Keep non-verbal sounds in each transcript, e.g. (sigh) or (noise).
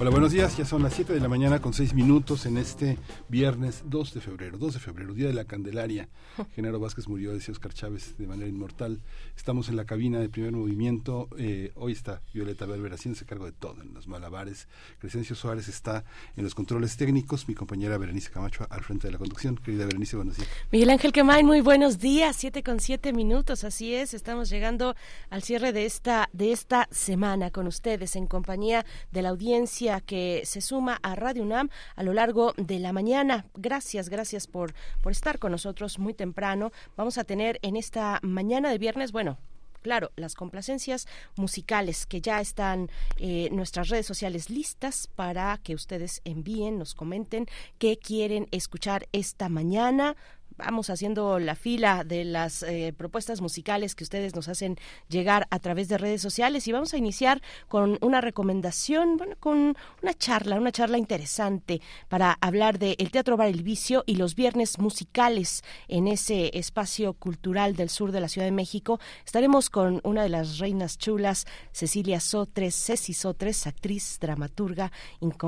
Hola, buenos días. Ya son las 7 de la mañana con 6 minutos en este viernes 2 de febrero. 2 de febrero, Día de la Candelaria. (laughs) Genaro Vázquez murió, decía Oscar Chávez, de manera inmortal. Estamos en la cabina de primer movimiento. Eh, hoy está Violeta Belver haciéndose cargo de todo, en los malabares. Crescencio Suárez está en los controles técnicos. Mi compañera Berenice Camacho al frente de la conducción. Querida Berenice, buenos días. Miguel Ángel Quemain, muy buenos días. 7 con 7 minutos, así es. Estamos llegando al cierre de esta, de esta semana con ustedes en compañía de la audiencia que se suma a Radio UNAM a lo largo de la mañana. Gracias, gracias por, por estar con nosotros muy temprano. Vamos a tener en esta mañana de viernes, bueno, claro, las complacencias musicales que ya están eh, nuestras redes sociales listas para que ustedes envíen, nos comenten qué quieren escuchar esta mañana vamos haciendo la fila de las eh, propuestas musicales que ustedes nos hacen llegar a través de redes sociales y vamos a iniciar con una recomendación, bueno, con una charla, una charla interesante para hablar de el Teatro Bar El Vicio y los viernes musicales en ese espacio cultural del sur de la Ciudad de México. Estaremos con una de las reinas chulas, Cecilia Sotres, Ceci Sotres, actriz, dramaturga,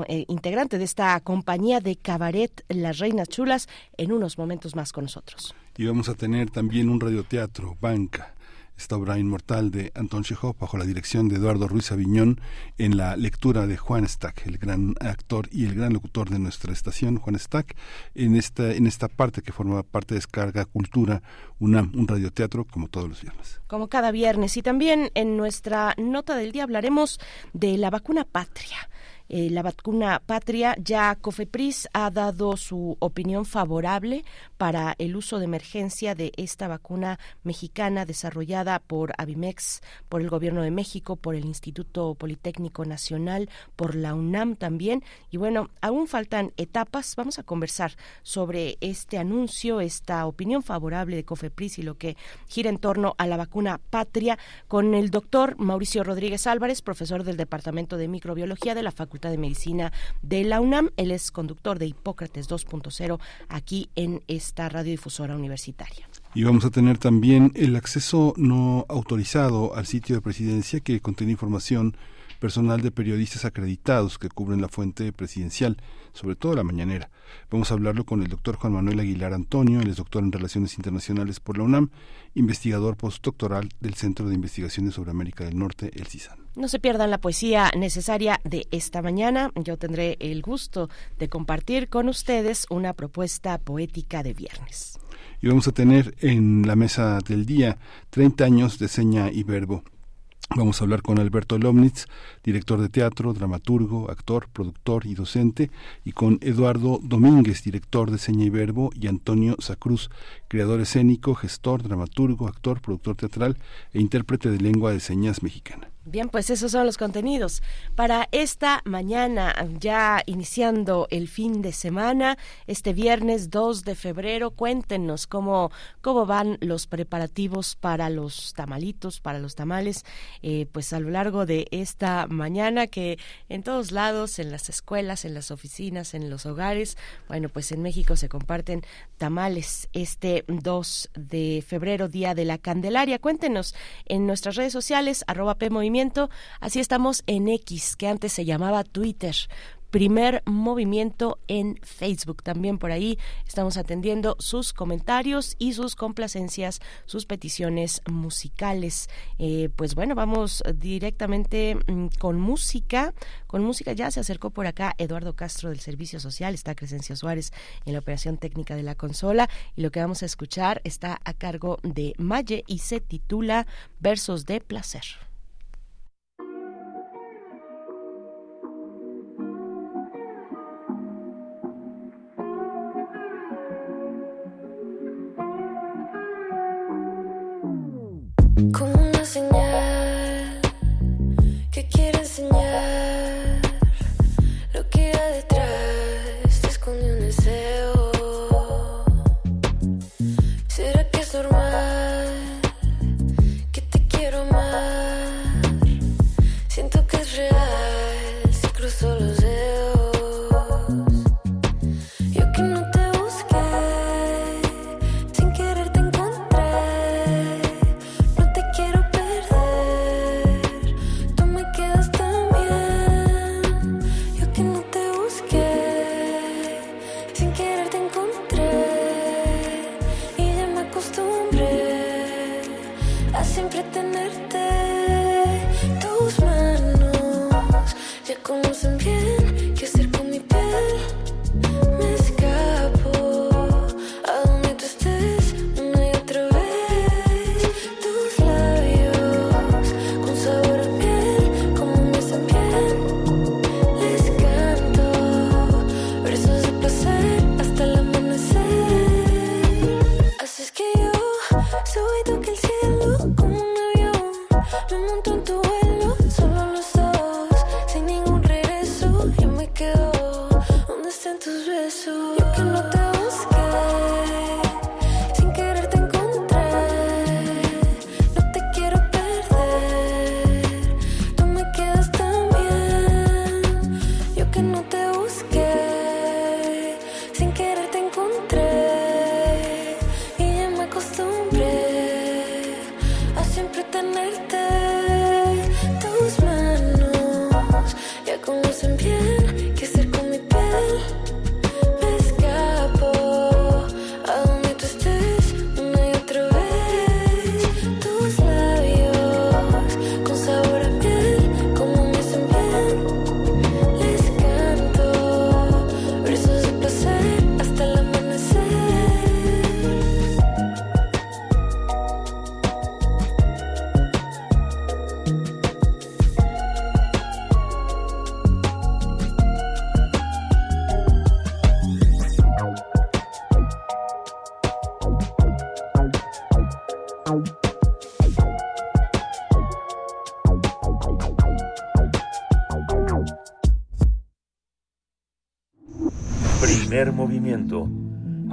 eh, integrante de esta compañía de cabaret Las Reinas Chulas, en unos momentos más nosotros. Y vamos a tener también un radioteatro, Banca, esta obra inmortal de Anton Chekhov bajo la dirección de Eduardo Ruiz Aviñón en la lectura de Juan Stack, el gran actor y el gran locutor de nuestra estación, Juan Stack, en esta, en esta parte que forma parte de Descarga Cultura, una, un radioteatro como todos los viernes. Como cada viernes. Y también en nuestra nota del día hablaremos de la vacuna patria eh, la vacuna patria. Ya COFEPRIS ha dado su opinión favorable para el uso de emergencia de esta vacuna mexicana desarrollada por Avimex, por el Gobierno de México, por el Instituto Politécnico Nacional, por la UNAM también. Y bueno, aún faltan etapas. Vamos a conversar sobre este anuncio, esta opinión favorable de COFEPRIS y lo que gira en torno a la vacuna patria con el doctor Mauricio Rodríguez Álvarez, profesor del Departamento de Microbiología de la Facultad de Medicina de la UNAM. Él es conductor de Hipócrates 2.0 aquí en esta radiodifusora universitaria. Y vamos a tener también el acceso no autorizado al sitio de presidencia que contiene información personal de periodistas acreditados que cubren la fuente presidencial, sobre todo la mañanera. Vamos a hablarlo con el doctor Juan Manuel Aguilar Antonio, él es doctor en Relaciones Internacionales por la UNAM, investigador postdoctoral del Centro de Investigaciones sobre América del Norte, el CISAN. No se pierdan la poesía necesaria de esta mañana. Yo tendré el gusto de compartir con ustedes una propuesta poética de viernes. Y vamos a tener en la mesa del día 30 años de seña y verbo. Vamos a hablar con Alberto Lomnitz, director de teatro, dramaturgo, actor, productor y docente, y con Eduardo Domínguez, director de Seña y Verbo, y Antonio Sacruz, creador escénico, gestor, dramaturgo, actor, productor teatral e intérprete de lengua de señas mexicana. Bien, pues esos son los contenidos para esta mañana, ya iniciando el fin de semana, este viernes 2 de febrero. Cuéntenos cómo, cómo van los preparativos para los tamalitos, para los tamales, eh, pues a lo largo de esta mañana que en todos lados, en las escuelas, en las oficinas, en los hogares, bueno, pues en México se comparten tamales este 2 de febrero, Día de la Candelaria. Cuéntenos en nuestras redes sociales, arroba Así estamos en X, que antes se llamaba Twitter primer movimiento en Facebook. También por ahí estamos atendiendo sus comentarios y sus complacencias, sus peticiones musicales. Eh, pues bueno, vamos directamente mm, con música. Con música ya se acercó por acá Eduardo Castro del Servicio Social, está Crescencio Suárez en la operación técnica de la consola y lo que vamos a escuchar está a cargo de Maye y se titula Versos de Placer.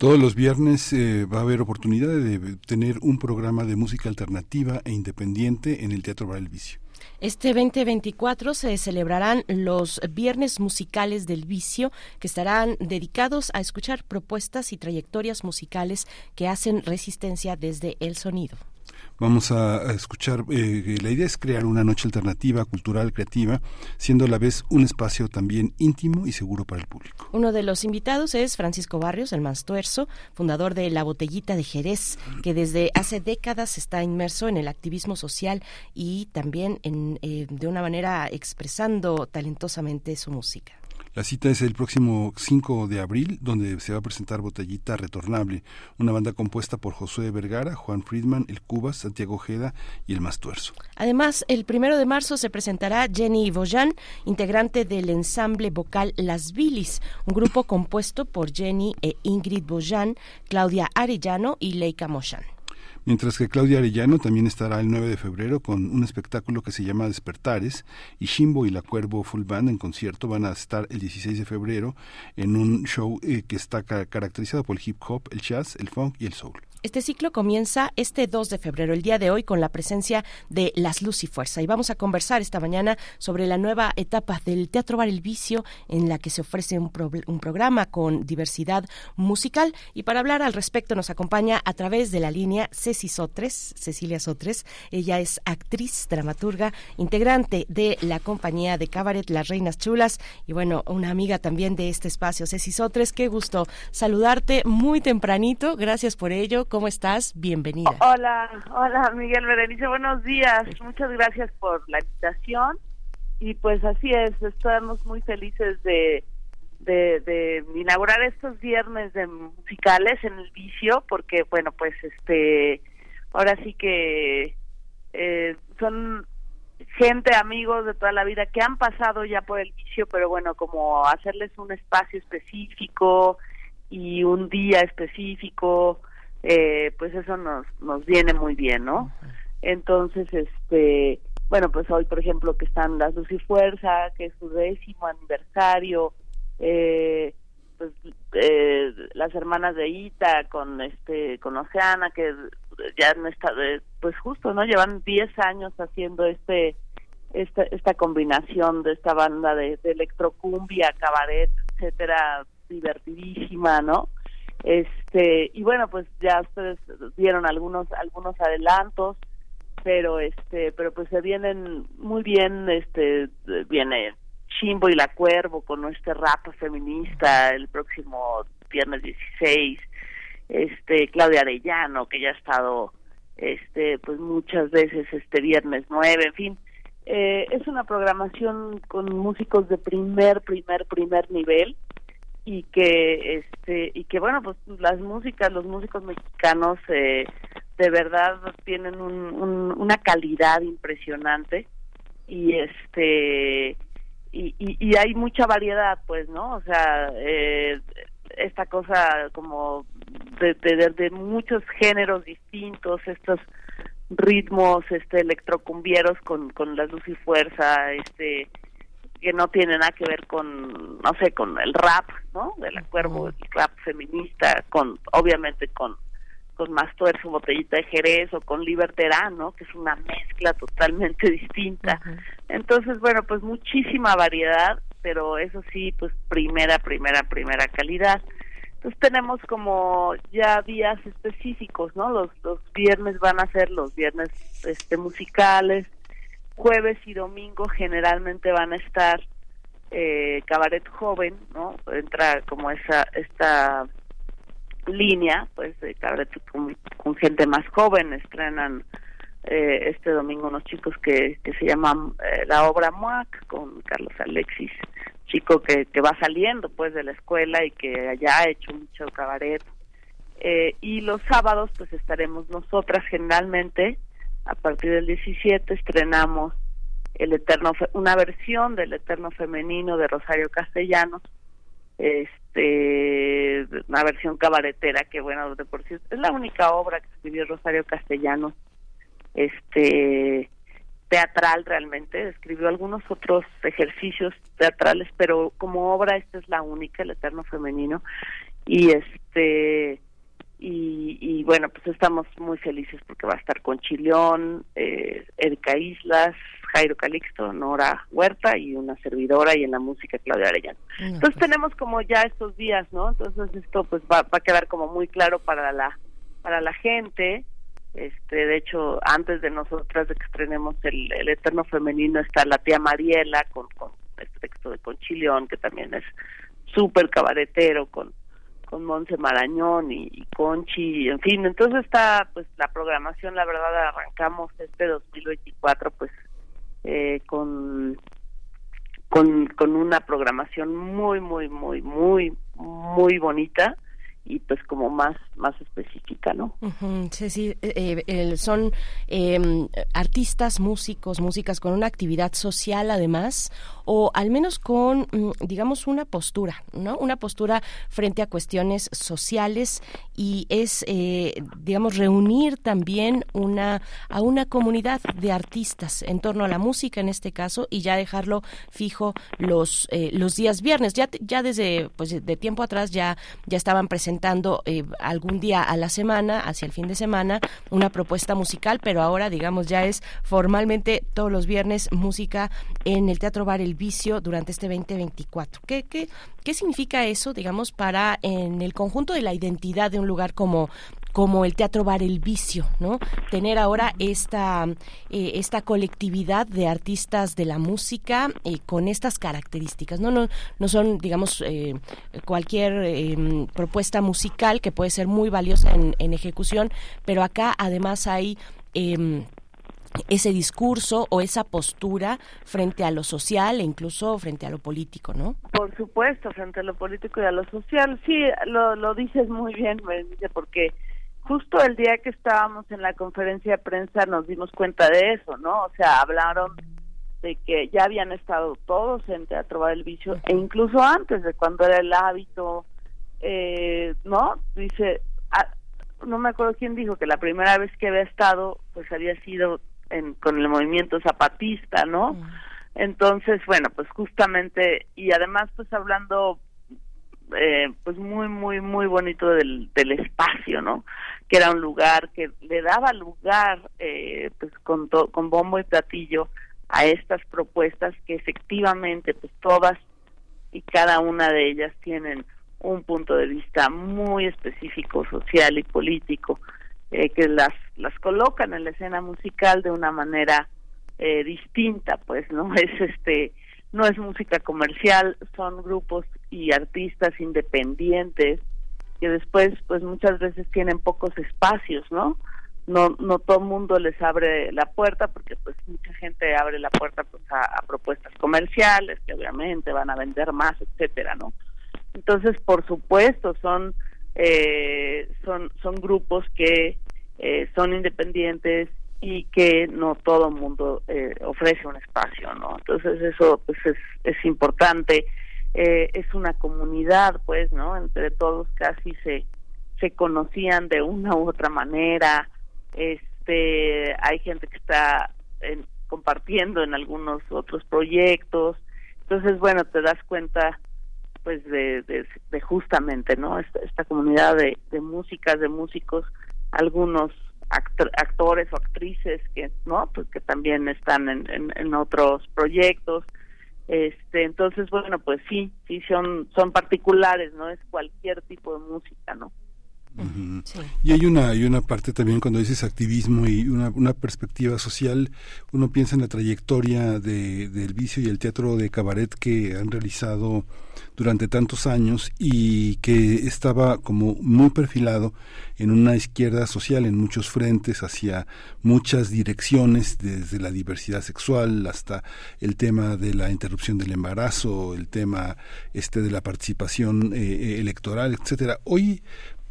Todos los viernes eh, va a haber oportunidad de tener un programa de música alternativa e independiente en el Teatro Bar El Vicio. Este 2024 se celebrarán los Viernes Musicales del Vicio, que estarán dedicados a escuchar propuestas y trayectorias musicales que hacen resistencia desde el sonido. Vamos a, escuchar, eh, la idea es crear una noche alternativa, cultural, creativa, siendo a la vez un espacio también íntimo y seguro para el público. Uno de los invitados es Francisco Barrios, el Manstuerzo, fundador de La Botellita de Jerez, que desde hace décadas está inmerso en el activismo social y también en, eh, de una manera expresando talentosamente su música. La cita es el próximo 5 de abril, donde se va a presentar Botellita Retornable, una banda compuesta por Josué Vergara, Juan Friedman, El Cubas, Santiago Ojeda y El Mastuerzo. Además, el primero de marzo se presentará Jenny Boyan, integrante del ensamble vocal Las Bilis, un grupo compuesto por Jenny e Ingrid Boyan, Claudia Arellano y Leica Moshan mientras que Claudia Arellano también estará el 9 de febrero con un espectáculo que se llama Despertares y Shimbo y la Cuervo Full Band en concierto van a estar el 16 de febrero en un show eh, que está caracterizado por el hip hop, el jazz, el funk y el soul. Este ciclo comienza este 2 de febrero, el día de hoy, con la presencia de Las Luz y Fuerza. Y vamos a conversar esta mañana sobre la nueva etapa del Teatro Bar El Vicio, en la que se ofrece un, un programa con diversidad musical. Y para hablar al respecto nos acompaña a través de la línea Ceci Sotres, Cecilia Sotres. Ella es actriz, dramaturga, integrante de la compañía de cabaret Las Reinas Chulas y bueno, una amiga también de este espacio. Ceci Sotres, qué gusto saludarte muy tempranito. Gracias por ello ¿Cómo estás? Bienvenida. Hola, hola Miguel Berenice, buenos días. Muchas gracias por la invitación. Y pues así es, estamos muy felices de, de, inaugurar estos viernes de musicales en el vicio, porque bueno, pues este ahora sí que eh, son gente, amigos de toda la vida que han pasado ya por el vicio, pero bueno, como hacerles un espacio específico y un día específico, eh, pues eso nos, nos viene muy bien, ¿no? Entonces, este, bueno, pues hoy, por ejemplo, que están las Luz y Fuerza, que es su décimo aniversario, eh, pues eh, las hermanas de Ita con este con Oceana que ya no está pues justo no llevan 10 años haciendo este esta esta combinación de esta banda de, de electrocumbia cabaret etcétera divertidísima no este y bueno pues ya ustedes vieron algunos algunos adelantos pero este pero pues se vienen muy bien este viene Chimbo y la Cuervo con este rap feminista el próximo viernes 16 este Claudia Arellano que ya ha estado este pues muchas veces este viernes 9 en fin eh, es una programación con músicos de primer primer primer nivel y que este y que bueno pues las músicas los músicos mexicanos eh, de verdad tienen un, una calidad impresionante y este y, y, hay mucha variedad, pues, ¿no? O sea, eh, esta cosa como de, de, muchos géneros distintos, estos ritmos este electrocumbieros con, con la luz y fuerza, este que no tiene nada que ver con, no sé, con el rap, ¿no? De la cuervo, el rap feminista, con, obviamente con con más su botellita de Jerez o con Liberterano, que es una mezcla totalmente (laughs) distinta. Entonces, bueno, pues muchísima variedad, pero eso sí, pues primera, primera, primera calidad. Entonces tenemos como ya días específicos, ¿no? Los, los viernes van a ser los viernes este musicales, jueves y domingo generalmente van a estar eh, cabaret joven, ¿no? Entra como esa esta línea, pues de con, gente más joven, estrenan eh, este domingo unos chicos que, que se llaman eh, la obra MUAC con Carlos Alexis, chico que, que va saliendo pues de la escuela y que ya ha hecho mucho cabaret. Eh, y los sábados pues estaremos nosotras generalmente, a partir del 17 estrenamos el eterno una versión del eterno femenino de Rosario Castellanos este una versión cabaretera que bueno de por sí es la única obra que escribió Rosario Castellanos este teatral realmente escribió algunos otros ejercicios teatrales pero como obra esta es la única el eterno femenino y este y, y bueno pues estamos muy felices porque va a estar con Chilión eh, Erika Islas Jairo Calixto, Nora Huerta y una servidora y en la música Claudia Arellano. Entonces tenemos como ya estos días, ¿no? Entonces esto pues va, va a quedar como muy claro para la para la gente. Este, de hecho, antes de nosotras de que estrenemos el, el Eterno Femenino está la tía Mariela con, con este texto de Conchileón, que también es súper cabaretero, con con Monse Marañón y, Conchi, en fin, entonces está pues la programación, la verdad arrancamos este 2024 pues eh, con, con, con una programación muy, muy, muy, muy, muy bonita y pues como más más específica, ¿no? sí, sí, eh, eh, son em, artistas, músicos, músicas con una actividad social además, o al menos con, mm, digamos, una postura, ¿no? Una postura frente a cuestiones sociales y es, eh, digamos, reunir también una a una comunidad de artistas en torno a la música en este caso y ya dejarlo fijo los los días viernes. Ya ya desde pues de tiempo atrás ya ya estaban presentando algún un día a la semana, hacia el fin de semana, una propuesta musical, pero ahora, digamos, ya es formalmente todos los viernes música en el Teatro Bar El Vicio durante este 2024. ¿Qué, qué, qué significa eso, digamos, para en el conjunto de la identidad de un lugar como como el Teatro Bar El Vicio, ¿no? Tener ahora esta, eh, esta colectividad de artistas de la música eh, con estas características, ¿no? No, no son, digamos, eh, cualquier em, propuesta musical que puede ser muy valiosa en, en ejecución, pero acá además hay em, ese discurso o esa postura frente a lo social e incluso frente a lo político, ¿no? Por supuesto, frente a lo político y a lo social. Sí, lo, lo dices muy bien, dice porque justo el día que estábamos en la conferencia de prensa nos dimos cuenta de eso, ¿no? O sea, hablaron de que ya habían estado todos en Teatro del Vicio e incluso antes de cuando era el hábito, eh, ¿no? Dice, ah, no me acuerdo quién dijo que la primera vez que había estado pues había sido en, con el movimiento zapatista, ¿no? Entonces, bueno, pues justamente, y además pues hablando eh, pues muy, muy, muy bonito del, del espacio, ¿no? Que era un lugar que le daba lugar, eh, pues con, con bombo y platillo a estas propuestas que efectivamente, pues todas y cada una de ellas tienen un punto de vista muy específico, social y político, eh, que las, las colocan en la escena musical de una manera eh, distinta, pues, ¿no? (laughs) Es este, no es música comercial, son grupos y artistas independientes que después pues muchas veces tienen pocos espacios, ¿no? No no todo mundo les abre la puerta porque pues mucha gente abre la puerta pues a, propuestas comerciales que obviamente van a vender más, etcétera, ¿no? Entonces, por supuesto, son eh, son son grupos que eh, son independientes y que no todo mundo eh, ofrece un espacio, ¿no? Entonces eso pues es, es importante, eh, es una comunidad, pues, ¿no? Entre todos casi se se conocían de una u otra manera, este, hay gente que está compartiendo en algunos otros proyectos, entonces bueno te das cuenta pues de, de, justamente no esta, esta comunidad de, de músicas de músicos algunos actores o actrices que no pues que también están en, en, otros proyectos. Este entonces bueno pues sí sí son son particulares no es cualquier tipo de música no Y hay una, hay una parte también cuando dices activismo y una, una perspectiva social, uno piensa en la trayectoria de, del vicio y el teatro de cabaret que han realizado durante tantos años y que estaba como muy perfilado en una izquierda social en muchos frentes hacia muchas direcciones desde la diversidad sexual hasta el tema de la interrupción del embarazo el tema este de la participación eh, eh, electoral etcétera. Hoy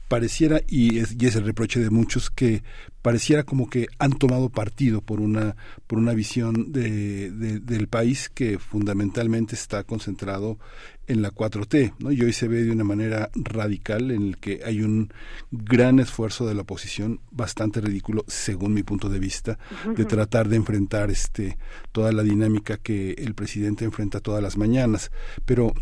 pareciera, y es, y es el reproche de muchos, que pareciera como que han tomado partido por una, por una visión de, del país que fundamentalmente está concentrado en la 4T, ¿no? Y hoy se ve de una manera radical en el que hay un gran esfuerzo de la oposición, bastante ridículo, según mi punto de vista, de tratar de enfrentar este toda la dinámica que el presidente enfrenta todas las mañanas. Pero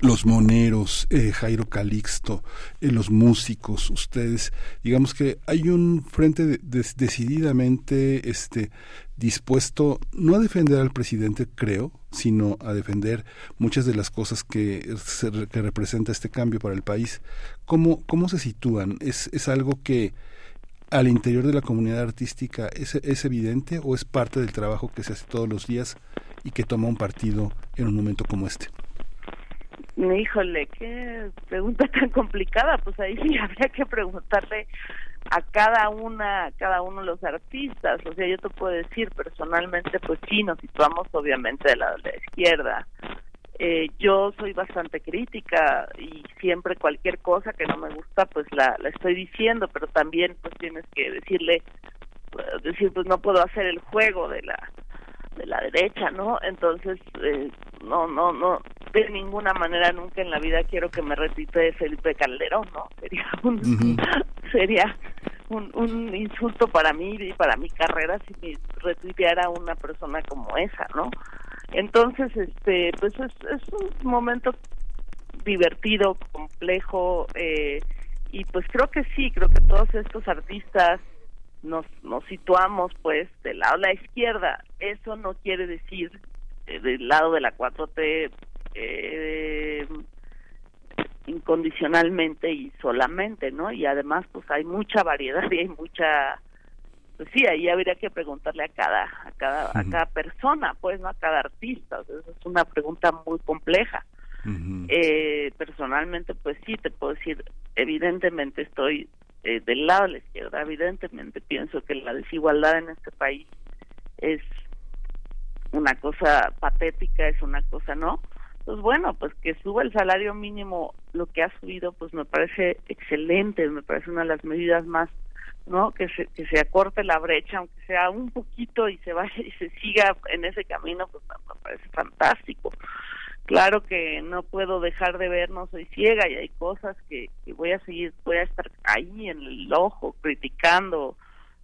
los moneros, eh, Jairo Calixto, eh, los músicos, ustedes, digamos que hay un frente decididamente este, dispuesto no a defender al presidente, creo, sino a defender muchas de las cosas que, que representa este cambio para el país. ¿Cómo, cómo se sitúan? ¿Es, ¿Es algo que al interior de la comunidad artística es, es evidente o es parte del trabajo que se hace todos los días y que toma un partido en un momento como este? Híjole, qué pregunta (laughs) tan complicada. Pues ahí sí (laughs) habría que preguntarle a cada una, cada uno de los artistas. O sea, yo te puedo decir personalmente, pues sí, nos situamos obviamente de la, de la izquierda. Eh, yo soy bastante crítica y siempre cualquier cosa que no me gusta, pues la, la estoy diciendo, pero también pues tienes que decirle, decir, pues no puedo hacer el juego de la de la derecha, ¿no? Entonces, eh, no, no, no, de ninguna manera nunca en la vida quiero que me de Felipe Calderón, ¿no? (laughs) Sería un, sería un, un insulto para mí y para mi carrera si me retuiteara una persona como esa, ¿no? Entonces, este, pues es, es un momento divertido, complejo, eh, y pues creo que sí, creo que todos estos artistas nos, nos situamos pues del lado de la izquierda. Eso no quiere decir eh, del lado de la 4T eh, incondicionalmente y solamente, ¿no? Y además pues hay mucha variedad y hay mucha pues sí, ahí habría que preguntarle a cada a cada a cada persona, pues no a cada artista, es una pregunta muy compleja. Eh, personalmente, pues sí, te puedo decir, evidentemente estoy eh, del lado de la izquierda. Evidentemente pienso que la desigualdad en este país es una cosa patética, es una cosa, ¿no? Pues bueno, pues que suba el salario mínimo, lo que ha subido, pues me parece excelente, me parece una de las medidas más ¿no? Que se, que se acorte la brecha, aunque sea un poquito y se vaya y se siga en ese camino, pues me parece fantástico. Claro que no puedo dejar de ver, no soy ciega y hay cosas que, que voy a seguir, voy a estar ahí en el ojo, criticando,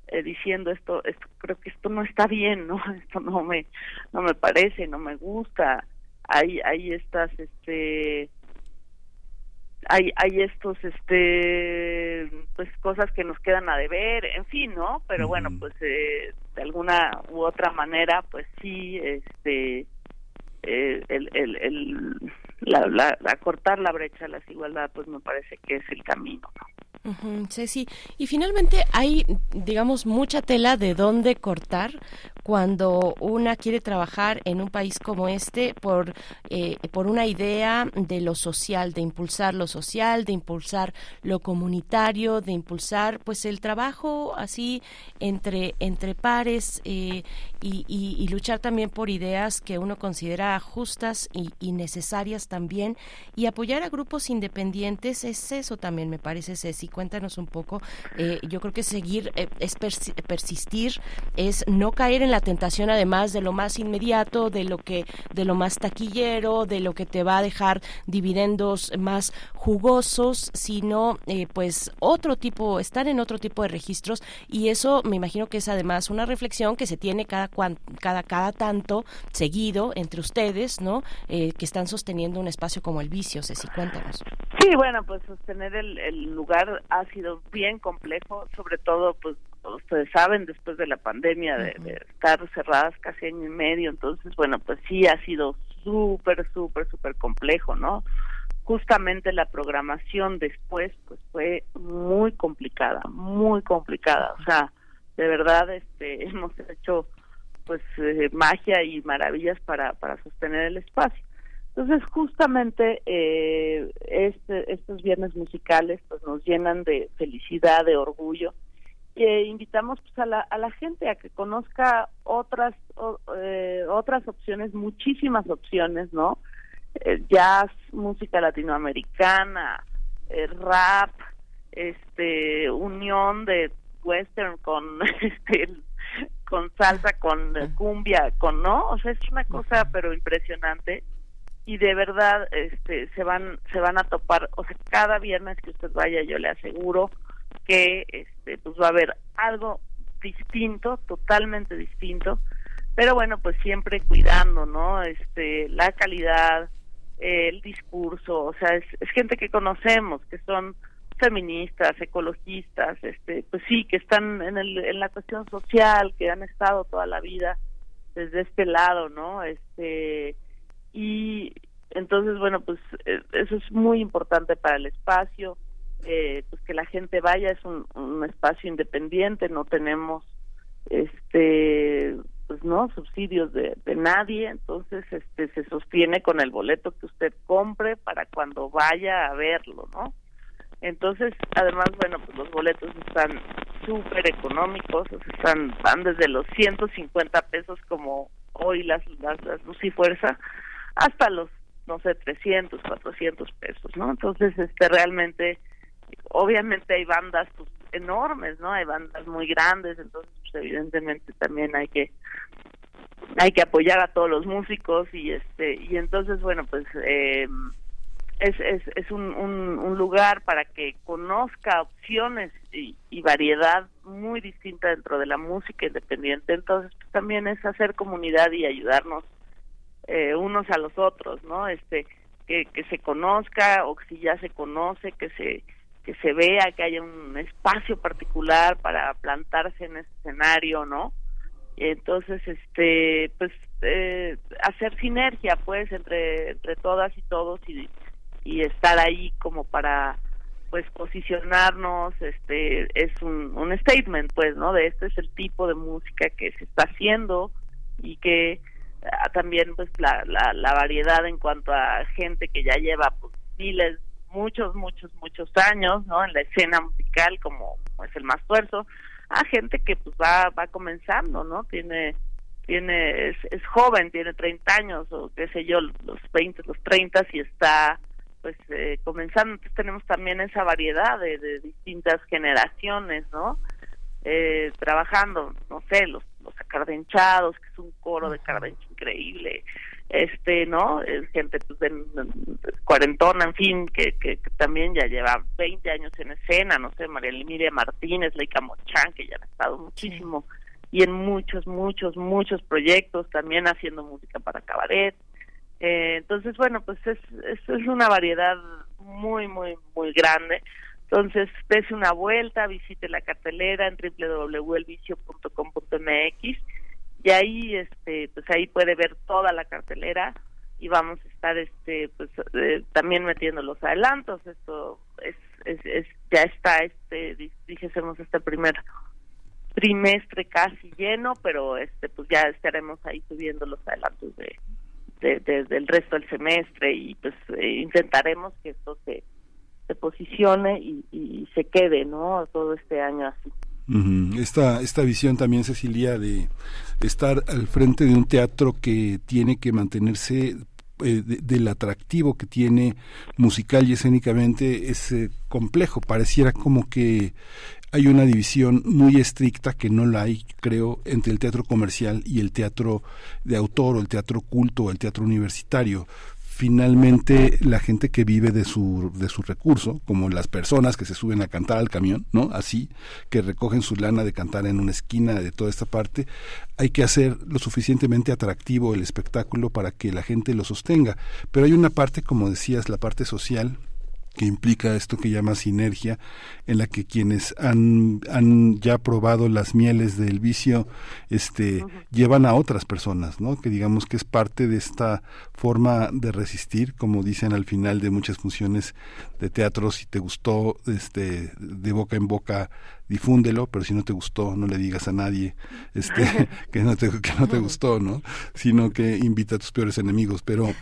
eh, diciendo esto, esto, creo que esto no está bien, ¿no? (laughs) Esto no me, no me parece, no me gusta. Hay, hay estas, este, hay hay estos este pues cosas que nos quedan a deber en fin no pero bueno pues eh, de alguna u otra manera pues sí este eh, el, el, el la, la, la, cortar la brecha de la desigualdad pues me parece que es el camino ¿no? Uh Ceci, y finalmente hay, digamos, mucha tela de dónde cortar cuando una quiere trabajar en un país como este por, eh, por una idea de lo social, de impulsar lo social, de impulsar lo comunitario, de impulsar pues el trabajo así entre, entre pares eh, y, y, luchar también por ideas que uno considera justas y, y, necesarias también. Y apoyar a grupos independientes es eso también me parece Ceci cuéntanos un poco eh, yo creo que seguir es persistir es no caer en la tentación además de lo más inmediato, de lo que de lo más taquillero, de lo que te va a dejar dividendos más jugosos, sino eh, pues otro tipo, estar en otro tipo de registros y eso me imagino que es además una reflexión que se tiene cada cada cada tanto seguido entre ustedes, ¿no? Eh, que están sosteniendo un espacio como el vicio, Ceci, cuéntanos. Sí, bueno, pues sostener el lugar ha sido bien complejo, sobre todo pues ustedes saben, después de la pandemia, de, de, estar cerradas casi año y medio, entonces, bueno, pues sí ha sido súper, súper, súper complejo, ¿no? Justamente la programación después, pues fue muy complicada, muy complicada, o sea, de verdad, este, (laughs) hemos hecho, pues, eh, magia y maravillas para, para sostener el espacio. Entonces, justamente eh, este, estos viernes musicales, pues, nos llenan de felicidad, de orgullo, eh, invitamos pues, a, la, a la gente a que conozca otras eh, otras opciones, muchísimas opciones, ¿no? Eh, jazz, música latinoamericana, eh, rap, este, unión de western con (laughs) este con salsa, con cumbia, con no, o sea es una cosa pero impresionante y de verdad este se van se van a topar, o sea cada viernes que usted vaya yo le aseguro que este pues va a haber algo distinto, totalmente distinto, pero bueno, pues siempre cuidando, ¿no? Este la calidad, el discurso, o sea, es, es gente que conocemos, que son feministas, ecologistas, este, pues sí, que están en, el, en la cuestión social, que han estado toda la vida desde este lado, ¿no? Este y entonces bueno, pues eh, eso es muy importante para el espacio eh, pues que la gente vaya es un, espacio independiente no tenemos este pues no subsidios de, de, nadie entonces este se sostiene con el boleto que usted compre para cuando vaya a verlo no entonces además bueno pues los boletos están súper económicos están van desde los 150 pesos como hoy las las, las luz y fuerza hasta los no sé 300 400 pesos no entonces este realmente obviamente hay bandas pues, enormes, ¿no? Hay bandas muy grandes, entonces pues, evidentemente también hay que hay que apoyar a todos los músicos y este y entonces bueno pues eh, es, es, es un, un, lugar para que conozca opciones y, y, variedad muy distinta dentro de la música independiente entonces pues, también es hacer comunidad y ayudarnos eh, unos a los otros no este que, que se conozca o si ya se conoce que se que se vea que haya un espacio particular para plantarse en ese escenario, ¿no? Entonces, este, pues, eh, hacer sinergia, pues, entre, entre todas y todos y, y estar ahí como para, pues, posicionarnos, este, es un, un statement, pues, ¿no? De este es el tipo de música que se está haciendo y que también, pues, la, la, la variedad en cuanto a gente que ya lleva, pues, miles muchos, muchos, muchos años, ¿no? En la escena musical, como, es el más tuerzo, a gente que pues va, va comenzando, ¿no? Tiene, tiene, es, es joven, tiene 30 años, o qué sé yo, los 20, los 30, y está, pues, eh, comenzando. Entonces tenemos también esa variedad de, de distintas generaciones, ¿no? eh, trabajando, no sé, los, los acardenchados, que es un coro de cardencha increíble, este, ¿no? Gente pues, de, cuarentona, en fin, que, que, también ya lleva 20 años en escena, no sé, María Emilia Martínez, Leica Mochán, que ya han estado muchísimo, y en muchos, muchos, muchos proyectos, también haciendo música para cabaret. Eh, entonces, bueno, pues es, es, es una variedad muy, muy, muy grande. Entonces, dése una vuelta, visite la cartelera en www.elvicio.com.mx y ahí este pues ahí puede ver toda la cartelera y vamos a estar este pues eh, también metiendo los adelantos. Esto es, es, ya está este dijésemos este primer trimestre casi lleno pero este pues ya estaremos ahí subiendo los adelantos de, de, del resto del semestre y pues eh, intentaremos que esto se se posicione y, se quede no todo este año así. Esta, esta visión también, Cecilia, de estar al frente de un teatro que tiene que mantenerse eh, del atractivo que tiene musical y escénicamente es eh, complejo. Pareciera como que hay una división muy estricta que no la hay, creo, entre el teatro comercial y el teatro de autor o el teatro culto o el teatro universitario finalmente la gente que vive de su, de su recurso, como las personas que se suben a cantar al camión, ¿no? Así, que recogen su lana de cantar en una esquina de toda esta parte, hay que hacer lo suficientemente atractivo el espectáculo para que la gente lo sostenga. Pero hay una parte, como decías, la parte social, que implica esto que llama sinergia, en la que quienes han, han ya probado las mieles del vicio, este, llevan a otras personas, ¿no? Que digamos que es parte de esta forma de resistir, como dicen al final de muchas funciones de teatro, si te gustó, este, de boca en boca, difúndelo, pero si no te gustó, no le digas a nadie, este, (laughs) que no te, que no te gustó, ¿no? Sino que invita a tus peores enemigos, pero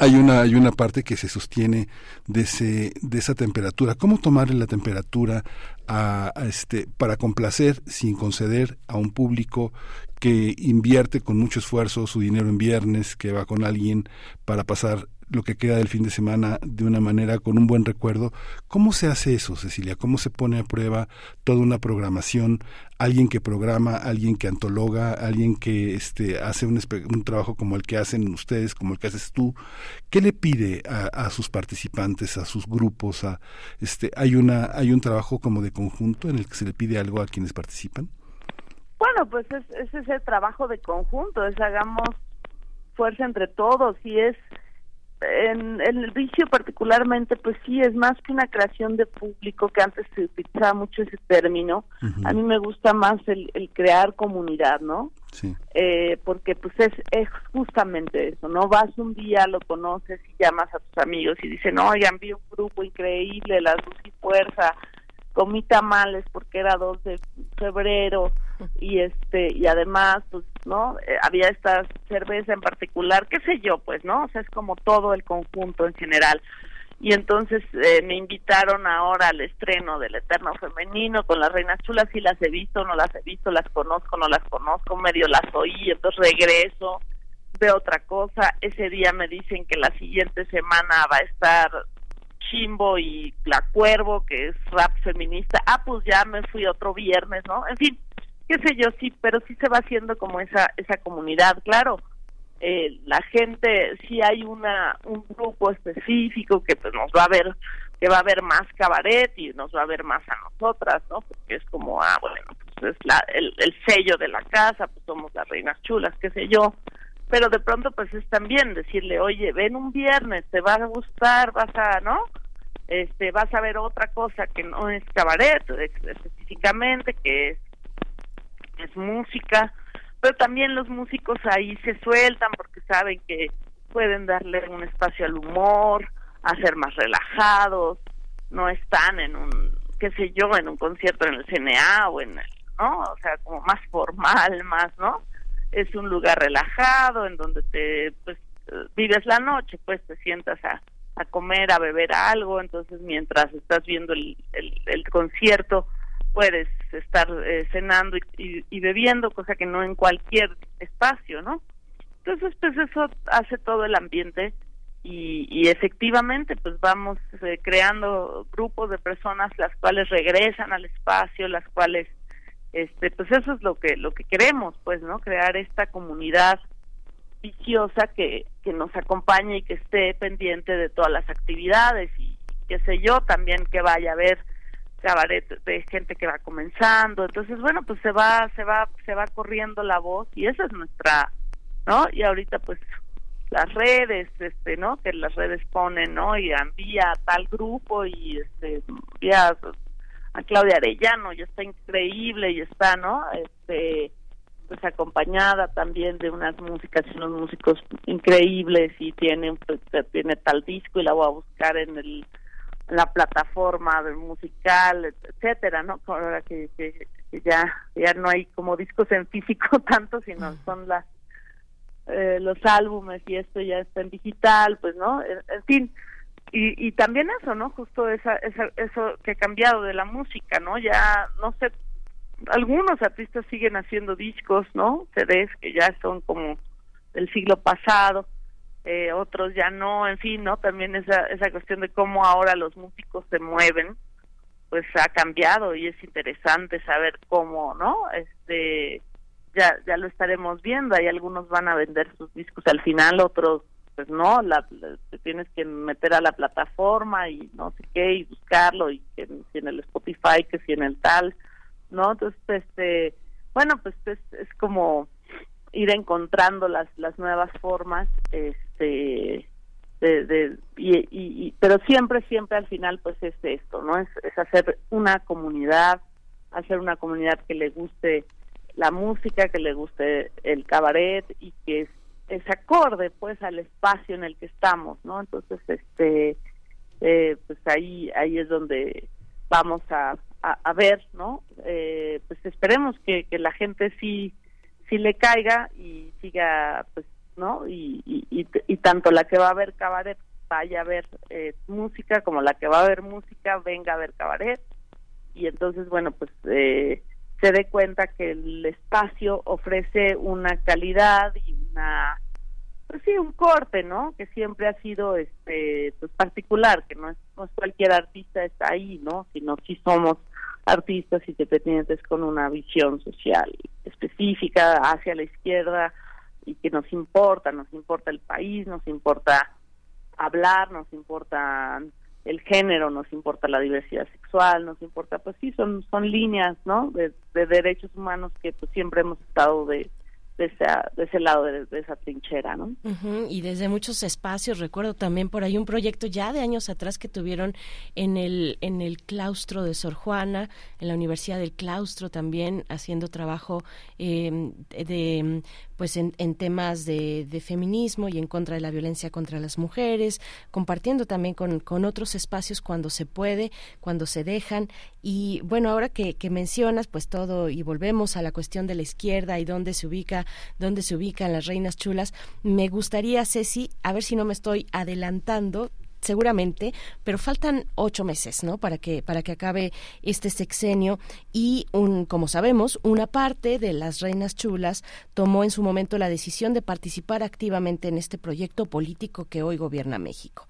hay una hay una parte que se sostiene de ese de esa temperatura. Cómo tomarle la temperatura a, este para complacer sin conceder a un público que invierte con mucho esfuerzo su dinero en viernes que va con alguien para pasar lo que queda del fin de semana de una manera con un buen recuerdo. ¿Cómo se hace eso, Cecilia? ¿Cómo se pone a prueba toda una programación? Alguien que programa, alguien que antologa, alguien que este, hace un, un trabajo como el que hacen ustedes, como el que haces tú. ¿Qué le pide a, sus participantes, a sus grupos? A, este, ¿hay, una, ¿Hay un trabajo como de conjunto en el que se le pide algo a quienes participan? Bueno, pues es, ese es el trabajo de conjunto, es hagamos fuerza entre todos y es en, el vicio particularmente, pues sí, es más que una creación de público, que antes se utilizaba mucho ese término. A mí me gusta más el, crear comunidad, ¿no? Sí. Eh, porque pues es, es justamente eso, ¿no? Vas un día, lo conoces y llamas a tus amigos y dicen, oigan, vi un grupo increíble, la luz y fuerza, comí tamales porque era 2 de febrero y este y además pues no eh, había esta cerveza en particular qué sé yo pues no o sea es como todo el conjunto en general y entonces eh, me invitaron ahora al estreno del Eterno Femenino con las Reinas Chulas y las he visto no las he visto las conozco no las conozco medio las oí entonces regreso de otra cosa ese día me dicen que la siguiente semana va a estar Chimbo y La Cuervo, que es rap feminista. Ah, pues ya me fui otro viernes, ¿no? En fin, qué sé yo, sí, pero sí se va haciendo como esa esa comunidad, claro. Eh, la gente, sí hay una un grupo específico que pues nos va a ver que va a ver más cabaret y nos va a ver más a nosotras, ¿no? Porque es como, ah, bueno, pues es la, el, el sello de la casa, pues somos las reinas chulas, qué sé yo pero de pronto pues es también decirle, oye, ven un viernes, te va a gustar, vas a, ¿no? Este, vas a ver otra cosa que no es cabaret específicamente, que es, es música, pero también los músicos ahí se sueltan porque saben que pueden darle un espacio al humor, a ser más relajados, no están en un, qué sé yo, en un concierto en el CNA o en, ¿no? O sea, como más formal, más, ¿no? es un lugar relajado en donde te pues vives la noche, pues te sientas a, a comer, a beber algo, entonces mientras estás viendo el, el, concierto puedes estar eh, cenando y, y, bebiendo, cosa que no en cualquier espacio, ¿no? Entonces, pues eso hace todo el ambiente y, y efectivamente, pues vamos eh, creando grupos de personas las cuales regresan al espacio, las cuales este pues eso es lo que lo que queremos pues no crear esta comunidad viciosa que que nos acompañe y que esté pendiente de todas las actividades y qué sé yo también que vaya a ver cabaret de gente que va comenzando. Entonces bueno pues se va se va se va corriendo la voz y esa es nuestra no y ahorita pues las redes este no que las redes ponen no y envía a tal grupo y este envía a Claudia Arellano y está increíble y está no este pues acompañada también de unas músicas y unos músicos increíbles y tiene pues, tiene tal disco y la voy a buscar en el la plataforma musical, etcétera, ¿no? Ahora que, que, ya ya no hay como discos en físico (laughs) tanto, sino son las eh, los álbumes y esto ya está en digital, pues, ¿no? En, fin, y, y también eso, ¿no? Justo esa, esa, eso que ha cambiado de la música, ¿no? Ya, no sé, algunos artistas siguen haciendo discos, ¿no? CDs que ya son como del siglo pasado, eh, otros ya no, en fin, ¿no? También esa, esa cuestión de cómo ahora los músicos se mueven, pues ha cambiado y es interesante saber cómo, ¿no? Este, ya, ya lo estaremos viendo, hay algunos van a vender sus discos al final, otros pues no, la, te tienes que meter a la plataforma y no sé qué y buscarlo y que si en el Spotify, que si en el tal, ¿no? Entonces, este, bueno, pues es, es como ir encontrando las las nuevas formas este de, de y, y, pero siempre siempre al final pues es esto no es, es hacer una comunidad hacer una comunidad que le guste la música que le guste el cabaret y que es, es acorde pues al espacio en el que estamos no entonces este eh, pues ahí ahí es donde vamos a, a, ver no eh, pues esperemos que, que la gente sí sí le caiga y siga pues no y, y, tanto la que va a ver cabaret vaya a ver eh, música como la que va a ver música venga a ver cabaret. Y entonces bueno pues eh, se dé cuenta que el espacio ofrece una calidad y una pues sí un corte no que siempre ha sido este pues particular que no es, no es cualquier artista está ahí no sino si somos artistas independientes con una visión social específica hacia la izquierda y que nos importa, nos importa el país, nos importa hablar, nos importa el género, nos importa la diversidad sexual, nos importa, pues sí, son son líneas, ¿no? De, de derechos humanos que pues siempre hemos estado de, de, de ese lado de, esa trinchera, ¿no? y desde muchos espacios, recuerdo también por ahí un proyecto ya de años atrás que tuvieron en el, en el claustro de Sor Juana, en la Universidad del Claustro también, haciendo trabajo eh, de pues en, en temas de, de, feminismo y en contra de la violencia contra las mujeres, compartiendo también con, con otros espacios cuando se puede, cuando se dejan. Y bueno, ahora que, que mencionas pues todo y volvemos a la cuestión de la izquierda y dónde se ubica, dónde se ubican las reinas chulas, me gustaría, Ceci, a ver si no me estoy adelantando, seguramente, pero faltan ocho meses, ¿no? Para que para que acabe este sexenio y un, como sabemos, una parte de las reinas chulas tomó en su momento la decisión de participar activamente en este proyecto político que hoy gobierna México.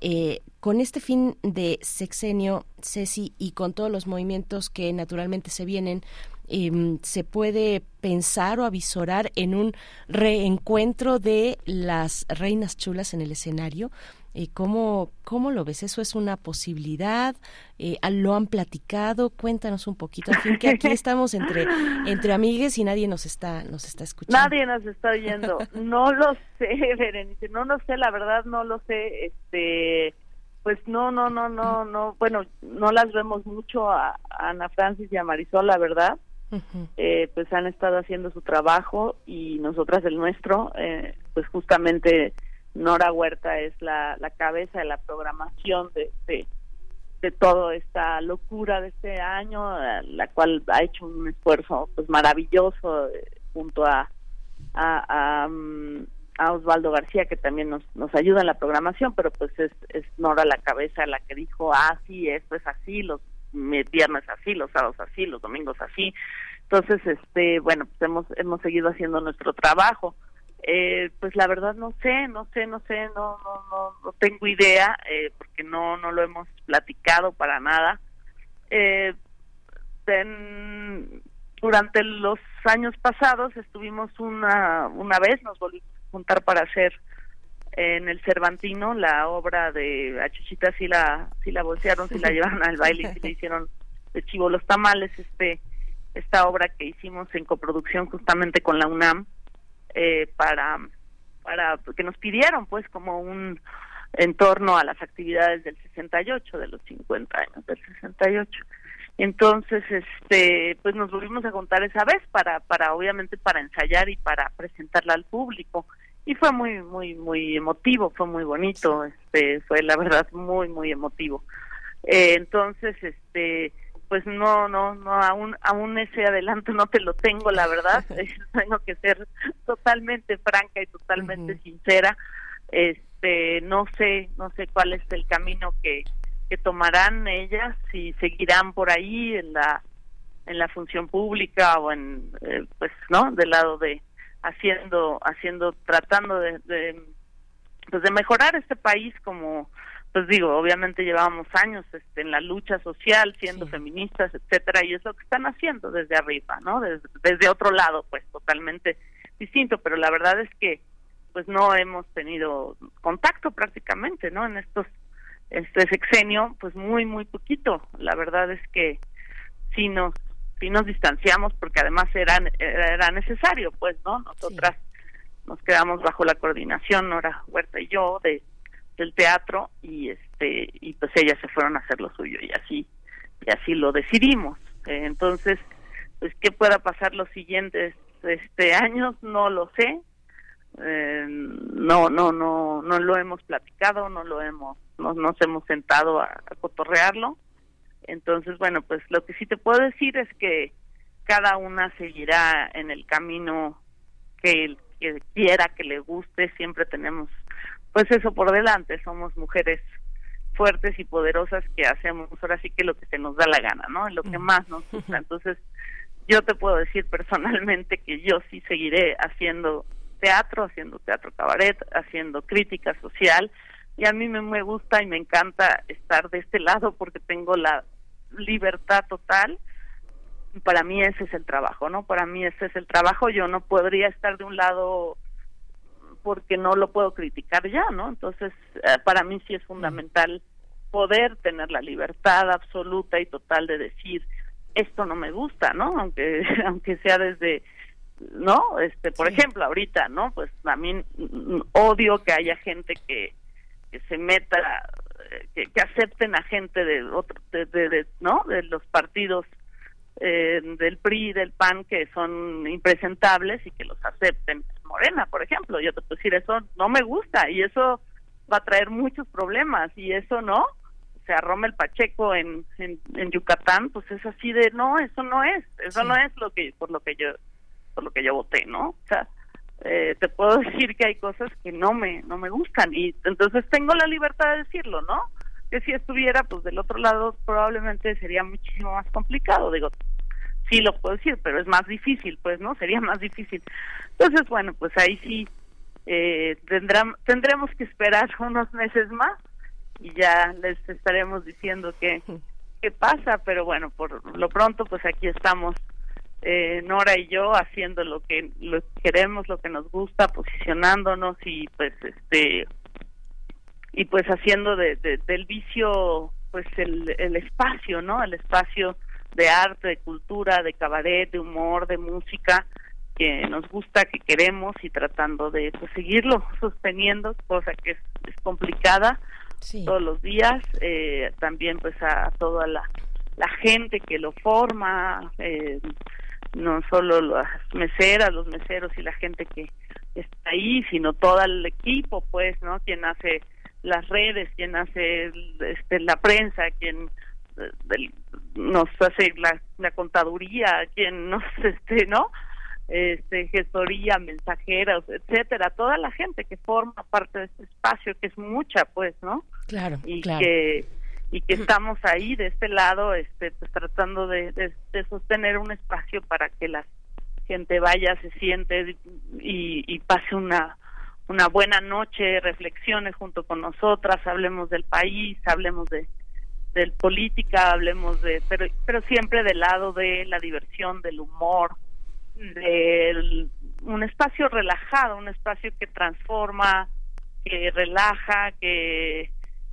Eh, con este fin de sexenio, Ceci, y con todos los movimientos que naturalmente se vienen, em, se puede pensar o avisorar en un reencuentro de las reinas chulas en el escenario. Eh, ¿cómo, ¿Cómo lo ves? ¿Eso es una posibilidad? Eh, ¿Lo han platicado? Cuéntanos un poquito. Al fin que aquí (laughs) estamos entre, entre amigues y nadie nos está, nos está escuchando. Nadie nos está oyendo. No lo sé, Berenice. No lo sé, la verdad no lo sé. Este, pues no, no, no, no, no. Bueno, no las vemos mucho a, Ana Francis y a Marisol, la verdad. eh, pues han estado haciendo su trabajo y nosotras el nuestro, eh, pues justamente Nora Huerta es la, la cabeza de la programación de, de, de toda esta locura de este año, la cual ha hecho un esfuerzo pues maravilloso eh, junto a, a, a, mm, a, Osvaldo García que también nos, nos ayuda en la programación, pero pues es, es Nora la cabeza la que dijo, ah, sí, esto es así, los viernes así, los sábados así, los domingos así. Entonces, este, bueno, pues hemos, hemos seguido haciendo nuestro trabajo. Eh, pues la verdad no sé, no sé, no sé, no, no, no, no tengo idea, eh, porque no, no lo hemos platicado para nada. Eh, durante los años pasados estuvimos una, una vez, nos volvimos a juntar para hacer en el Cervantino la obra de a Chuchita si la, si la bolsearon, si la (laughs) llevaron al baile si le hicieron de chivo los tamales, este esta obra que hicimos en coproducción justamente con la UNAM eh, para para que nos pidieron pues como un en torno a las actividades del 68 de los 50 años del 68 entonces este pues nos volvimos a contar esa vez para para obviamente para ensayar y para presentarla al público. Y fue muy muy muy emotivo fue muy bonito este fue la verdad muy muy emotivo. Eh, entonces este pues no, no, no, aún, aún ese adelanto no te lo tengo, la verdad. (laughs) (laughs) tengo que ser totalmente franca y totalmente sincera. Este, no sé, no sé cuál es el camino que, que tomarán ellas, si seguirán por ahí en la, en la función pública o en, eh, pues, ¿no? Del lado de haciendo, haciendo, tratando de, de, pues de mejorar este país como pues digo, obviamente llevábamos años este, en la lucha social, siendo feministas, etcétera, y es lo que están haciendo desde arriba, ¿no? Desde, otro lado, pues totalmente distinto, pero la verdad es que pues no hemos tenido contacto prácticamente, ¿no? En estos este sexenio, pues muy muy poquito. La verdad es que sí nos sí nos distanciamos porque además era era necesario, pues, ¿no? Nosotras nos quedamos bajo la coordinación Nora Huerta y yo de del teatro y este y pues ellas se fueron a hacer lo suyo y así y así lo decidimos. Entonces pues qué pueda pasar los siguientes este años no lo sé. Eh, no no no no lo hemos platicado no lo hemos no nos hemos sentado a, cotorrearlo. Entonces bueno pues lo que sí te puedo decir es que cada una seguirá en el camino que, que quiera que le guste. Siempre tenemos pues eso por delante, somos mujeres fuertes y poderosas que hacemos ahora sí que lo que se nos da la gana, ¿no? Lo que más nos gusta. (laughs) Entonces, yo te puedo decir personalmente que yo sí seguiré haciendo teatro, haciendo teatro cabaret, haciendo crítica social y a mí me, me gusta y me encanta estar de este lado porque tengo la libertad total. Para mí ese es el trabajo, ¿no? Para mí ese es el trabajo. Yo no podría estar de un lado porque no lo puedo criticar ya, ¿no? Entonces, eh, para mí sí es fundamental poder tener la libertad absoluta y total de decir esto no me gusta, ¿no? Aunque (laughs) aunque sea desde ¿no? Este, por ejemplo, ahorita, ¿no? Pues también odio que haya gente que, que se meta que, que acepten a gente de otro de, de, ¿no? De los partidos eh, del PRI, del PAN, que son impresentables y que los acepten. Morena, por ejemplo, yo te puedo decir, eso no me gusta y eso va a traer muchos problemas y eso no. O sea, Rommel Pacheco en, en, Yucatán, pues es así de, no, eso no es, eso no es lo que, por lo que yo, por lo que yo voté, ¿no? O sea, eh, te puedo (laughs) decir que hay cosas que no me, no me gustan y entonces tengo la libertad de decirlo, ¿no? que si estuviera pues del otro lado probablemente sería muchísimo más complicado digo sí lo puedo decir pero es más difícil pues no (laughs) sería más difícil. Entonces bueno pues ahí sí eh, tendremos que esperar (laughs) unos meses más y ya les estaremos diciendo qué qué pasa pero bueno por lo pronto pues aquí estamos eh, Nora y yo haciendo lo que lo queremos lo que nos gusta posicionándonos y pues este y pues haciendo de, del vicio pues el, el espacio, ¿no? El espacio de arte, de cultura, de cabaret, de humor, de música que nos gusta, que queremos y tratando de pues, seguirlo (laughs) sosteniendo, cosa que es, es complicada todos los días. Eh, también pues a, toda la, la gente que lo forma, eh, no solo las meseras, los meseros y la gente que está ahí, sino todo el equipo, pues, ¿no? Quien hace las redes, quien hace este, la prensa, quien nos hace la, la, contaduría, quien nos, (laughs) este, ¿no? Este, gestoría, mensajeros, etcétera, toda la gente que forma parte de este espacio, que es mucha, pues, ¿no? Claro, y claro. que y que estamos ahí de este lado, este, pues tratando de, de, sostener un espacio para que la gente vaya, se siente y, y pase una una buena noche, reflexiones junto con nosotras, hablemos del país, hablemos de, de política, hablemos de, pero, pero siempre del lado de la diversión, del humor, de un espacio relajado, un espacio que transforma, que relaja, que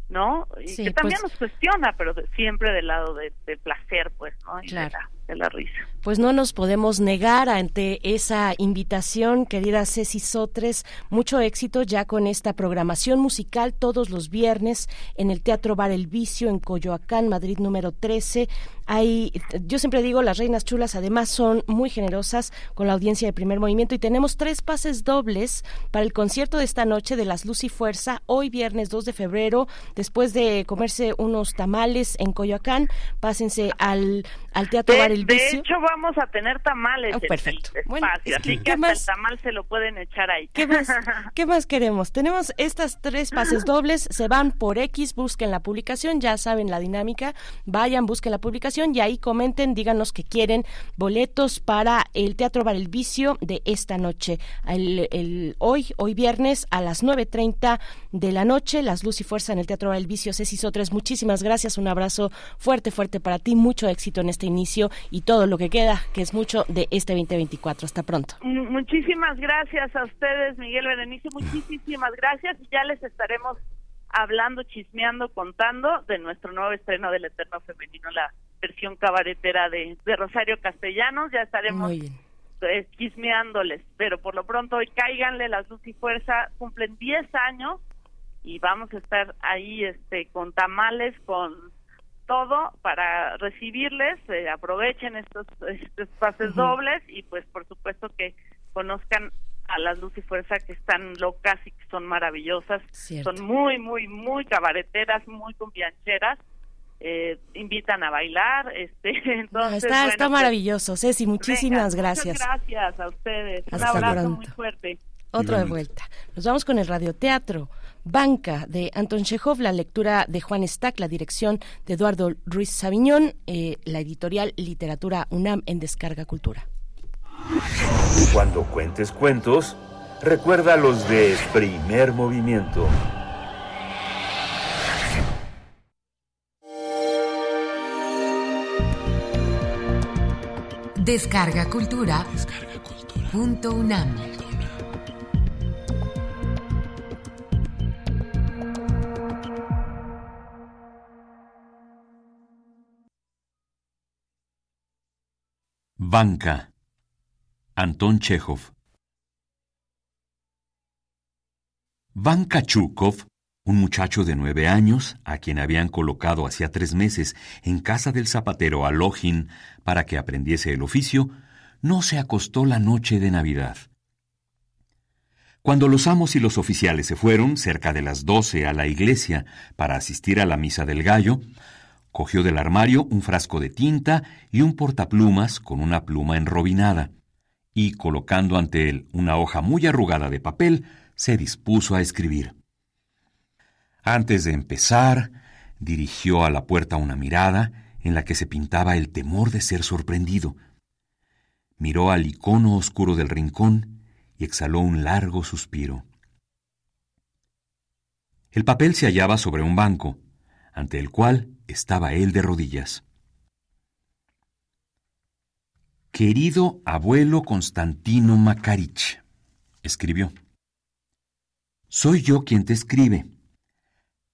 ¿no? Y que también pues nos cuestiona, pero siempre del lado de, placer, pues, ¿no? claro de la risa. Pues no nos podemos negar ante esa invitación, querida Ceci Sotres. Mucho éxito ya con esta programación musical todos los viernes en el Teatro Bar El Vicio en Coyoacán, Madrid número 13. Hay, yo siempre digo, las reinas chulas además son muy generosas con la audiencia de primer movimiento y tenemos tres pases dobles para el concierto de esta noche de las Luz y Fuerza, hoy viernes 2 de febrero, después de comerse unos tamales en Coyoacán, pásense al, al Teatro Bar El Vicio. De hecho, vamos a tener tamales. Oh, perfecto. bueno, así que, hasta el tamal se lo pueden echar ahí. ¿qué más, (laughs) ¿Qué más queremos? Tenemos estas tres pases (gasps) dobles, se van por X, busquen la publicación, ya saben la dinámica, vayan, busquen la publicación y ahí comenten, díganos que quieren boletos para el Teatro Bar El Vicio de esta noche. El, hoy, hoy viernes a las 9.30 de la noche, Las Luz y Fuerza en el Teatro Bar El Vicio. Ceci Sotres, muchísimas gracias, un abrazo fuerte, fuerte para ti, mucho éxito en este inicio y todo lo que queda, que es mucho de este 2024. Hasta pronto. Muchísimas gracias a ustedes, Miguel Berenice, muchísimas gracias y ya les estaremos hablando, chismeando, contando de nuestro nuevo estreno del Eterno Femenino, la versión cabaretera de, Rosario Castellanos. Ya estaremos eh, chismeándoles, pero por lo pronto hoy cáiganle las luz y fuerza, cumplen 10 años y vamos a estar ahí este con tamales, con todo para recibirles, eh, aprovechen estos, estos pases dobles y pues por supuesto que conozcan a las luz y fuerza que están locas y que son maravillosas, son muy, muy, muy cabareteras, muy cumbiancheras eh, invitan a bailar. Este, (laughs) entonces, está, está pues, maravilloso, Ceci, muchísimas gracias. gracias a ustedes. Un abrazo muy fuerte. Otro de vuelta. Nos vamos con el radioteatro. Banca de Anton Chekhov, la lectura de Juan Stack, la dirección de Eduardo Ruiz Sabiñón, eh, la editorial Literatura UNAM en Descarga Cultura. Cuando cuentes cuentos, recuerda los de primer movimiento. Descarga Cultura. Punto UNAM. Banca. Anton Chekhov. Banca Chukov un muchacho de nueve años, a quien habían colocado hacía tres meses en casa del zapatero Alohin para que aprendiese el oficio, no se acostó la noche de Navidad. Cuando los amos y los oficiales se fueron, cerca de las doce, a la iglesia para asistir a la misa del gallo, cogió del armario un frasco de tinta y un portaplumas con una pluma enrobinada, y colocando ante él una hoja muy arrugada de papel, se dispuso a escribir. Antes de empezar, dirigió a la puerta una mirada en la que se pintaba el temor de ser sorprendido. Miró al icono oscuro del rincón y exhaló un largo suspiro. El papel se hallaba sobre un banco, ante el cual estaba él de rodillas. Querido abuelo Constantino Makarich, escribió. Soy yo quien te escribe.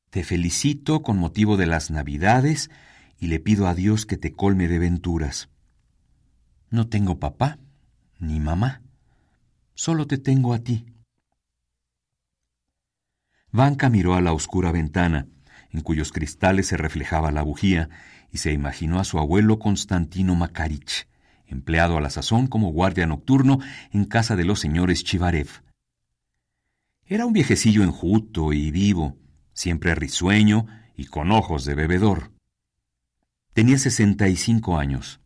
Te felicito con motivo de las Navidades y le pido a Dios que te colme de venturas. No tengo papá ni mamá, solo te tengo a ti. Vanka miró a la oscura ventana, en cuyos cristales se reflejaba la bujía, y se imaginó a su abuelo Constantino Makarich, empleado a la sazón como guardia nocturno en casa de los señores Chivarev. Era un viejecillo enjuto y vivo, siempre risueño y con ojos de bebedor. Tenía sesenta y cinco años.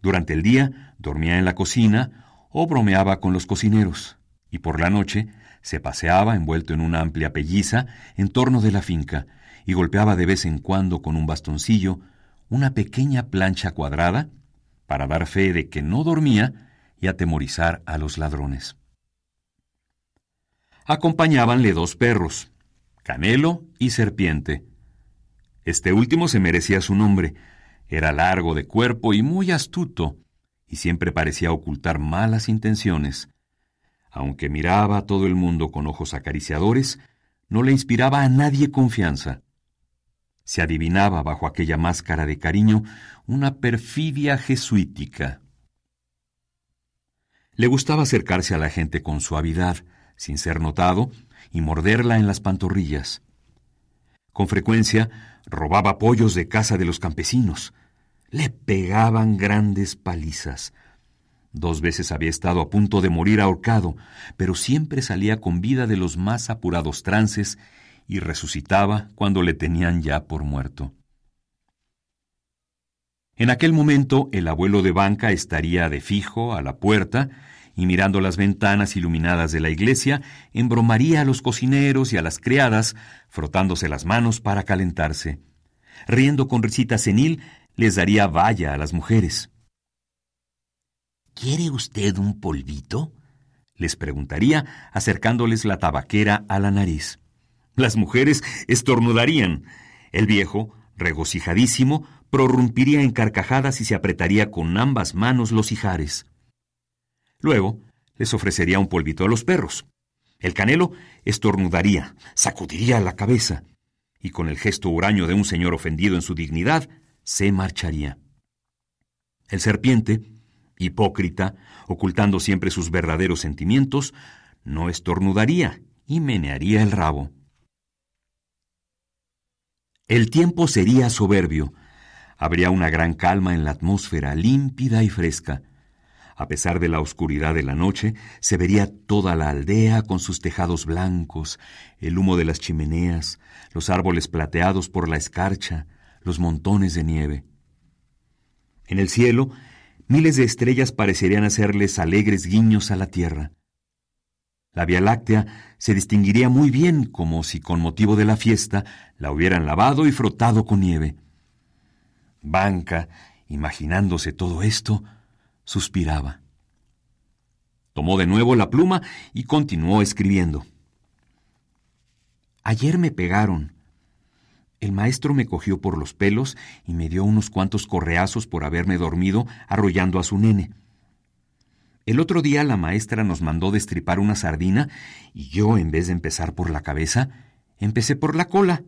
Durante el día dormía en la cocina o bromeaba con los cocineros, y por la noche se paseaba envuelto en una amplia pelliza en torno de la finca y golpeaba de vez en cuando con un bastoncillo una pequeña plancha cuadrada para dar fe de que no dormía y atemorizar a los ladrones. Acompañábanle dos perros, Canelo y Serpiente, Este último se merecía su nombre. Era largo de cuerpo y muy astuto, y siempre parecía ocultar malas intenciones. Aunque miraba a todo el mundo con ojos acariciadores, no le inspiraba a nadie confianza. Se adivinaba bajo aquella máscara de cariño una perfidia jesuítica. Le gustaba acercarse a la gente con suavidad, sin ser notado, y morderla en las pantorrillas. Con frecuencia robaba pollos de casa de los campesinos. Le pegaban grandes palizas. Dos veces había estado a punto de morir ahorcado, pero siempre salía con vida de los más apurados trances y resucitaba cuando le tenían ya por muerto. En aquel momento el abuelo de banca estaría de fijo a la puerta y mirando las ventanas iluminadas de la iglesia, embromaría a los cocineros y a las criadas, frotándose las manos para calentarse. Riendo con risita senil, les daría valla a las mujeres. ¿Quiere usted un polvito? les preguntaría, acercándoles la tabaquera a la nariz. Las mujeres estornudarían. El viejo, regocijadísimo, prorrumpiría en carcajadas y se apretaría con ambas manos los ijares. Luego, les ofrecería un polvito a los perros. El canelo estornudaría, sacudiría la cabeza, y con el gesto huraño de un señor ofendido en su dignidad, se marcharía. El serpiente, hipócrita, ocultando siempre sus verdaderos sentimientos, no estornudaría y menearía el rabo. El tiempo sería soberbio. Habría una gran calma en la atmósfera límpida y fresca. A pesar de la oscuridad de la noche, se vería toda la aldea con sus tejados blancos, el humo de las chimeneas, los árboles plateados por la escarcha, los montones de nieve. En el cielo miles de estrellas parecerían hacerles alegres guiños a la tierra. La Vía Láctea se distinguiría muy bien como si con motivo de la fiesta la hubieran lavado y frotado con nieve. Banca, imaginándose todo esto, suspiraba. Tomó de nuevo la pluma y continuó escribiendo. Ayer me pegaron, el maestro me cogió por los pelos y me dio unos cuantos correazos por haberme dormido arrollando a su nene. El otro día la maestra nos mandó destripar una sardina y yo, en vez de empezar por la cabeza, empecé por la cola.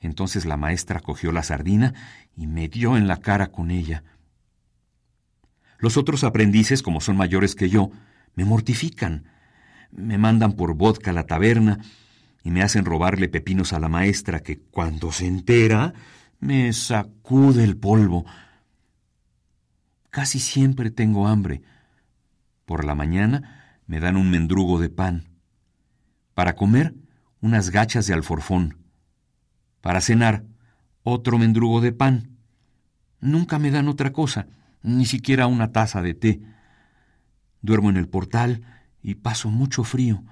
Entonces la maestra cogió la sardina y me dio en la cara con ella. Los otros aprendices, como son mayores que yo, me mortifican. Me mandan por vodka a la taberna y me hacen robarle pepinos a la maestra que cuando se entera me sacude el polvo. Casi siempre tengo hambre. Por la mañana me dan un mendrugo de pan. Para comer, unas gachas de alforfón. Para cenar, otro mendrugo de pan. Nunca me dan otra cosa, ni siquiera una taza de té. Duermo en el portal y paso mucho frío.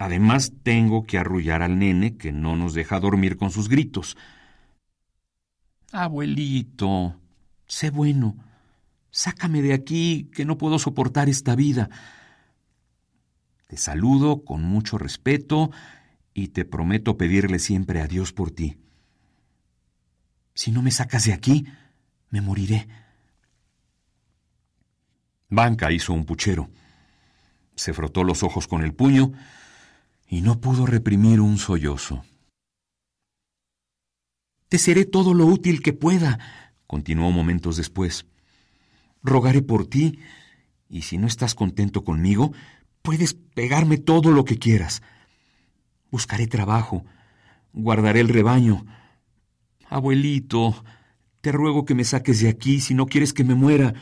Además, tengo que arrullar al nene que no nos deja dormir con sus gritos. Abuelito, sé bueno. Sácame de aquí, que no puedo soportar esta vida. Te saludo con mucho respeto y te prometo pedirle siempre a Dios por ti. Si no me sacas de aquí, me moriré. Banca hizo un puchero. Se frotó los ojos con el puño y no pudo reprimir un sollozo. Te seré todo lo útil que pueda, continuó momentos después. Rogaré por ti, y si no estás contento conmigo, puedes pegarme todo lo que quieras. Buscaré trabajo, guardaré el rebaño. Abuelito, te ruego que me saques de aquí si no quieres que me muera.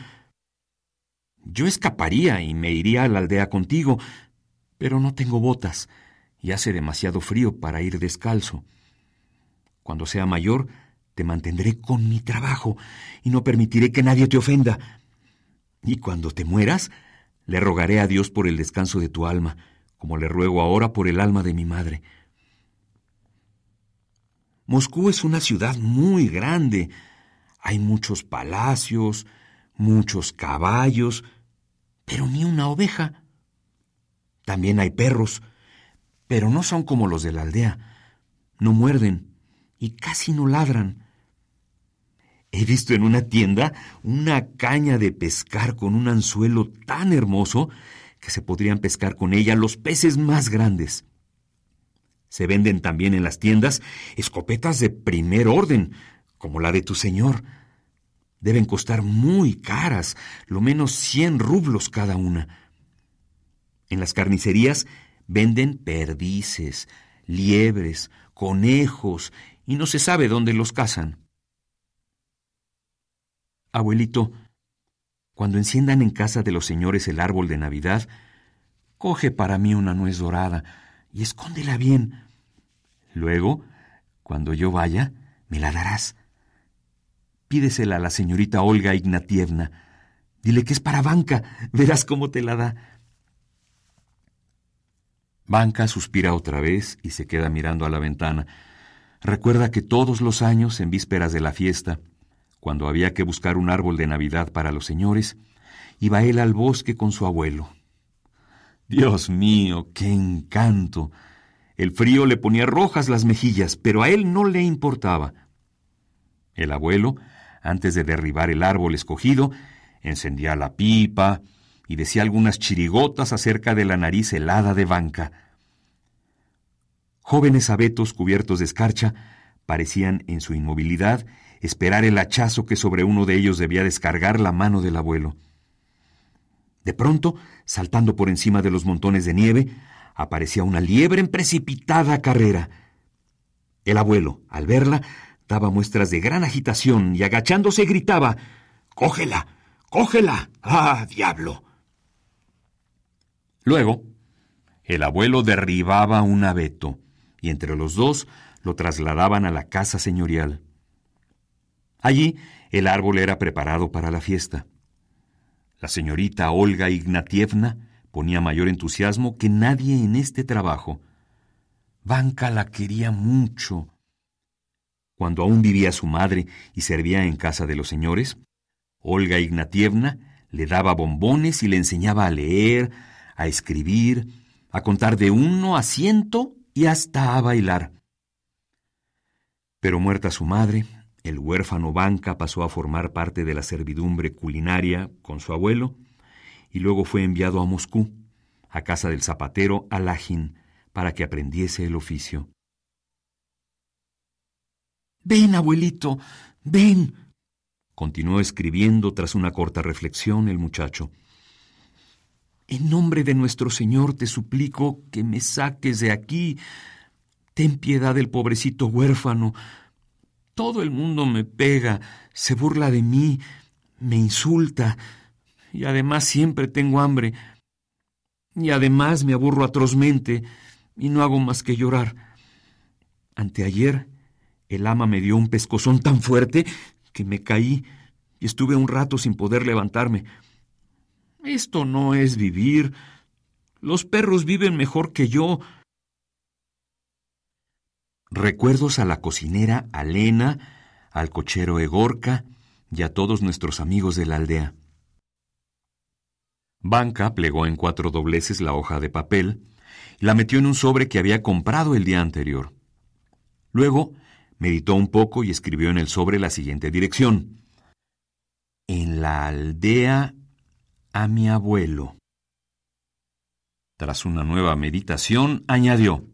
Yo escaparía y me iría a la aldea contigo, pero no tengo botas y hace demasiado frío para ir descalzo. Cuando sea mayor, te mantendré con mi trabajo y no permitiré que nadie te ofenda. Y cuando te mueras, le rogaré a Dios por el descanso de tu alma, como le ruego ahora por el alma de mi madre. Moscú es una ciudad muy grande. Hay muchos palacios, muchos caballos, pero ni una oveja. También hay perros, pero no son como los de la aldea. No muerden y casi no ladran. He visto en una tienda una caña de pescar con un anzuelo tan hermoso que se podrían pescar con ella los peces más grandes. Se venden también en las tiendas escopetas de primer orden, como la de tu señor. Deben costar muy caras, lo menos cien rublos cada una. En las carnicerías venden perdices, liebres, conejos, y no se sabe dónde los cazan. Abuelito, cuando enciendan en casa de los señores el árbol de Navidad, coge para mí una nuez dorada y escóndela bien. Luego, cuando yo vaya, me la darás. Pídesela a la señorita Olga Ignatievna. Dile que es para Banca. Verás cómo te la da. Banca suspira otra vez y se queda mirando a la ventana. Recuerda que todos los años, en vísperas de la fiesta, cuando había que buscar un árbol de Navidad para los señores, iba él al bosque con su abuelo. Dios mío, qué encanto. El frío le ponía rojas las mejillas, pero a él no le importaba. El abuelo, antes de derribar el árbol escogido, encendía la pipa y decía algunas chirigotas acerca de la nariz helada de banca. Jóvenes abetos cubiertos de escarcha parecían en su inmovilidad esperar el hachazo que sobre uno de ellos debía descargar la mano del abuelo. De pronto, saltando por encima de los montones de nieve, aparecía una liebre en precipitada carrera. El abuelo, al verla, daba muestras de gran agitación y agachándose gritaba Cógela. Cógela. Ah, diablo. Luego, el abuelo derribaba un abeto, y entre los dos lo trasladaban a la casa señorial. Allí el árbol era preparado para la fiesta. La señorita Olga Ignatievna ponía mayor entusiasmo que nadie en este trabajo. Vanka la quería mucho. Cuando aún vivía su madre y servía en casa de los señores, Olga Ignatievna le daba bombones y le enseñaba a leer, a escribir, a contar de uno a ciento y hasta a bailar. Pero muerta su madre, el huérfano Banca pasó a formar parte de la servidumbre culinaria con su abuelo y luego fue enviado a Moscú, a casa del zapatero Alajin, para que aprendiese el oficio. Ven, abuelito, ven, continuó escribiendo tras una corta reflexión el muchacho. En nombre de nuestro Señor te suplico que me saques de aquí. Ten piedad del pobrecito huérfano, todo el mundo me pega, se burla de mí, me insulta, y además siempre tengo hambre. Y además me aburro atrozmente y no hago más que llorar. Anteayer el ama me dio un pescozón tan fuerte que me caí y estuve un rato sin poder levantarme. Esto no es vivir. Los perros viven mejor que yo. Recuerdos a la cocinera Alena, al cochero Egorca y a todos nuestros amigos de la aldea. Banca plegó en cuatro dobleces la hoja de papel y la metió en un sobre que había comprado el día anterior. Luego meditó un poco y escribió en el sobre la siguiente dirección. En la aldea a mi abuelo. Tras una nueva meditación, añadió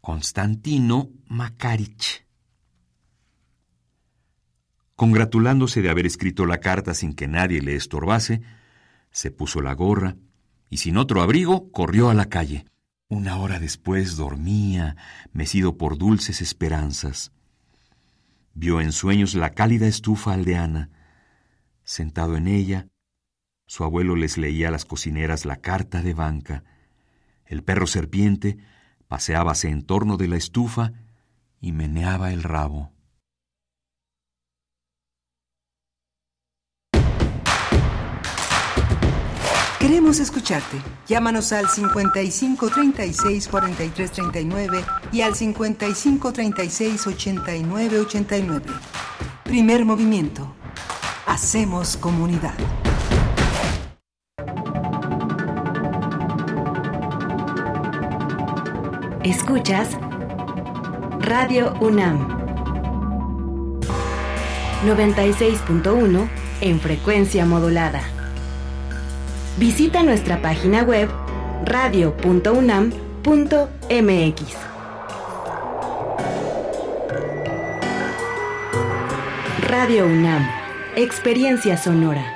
Constantino Makarich. Congratulándose de haber escrito la carta sin que nadie le estorbase, se puso la gorra y sin otro abrigo corrió a la calle. Una hora después dormía, mecido por dulces esperanzas. Vio en sueños la cálida estufa aldeana. Sentado en ella, su abuelo les leía a las cocineras la carta de banca. El perro serpiente paseábase en torno de la estufa y meneaba el rabo. Queremos escucharte. Llámanos al 55 36 43 39 y al 55 36 89 89. Primer movimiento. Hacemos comunidad. Escuchas Radio UNAM. 96.1 en frecuencia modulada. Visita nuestra página web radio.unam.mx. Radio UNAM, Experiencia Sonora.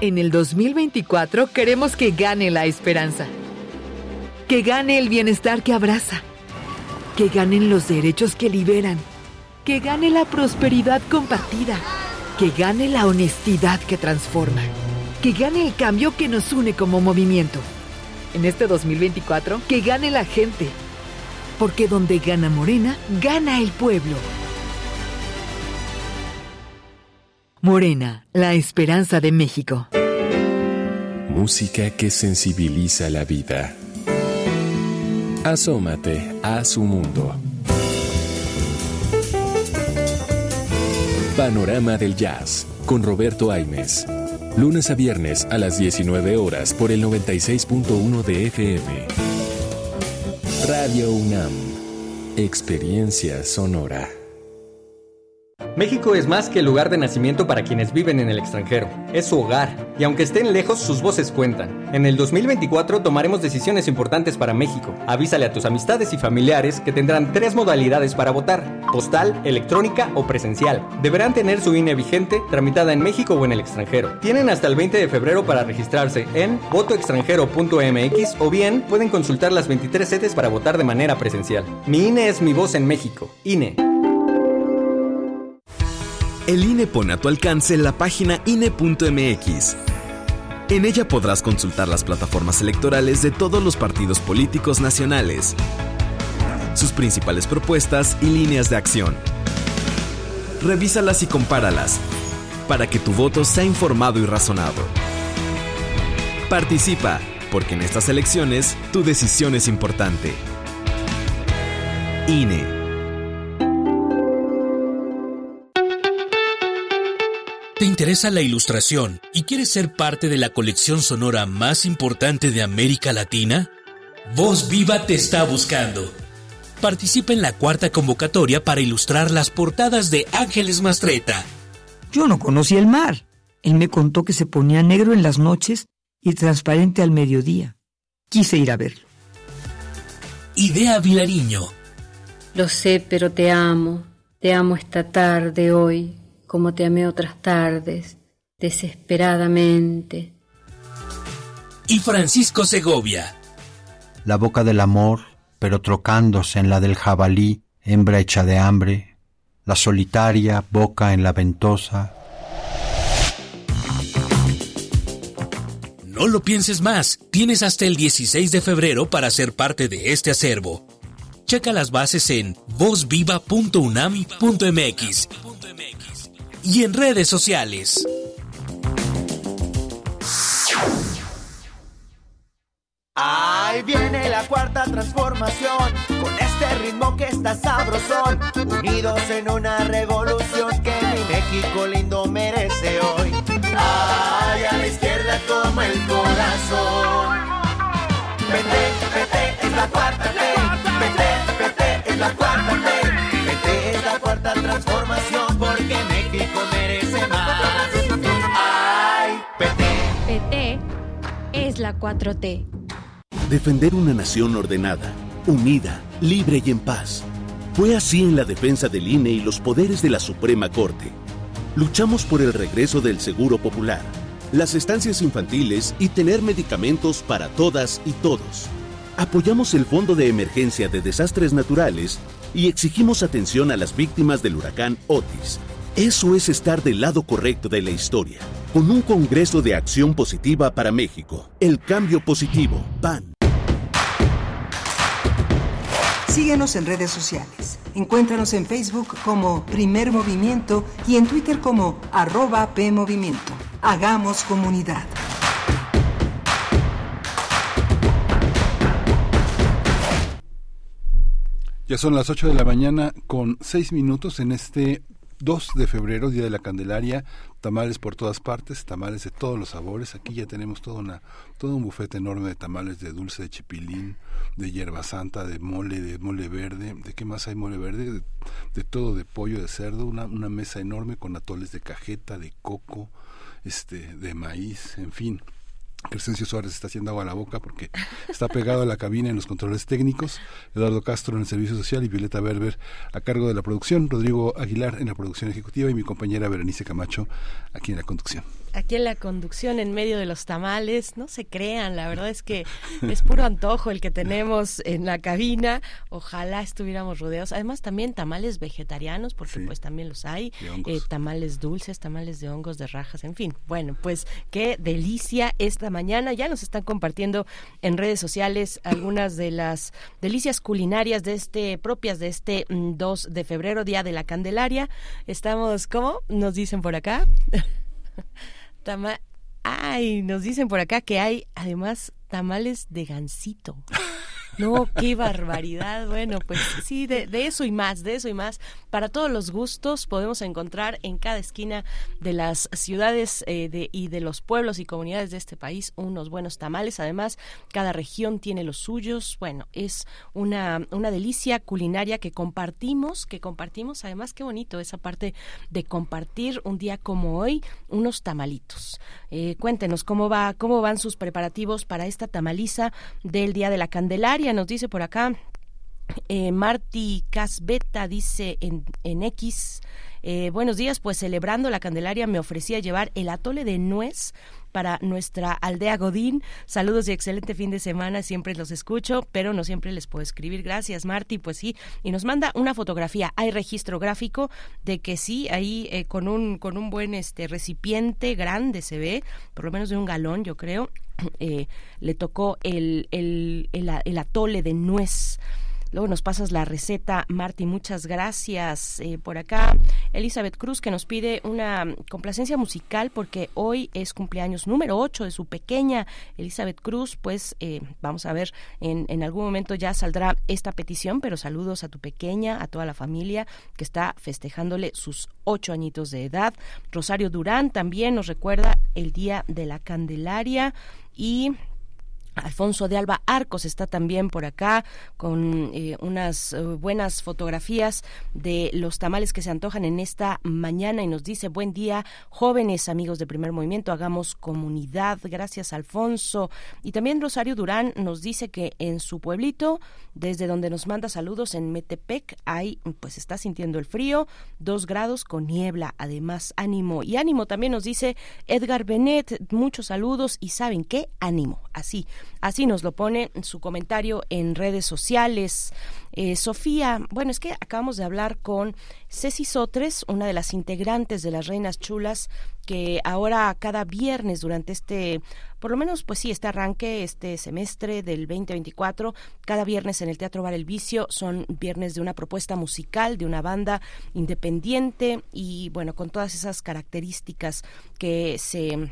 En el 2024 queremos que gane la esperanza, que gane el bienestar que abraza, que ganen los derechos que liberan, que gane la prosperidad compartida, que gane la honestidad que transforma, que gane el cambio que nos une como movimiento. En este 2024, que gane la gente, porque donde gana Morena, gana el pueblo. Morena, la esperanza de México. Música que sensibiliza la vida. Asómate a su mundo. Panorama del Jazz con Roberto Aimes. Lunes a viernes a las 19 horas por el 96.1 de FM. Radio UNAM. Experiencia sonora. México es más que el lugar de nacimiento para quienes viven en el extranjero. Es su hogar, y aunque estén lejos, sus voces cuentan. En el 2024 tomaremos decisiones importantes para México. Avísale a tus amistades y familiares que tendrán tres modalidades para votar: postal, electrónica o presencial. Deberán tener su INE vigente, tramitada en México o en el extranjero. Tienen hasta el 20 de febrero para registrarse en votoextranjero.mx o bien pueden consultar las 23 sedes para votar de manera presencial. Mi INE es mi voz en México. INE. El INE pone a tu alcance la página INE.mx. En ella podrás consultar las plataformas electorales de todos los partidos políticos nacionales, sus principales propuestas y líneas de acción. Revísalas y compáralas para que tu voto sea informado y razonado. Participa, porque en estas elecciones tu decisión es importante. INE. ¿Te interesa la ilustración y quieres ser parte de la colección sonora más importante de América Latina? Voz Viva te está buscando. Participa en la cuarta convocatoria para ilustrar las portadas de Ángeles Mastreta. Yo no conocí el mar. Él me contó que se ponía negro en las noches y transparente al mediodía. Quise ir a verlo. Idea Vilariño. Lo sé, pero te amo. Te amo esta tarde, hoy, como te amé otras tardes, desesperadamente. Y Francisco Segovia. La boca del amor, pero trocándose en la del jabalí, hembra hecha de hambre, la solitaria boca en la ventosa. No lo pienses más, tienes hasta el 16 de febrero para ser parte de este acervo. Checa las bases en vozviva.unami.mx y en redes sociales. Ahí viene la cuarta transformación, con este ritmo que está sabrosón, unidos en una revolución que mi México lindo merece hoy. Ay, a la izquierda como el corazón. Vete, vete, es la cuarta ley. Vete, vete, es la cuarta ley. Vete, es la cuarta transformación, México merece más. Ay, PT. PT es la 4T. Defender una nación ordenada, unida, libre y en paz. Fue así en la defensa del INE y los poderes de la Suprema Corte. Luchamos por el regreso del Seguro Popular, las estancias infantiles y tener medicamentos para todas y todos. Apoyamos el Fondo de Emergencia de Desastres Naturales y exigimos atención a las víctimas del huracán Otis. Eso es estar del lado correcto de la historia, con un Congreso de Acción Positiva para México. El cambio positivo, PAN. Síguenos en redes sociales. Encuéntranos en Facebook como Primer Movimiento y en Twitter como arroba PMovimiento. Hagamos comunidad. Ya son las 8 de la mañana con 6 minutos en este 2 de febrero, Día de la Candelaria, tamales por todas partes, tamales de todos los sabores. Aquí ya tenemos todo, una, todo un bufete enorme de tamales de dulce de chipilín, de hierba santa, de mole, de mole verde. ¿De qué más hay mole verde? De, de todo, de pollo, de cerdo. Una, una mesa enorme con atoles de cajeta, de coco, este, de maíz, en fin Crescencio Suárez está haciendo agua a la boca porque está pegado a la cabina en los controles técnicos, Eduardo Castro en el servicio social y Violeta Berber a cargo de la producción, Rodrigo Aguilar en la producción ejecutiva y mi compañera Berenice Camacho aquí en la conducción aquí en la conducción en medio de los tamales. No se crean, la verdad es que es puro antojo el que tenemos en la cabina. Ojalá estuviéramos rodeados. Además también tamales vegetarianos, porque pues también los hay. Eh, tamales dulces, tamales de hongos, de rajas, en fin. Bueno, pues qué delicia esta mañana. Ya nos están compartiendo en redes sociales algunas de las delicias culinarias de este propias de este 2 mm, de febrero, Día de la Candelaria. Estamos, ¿cómo? Nos dicen por acá. (laughs) Tama Ay, nos dicen por acá que hay además tamales de gansito. No, qué barbaridad. Bueno, pues sí, de, eso y más, de eso y más. Para todos los gustos podemos encontrar en cada esquina de las ciudades eh, de, y de los pueblos y comunidades de este país unos buenos tamales. Además, cada región tiene los suyos. Bueno, es una, una delicia culinaria que compartimos, que compartimos. Además, qué bonito esa parte de compartir un día como hoy unos tamalitos. Eh, cuéntenos cómo va, cómo van sus preparativos para esta tamaliza del Día de la Candelaria nos dice por acá. Eh, Marty Casbeta dice en, en X, eh, buenos días, pues celebrando la Candelaria me ofrecía llevar el atole de nuez para nuestra aldea Godín. Saludos y excelente fin de semana. Siempre los escucho, pero no siempre les puedo escribir. Gracias, Marty. Pues sí, y nos manda una fotografía. Hay registro gráfico de que sí, ahí eh, con un con un buen este recipiente grande se ve, por lo menos de un galón, yo creo. (coughs) Eh, le tocó el, el, el atole de nuez Luego nos pasas la receta, Marty, muchas gracias. Eh, por acá, Elizabeth Cruz, que nos pide una complacencia musical porque hoy es cumpleaños número 8 de su pequeña Elizabeth Cruz. Pues eh, vamos a ver, en, en algún momento ya saldrá esta petición, pero saludos a tu pequeña, a toda la familia que está festejándole sus ocho añitos de edad. Rosario Durán también nos recuerda el Día de la Candelaria y Alfonso de Alba Arcos está también por acá con eh, unas eh, buenas fotografías de los tamales que se antojan en esta mañana y nos dice buen día jóvenes amigos de primer movimiento hagamos comunidad gracias Alfonso. Y también Rosario Durán nos dice que en su pueblito desde donde nos manda saludos en Metepec hay pues está sintiendo el frío dos grados con niebla además ánimo. Y ánimo también nos dice Edgar Benet muchos saludos y saben qué ánimo así Así nos lo pone su comentario en redes sociales. Eh, Sofía, bueno, es que acabamos de hablar con Ceci Sotres, una de las integrantes de las Reinas Chulas, que ahora cada viernes durante este, por lo menos pues sí, este arranque, este semestre del 2024, cada viernes en el Teatro Bar El Vicio son viernes de una propuesta musical, de una banda independiente y bueno, con todas esas características que se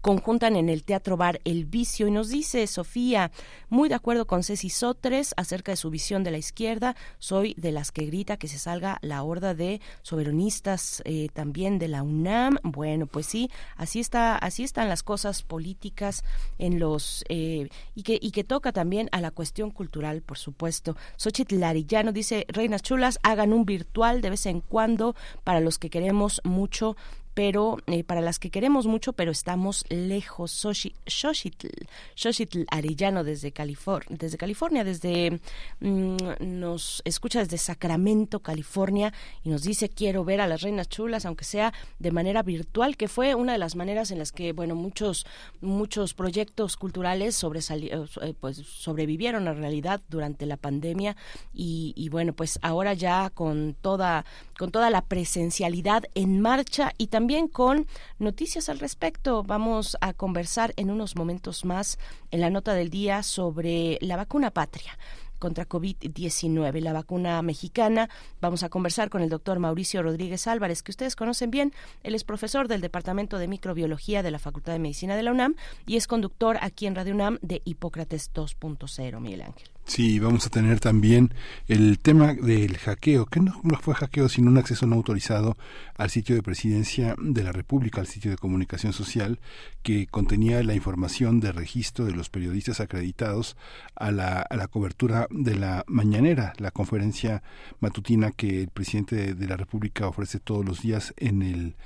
conjuntan en el Teatro Bar El Vicio y nos dice Sofía, muy de acuerdo con Ceci Sotres acerca de su visión de la izquierda, soy de las que grita que se salga la horda de soberanistas eh, también de la UNAM. Bueno, pues sí, así está, así están las cosas políticas en los eh, y que y que toca también a la cuestión cultural, por supuesto. Xochitl Larillano dice, Reinas Chulas, hagan un virtual de vez en cuando para los que queremos mucho pero eh, para las que queremos mucho, pero estamos lejos. Xochitl, Xochitl Arellano desde, California, desde California, desde mm, nos escucha desde Sacramento, California, y nos dice quiero ver a las reinas chulas, aunque sea de manera virtual, que fue una de las maneras en las que, bueno, muchos, muchos proyectos culturales eh, pues sobrevivieron a realidad durante la pandemia, y, y bueno, pues ahora ya con toda, con toda la presencialidad en marcha y también también con noticias al respecto. Vamos a conversar en unos momentos más en la nota del día sobre la vacuna patria contra COVID-19, la vacuna mexicana. Vamos a conversar con el doctor Mauricio Rodríguez Álvarez, que ustedes conocen bien. Él es profesor del Departamento de Microbiología de la Facultad de Medicina de la UNAM y es conductor aquí en Radio UNAM de Hipócrates 2.0, Miguel Ángel. Sí, vamos a tener también el tema del hackeo, que no, fue hackeo, sino un acceso no autorizado al sitio de presidencia de la República, al sitio de comunicación social, que contenía la información de registro de los periodistas acreditados a la, a la cobertura de la mañanera, la conferencia matutina que el presidente de, la República ofrece todos los días en, el,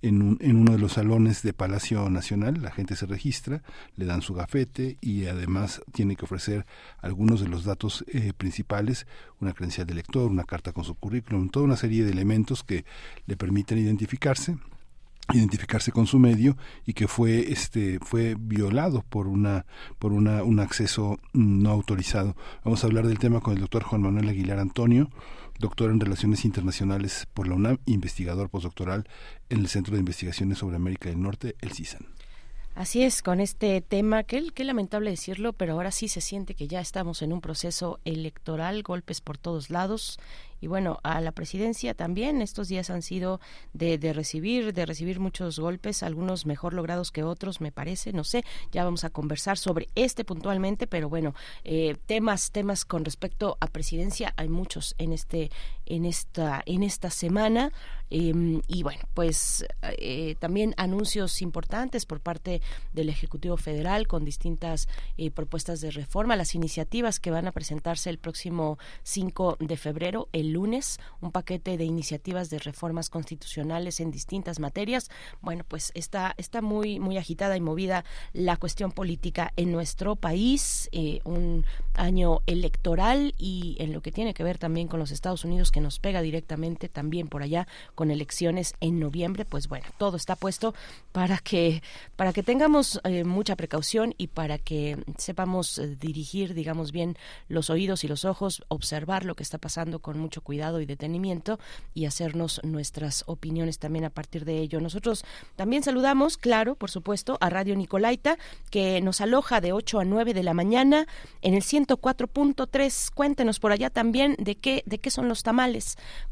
en, en uno de los salones de Palacio Nacional. La gente se registra, le dan su gafete y además tiene que ofrecer algunos de los datos eh, principales, una credencial de lector, una carta con su currículum, toda una serie de elementos que le permiten identificarse identificarse con su medio y que fue este fue violado por una por una un acceso no autorizado. Vamos a hablar del tema con el doctor Juan Manuel Aguilar Antonio, doctor en Relaciones Internacionales por la UNAM, investigador postdoctoral en el Centro de Investigaciones sobre América del Norte, el CISAN. Así es, con este tema, que qué lamentable decirlo, pero ahora sí se siente que ya estamos en un proceso electoral, golpes por todos lados, y bueno, a la presidencia también estos días han sido de, de, recibir, de recibir muchos golpes, algunos mejor logrados que otros, me parece, no sé, ya vamos a conversar sobre este puntualmente, pero bueno, eh, temas, temas con respecto a presidencia, hay muchos en este, en esta, en esta semana. Eh, y bueno, pues eh, también anuncios importantes por parte del Ejecutivo Federal con distintas eh, propuestas de reforma, las iniciativas que van a presentarse el próximo 5 de febrero, el lunes, un paquete de iniciativas de reformas constitucionales en distintas materias. Bueno, pues está, está muy, muy agitada y movida la cuestión política en nuestro país, eh, un año electoral y en lo que tiene que ver también con los Estados Unidos, nos pega directamente también por allá con elecciones en noviembre, pues bueno, todo está puesto para que, para que tengamos eh, mucha precaución y para que sepamos eh, dirigir, digamos bien, los oídos y los ojos, observar lo que está pasando con mucho cuidado y detenimiento y hacernos nuestras opiniones también a partir de ello. Nosotros también saludamos, claro, por supuesto, a Radio Nicolaita, que nos aloja de 8 a 9 de la mañana en el 104.3. Cuéntenos por allá también de qué, de qué son los tamales.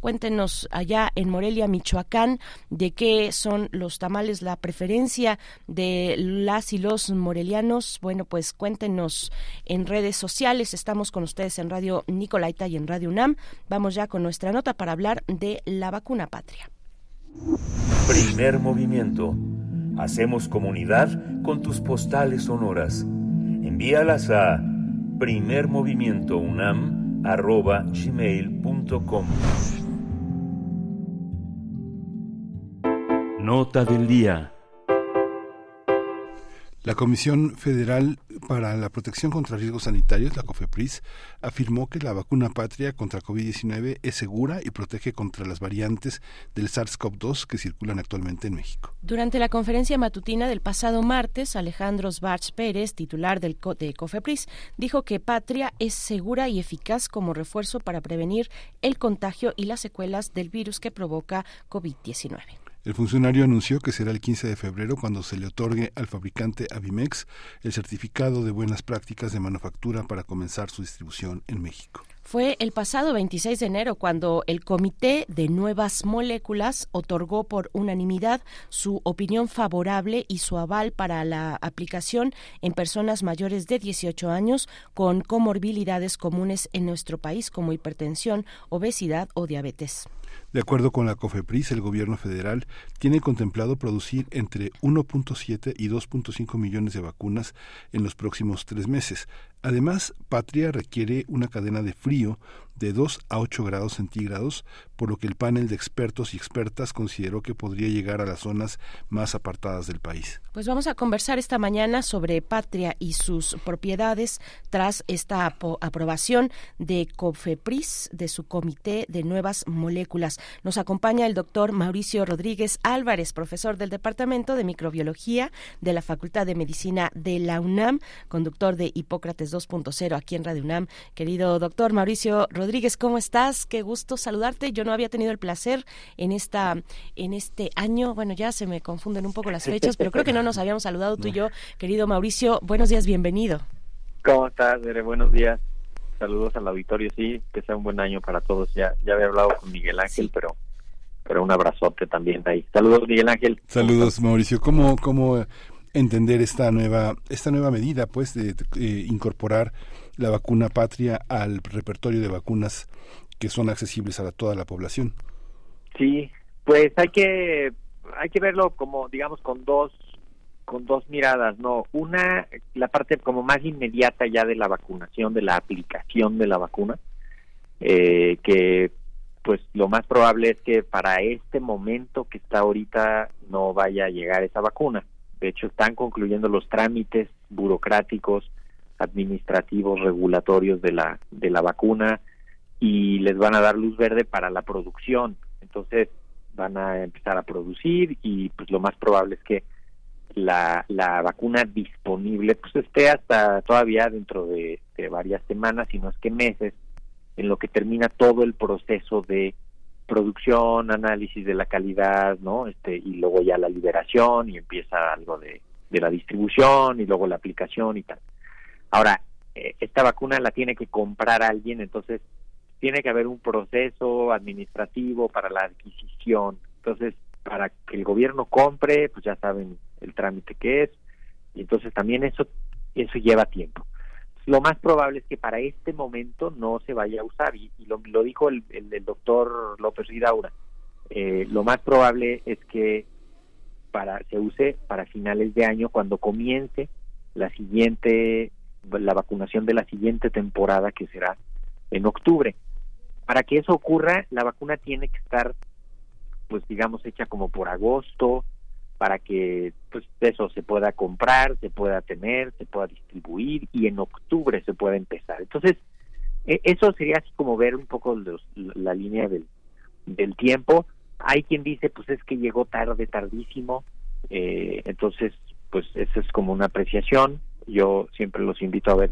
Cuéntenos allá en Morelia, Michoacán, de qué son los tamales, la preferencia de las y los morelianos. Bueno, pues cuéntenos en redes sociales. Estamos con ustedes en Radio Nicolaita y en Radio UNAM. Vamos ya con nuestra nota para hablar de la vacuna patria. Primer movimiento. Hacemos comunidad con tus postales sonoras. Envíalas a primermovimientounam.gmail.com Nota del día. La Comisión Federal para la Protección contra Riesgos Sanitarios, la COFEPRIS, afirmó que la vacuna patria contra COVID-19 es segura y protege contra las variantes del SARS-CoV-2 que circulan actualmente en México. Durante la conferencia matutina del pasado martes, Alejandro Sbarch Pérez, titular del Co de COFEPRIS, dijo que patria es segura y eficaz como refuerzo para prevenir el contagio y las secuelas del virus que provoca COVID-19. El funcionario anunció que será el 15 de febrero cuando se le otorgue al fabricante Avimex el certificado de buenas prácticas de manufactura para comenzar su distribución en México. Fue el pasado 26 de enero cuando el Comité de Nuevas Moléculas otorgó por unanimidad su opinión favorable y su aval para la aplicación en personas mayores de 18 años con comorbilidades comunes en nuestro país como hipertensión, obesidad o diabetes. De acuerdo con la COFEPRIS, el gobierno federal tiene contemplado producir entre 1.7 y 2.5 millones de vacunas en los próximos tres meses. Además, Patria requiere una cadena de frío de 2 a 8 grados centígrados, por lo que el panel de expertos y expertas consideró que podría llegar a las zonas más apartadas del país. Pues vamos a conversar esta mañana sobre Patria y sus propiedades tras esta aprobación de COFEPRIS, de su Comité de Nuevas Moléculas. Nos acompaña el doctor Mauricio Rodríguez Álvarez, profesor del Departamento de Microbiología de la Facultad de Medicina de la UNAM, conductor de Hipócrates 2.0 aquí en Radio UNAM. Querido doctor Mauricio Rodríguez, Rodríguez, ¿cómo estás? Qué gusto saludarte. Yo no había tenido el placer en esta en este año. Bueno, ya se me confunden un poco las fechas, pero creo que no nos (laughs) habíamos saludado tú y yo, querido Mauricio. Buenos días, bienvenido. ¿Cómo estás, Bere? Buenos días. saludos al auditorio, sí, que sea un buen año para todos. Ya, ya había hablado con Miguel Ángel, pero pero un abrazote también ahí. Saludos, Miguel Ángel. Saludos, Mauricio. ¿Cómo, cómo entender esta nueva, esta nueva medida, pues, de, eh, incorporar la vacuna patria al repertorio de vacunas que son accesibles a toda la población? Sí, pues hay que hay que verlo como digamos con dos con dos miradas, no, una la parte como más inmediata ya de la vacunación, de la aplicación de la vacuna, eh, que pues lo más probable es que para este momento que está ahorita no vaya a llegar esa vacuna. De hecho, están concluyendo los trámites burocráticos, administrativos, regulatorios de la de la vacuna y les van a dar luz verde para la producción. Entonces, van a empezar a producir y pues lo más probable es que la, la vacuna disponible pues esté hasta todavía dentro de, varias semanas, si no es que meses, en lo que termina todo el proceso de producción, análisis de la calidad, ¿no? Este, y luego ya la liberación y empieza algo de, de la distribución y luego la aplicación y tal. Ahora, eh, esta vacuna la tiene que comprar alguien, entonces tiene que haber un proceso administrativo para la adquisición. Entonces, para que el gobierno compre, pues ya saben el trámite que es, y entonces también eso, eso lleva tiempo. Lo más probable es que para este momento no se vaya a usar, y, lo, lo, dijo el, el, doctor López Ridaura, eh, lo más probable es que para se use para finales de año cuando comience la siguiente la vacunación de la siguiente temporada que será en octubre. Para que eso ocurra, la vacuna tiene que estar pues digamos hecha como por agosto para que pues eso se pueda comprar, se pueda tener, se pueda distribuir y en octubre se pueda empezar. Entonces, e, eso sería así como ver un poco los, la línea del, del tiempo. Hay quien dice, pues es que llegó tarde, tardísimo, eh, entonces, pues eso es como una apreciación. Yo siempre los invito a ver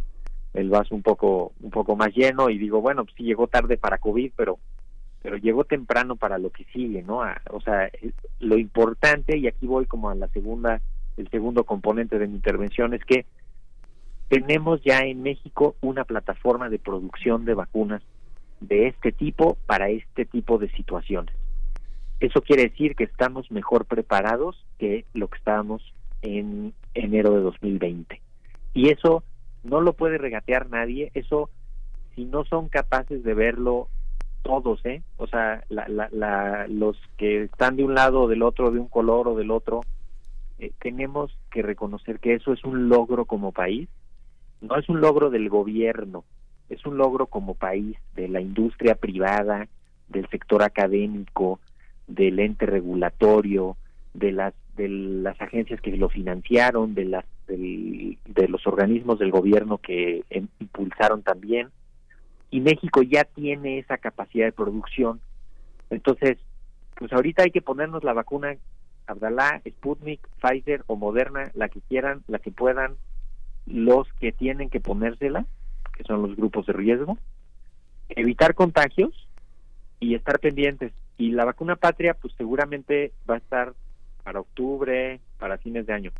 el vaso un poco un poco más lleno y digo, bueno, pues sí llegó tarde para COVID, pero pero llegó temprano para lo que sigue, ¿no? o sea, lo importante, y aquí voy como a la segunda, el segundo componente de mi intervención, es que tenemos ya en México una plataforma de producción de vacunas de este tipo para este tipo de situaciones. Eso quiere decir que estamos mejor preparados que lo que estábamos en enero de 2020. Y eso no lo puede regatear nadie, eso si no son capaces de verlo todos, ¿eh? O sea, la, la, los que están de un lado o del otro, de un color o del otro, eh, tenemos que reconocer que eso es un logro como país, no es un logro del gobierno, es un logro como país de la industria privada, del sector académico, del ente regulatorio, de las de las agencias que lo financiaron, de las de los organismos del gobierno que em, impulsaron también y México ya tiene esa capacidad de producción. Entonces, pues ahorita hay que ponernos la vacuna Abdalá, Sputnik, Pfizer o Moderna, la que quieran, la que puedan, los que tienen que ponérsela, que son los grupos de riesgo, evitar contagios y estar pendientes. Y la vacuna patria, pues seguramente va a estar para octubre, para fines de año.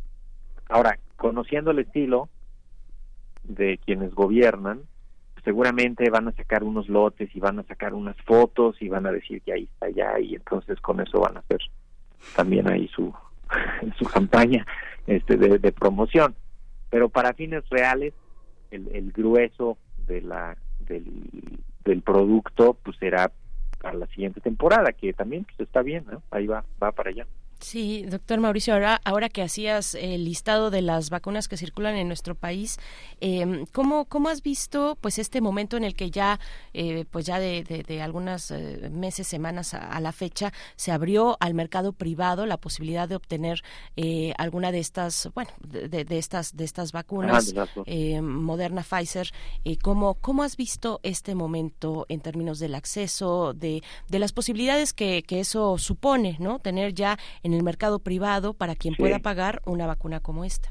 Ahora, conociendo el estilo de quienes gobiernan, seguramente van a sacar unos lotes y van a sacar unas fotos y van a decir que ahí está ya y entonces con eso van a hacer también ahí su (laughs) su campaña este de, promoción pero para fines reales el, el grueso de la del, producto pues será para la siguiente temporada que también pues está bien ¿no? ahí va va para allá Sí, doctor Mauricio, ahora, ahora que hacías el listado de las vacunas que circulan en nuestro país, eh, ¿cómo, ¿cómo has visto pues este momento en el que ya, eh, pues ya de, de, algunos eh, meses, semanas a, la fecha, se abrió al mercado privado la posibilidad de obtener eh, alguna de estas, bueno, de, de, estas, de estas vacunas, Moderna, Pfizer, ¿cómo, ¿cómo has visto este momento en términos del acceso, de, de las posibilidades que, que eso supone, ¿no? Tener ya en el mercado privado para quien pueda pagar una vacuna como esta?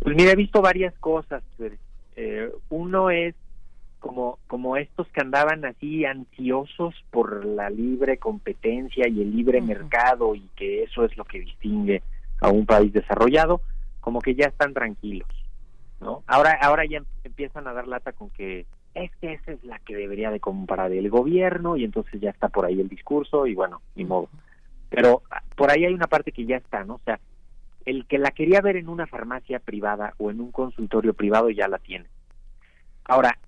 Pues mira, he visto varias cosas. Eh, uno es como, como estos que andaban así ansiosos por la libre competencia y el libre mercado y que eso es lo que distingue a un país desarrollado, como que ya están tranquilos, ¿no? Ahora, ahora ya empiezan a dar lata con que es que esa es la que debería de comprar el gobierno y entonces ya está por ahí el discurso y bueno, ni modo. Pero ah, por ahí hay una parte que ya está, ¿no? O sea, el que la quería ver en una farmacia privada o en un consultorio privado ya la tiene. Ahora,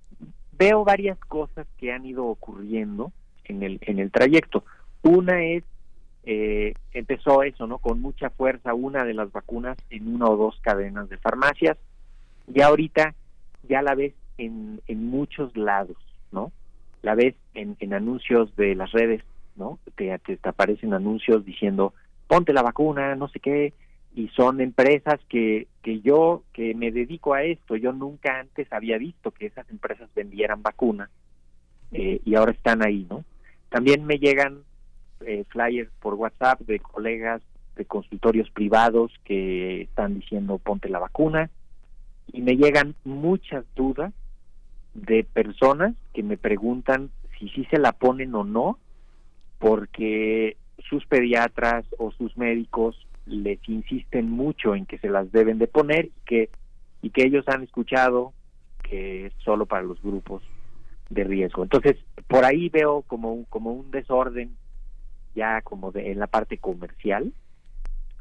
veo varias cosas que han ido ocurriendo en el, en el trayecto. Una es, eh, empezó eso, ¿no? Con mucha fuerza una de las vacunas en una o dos cadenas de farmacias. Y ahorita ya la ves en, en muchos lados, ¿no? La ves en, en anuncios de las redes, ¿no? Te, te, aparecen anuncios diciendo, ponte la vacuna, no sé qué, y son empresas que, que yo, que me dedico a esto, yo nunca antes había visto que esas empresas vendieran vacunas eh, y ahora están ahí, ¿no? También me llegan eh, flyers por WhatsApp de colegas de consultorios privados que están diciendo ponte la vacuna y me llegan muchas dudas de personas que me preguntan si sí se la ponen o no, porque sus pediatras o sus médicos les insisten mucho en que se las deben de poner y que, y que ellos han escuchado que es solo para los grupos de riesgo. Entonces, por ahí veo como un, como un desorden ya como de, en la parte comercial.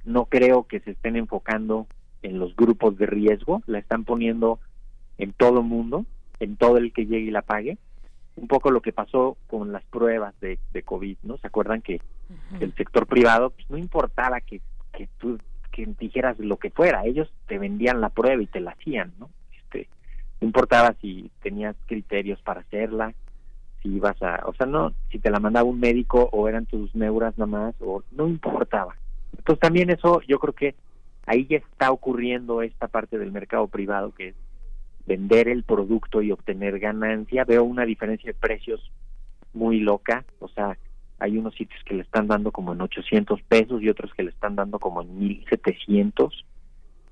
No creo que se estén enfocando en los grupos de riesgo, la están poniendo en todo mundo en todo el que llegue y la pague. Un poco lo que pasó con las pruebas de, de COVID, ¿no? ¿Se acuerdan que el sector privado pues, no importaba que, que tú que dijeras lo que fuera, ellos te vendían la prueba y te la hacían, ¿no? Este, no importaba si tenías criterios para hacerla, si ibas a, o sea, no, si te la mandaba un médico o eran tus neuras nada más, o no importaba. Entonces también eso, yo creo que ahí ya está ocurriendo esta parte del mercado privado que es vender el producto y obtener ganancia. Veo una diferencia de precios muy loca, o sea, hay unos sitios que le están dando como en 800 pesos y otros que le están dando como en 1700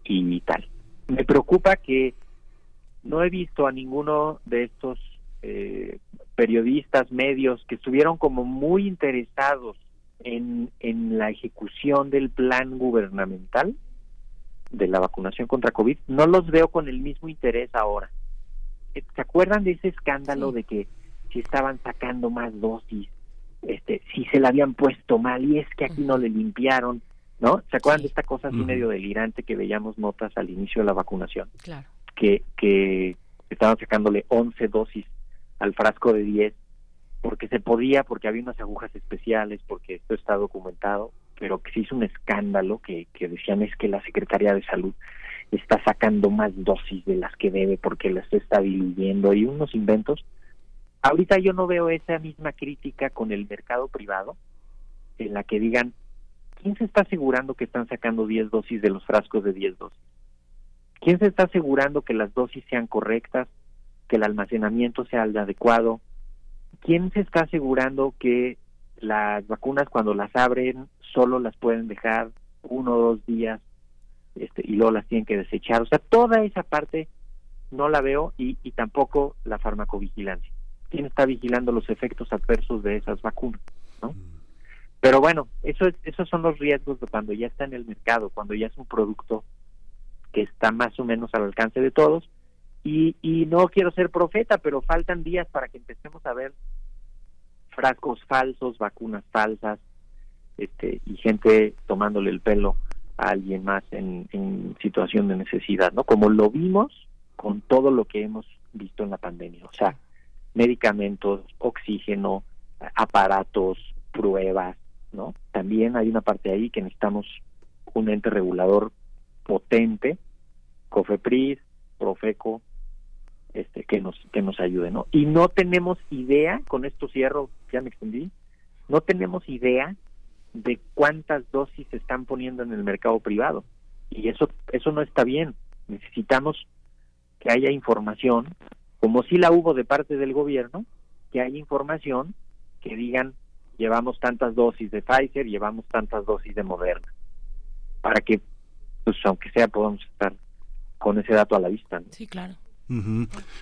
y tal. Me preocupa que no he visto a ninguno de estos eh, periodistas, medios, que estuvieron como muy interesados en, en la ejecución del plan gubernamental, de la vacunación contra COVID, no los veo con el mismo interés ahora. Eh, ¿Se acuerdan de ese escándalo de que si estaban sacando más dosis, este, si se la habían puesto mal y es que aquí no le limpiaron, ¿no? ¿Se acuerdan de esta cosa así medio delirante que veíamos notas al inicio de la vacunación? Claro. Que, que estaban sacándole 11 dosis al frasco de 10 porque se podía, porque había unas agujas especiales, porque esto está documentado pero que se hizo un escándalo que, que decían es que la Secretaría de Salud está sacando más dosis de las que debe porque las está diluyendo y unos inventos. Ahorita yo no veo esa misma crítica con el mercado privado en la que digan, ¿quién se está asegurando que están sacando 10 dosis de los frascos de 10 dosis? ¿Quién se está asegurando que las dosis sean correctas, que el almacenamiento sea el adecuado? ¿Quién se está asegurando que las vacunas cuando las abren solo las pueden dejar uno o dos días este, y luego las tienen que desechar. O sea, toda esa parte no la veo y, y tampoco la farmacovigilancia. ¿Quién está vigilando los efectos adversos de esas vacunas? ¿no? Pero bueno, eso es, esos son los riesgos de cuando ya está en el mercado, cuando ya es un producto que está más o menos al alcance de todos. Y, y no quiero ser profeta, pero faltan días para que empecemos a ver frascos falsos, vacunas falsas, este, y gente tomándole el pelo a alguien más en, situación de necesidad, ¿no? Como lo vimos con todo lo que hemos visto en la pandemia, o sea, medicamentos, oxígeno, aparatos, pruebas, ¿no? También hay una parte ahí que necesitamos un ente regulador potente, COFEPRIS, Profeco, este, que nos que nos ayude, ¿no? Y no tenemos idea, con esto cierro, ya me extendí, no tenemos idea de cuántas dosis se están poniendo en el mercado privado y eso eso no está bien. Necesitamos que haya información, como si la hubo de parte del gobierno, que haya información que digan llevamos tantas dosis de Pfizer, llevamos tantas dosis de Moderna, para que, pues aunque sea, podamos estar con ese dato a la vista. Sí, claro.